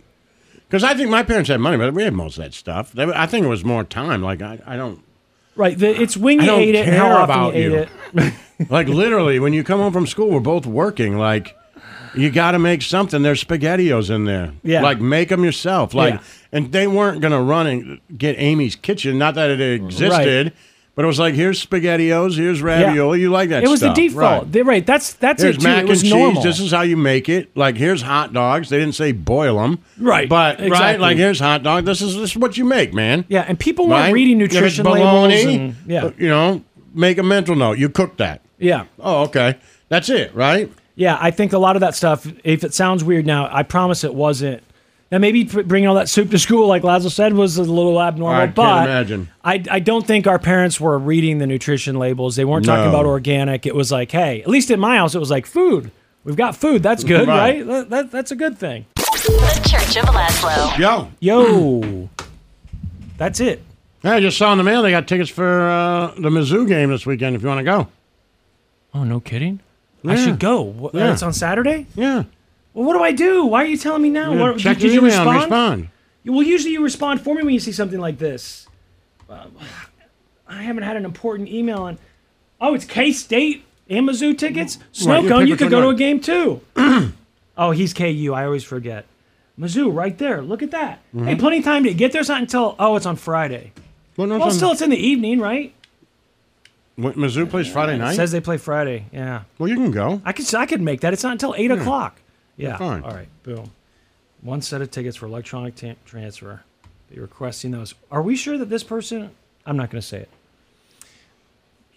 S3: Because I think my parents had money, but we had most of that stuff. I think it was more time. Like I, I don't.
S4: Right. The, it's when you ate it and how often
S3: about
S4: you ate it.
S3: like literally, when you come home from school, we're both working. Like you got to make something. There's spaghettios in there.
S4: Yeah.
S3: Like make them yourself. Like,
S4: Yeah.
S3: and they weren't gonna run and get Amy's Kitchen. Not that it existed, but it was like here's spaghettios, here's ravioli. You like that?
S4: It was
S3: stuff.
S4: the default.
S3: Right.
S4: Right. That's that's
S3: Here's
S4: it too.
S3: mac
S4: it was
S3: and
S4: normal.
S3: cheese. This is how you make it. Like here's hot dogs. They didn't say boil them.
S4: Right,
S3: But right. Like here's hot dog. This is this is what you make, man.
S4: yeah, and people weren't
S3: Right?
S4: reading nutrition labels. And, yeah.
S3: Uh, you know, make a mental note. You cook that.
S4: Yeah.
S3: Oh, okay. That's it, right?
S4: Yeah, I think a lot of that stuff. If it sounds weird now, I promise it wasn't. Now maybe bringing all that soup to school, like Lazlo said, was a little abnormal.
S3: I can't
S4: but
S3: imagine.
S4: I, I don't think our parents were reading the nutrition labels. They weren't talking about organic. It was like, hey, at least in my house, it was like food. We've got food. That's good,
S3: Right.
S4: right? That, that- that's a good thing.
S29: The Church of Lazlo.
S3: Yo.
S4: Yo. That's it.
S3: Yeah, I just saw in the mail they got tickets for uh, the Mizzou game this weekend. If you want to go.
S4: Oh, no kidding. I should go. What,
S3: Yeah.
S4: It's on Saturday.
S3: Yeah.
S4: Well, what do I do? Why are you telling me now? What,
S3: check
S4: did, did
S3: your
S4: you
S3: email and
S4: respond?
S3: respond.
S4: Well, usually you respond for me when you see something like this. Um, I haven't had an important email on. Oh, it's K State and Mizzou tickets.
S3: Right, you
S4: you could go
S3: you
S4: to a game too. oh, he's KU. I always forget. Mizzou, right there. Look at that. Hey,
S3: Mhm.
S4: plenty of time to get there. It's not until oh, it's on Friday.
S3: Well, no,
S4: Well,
S3: it's
S4: still, it's in the evening, right?
S3: What, Mizzou plays Friday night.
S4: It says they play Friday. Yeah.
S3: well, you can go.
S4: I could I could make that. It's not until eight
S3: Yeah.
S4: o'clock. Yeah.
S3: Fine.
S4: All right. Boom. One set of tickets for electronic ta- transfer. Be requesting those. Are we sure that this person? I'm not going to say it.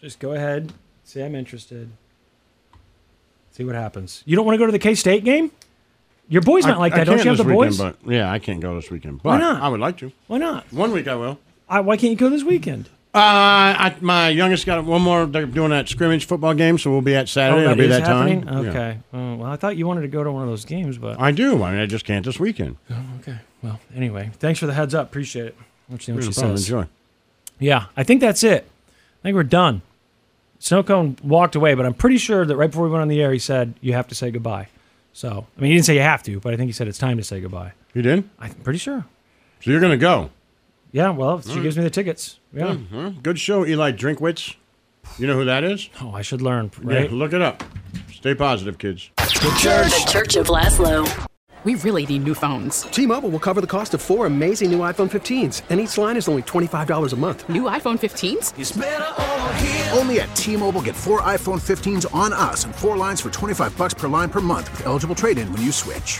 S4: Just go ahead. Say I'm interested. See what happens. You don't want to go to the K State game? Your boys not
S3: I-
S4: like
S3: I
S4: that. Don't
S3: can't
S4: you have the
S3: this
S4: boys?
S3: But yeah, I can't go this weekend. But
S4: Why not?
S3: I would like to.
S4: Why not?
S3: One week I will.
S4: I, why can't you go this weekend?
S3: Uh, I, my youngest got one more. They're doing that scrimmage football game, so we'll be at Saturday.
S4: oh,
S3: It'll be
S4: is
S3: that
S4: happening?
S3: time.
S4: Okay. Oh, well, I thought you wanted to go to one of those games, but
S3: I do. I mean, I just can't this weekend.
S4: okay. Well, anyway, thanks for the heads up. Appreciate it. Let's see what
S3: No
S4: she
S3: problem.
S4: says.
S3: Enjoy.
S4: Yeah, I think that's it. I think we're done. Snowcone walked away, but I'm pretty sure that right before we went on the air, he said you have to say goodbye. So, I mean, he didn't say you have to, but I think he said it's time to say goodbye.
S3: You did?
S4: I'm pretty sure.
S3: So you're going to go?
S4: Yeah. Well, she
S3: All right.
S4: gives me the tickets. Yeah.
S3: Mhm. Good show, Eli Drinkwitz. You know who that is?
S4: Oh, I should learn.
S3: Yeah, look it up. Stay positive, kids.
S29: The Church of Lazlo.
S30: We really need new phones. T-Mobile will cover the cost of four amazing new iPhone 15s, and each line is only $25 a month.
S23: New iPhone 15s?
S31: Only at T-Mobile get four iPhone 15s on us and four lines for 25 bucks per line per month with eligible trade-in when you switch.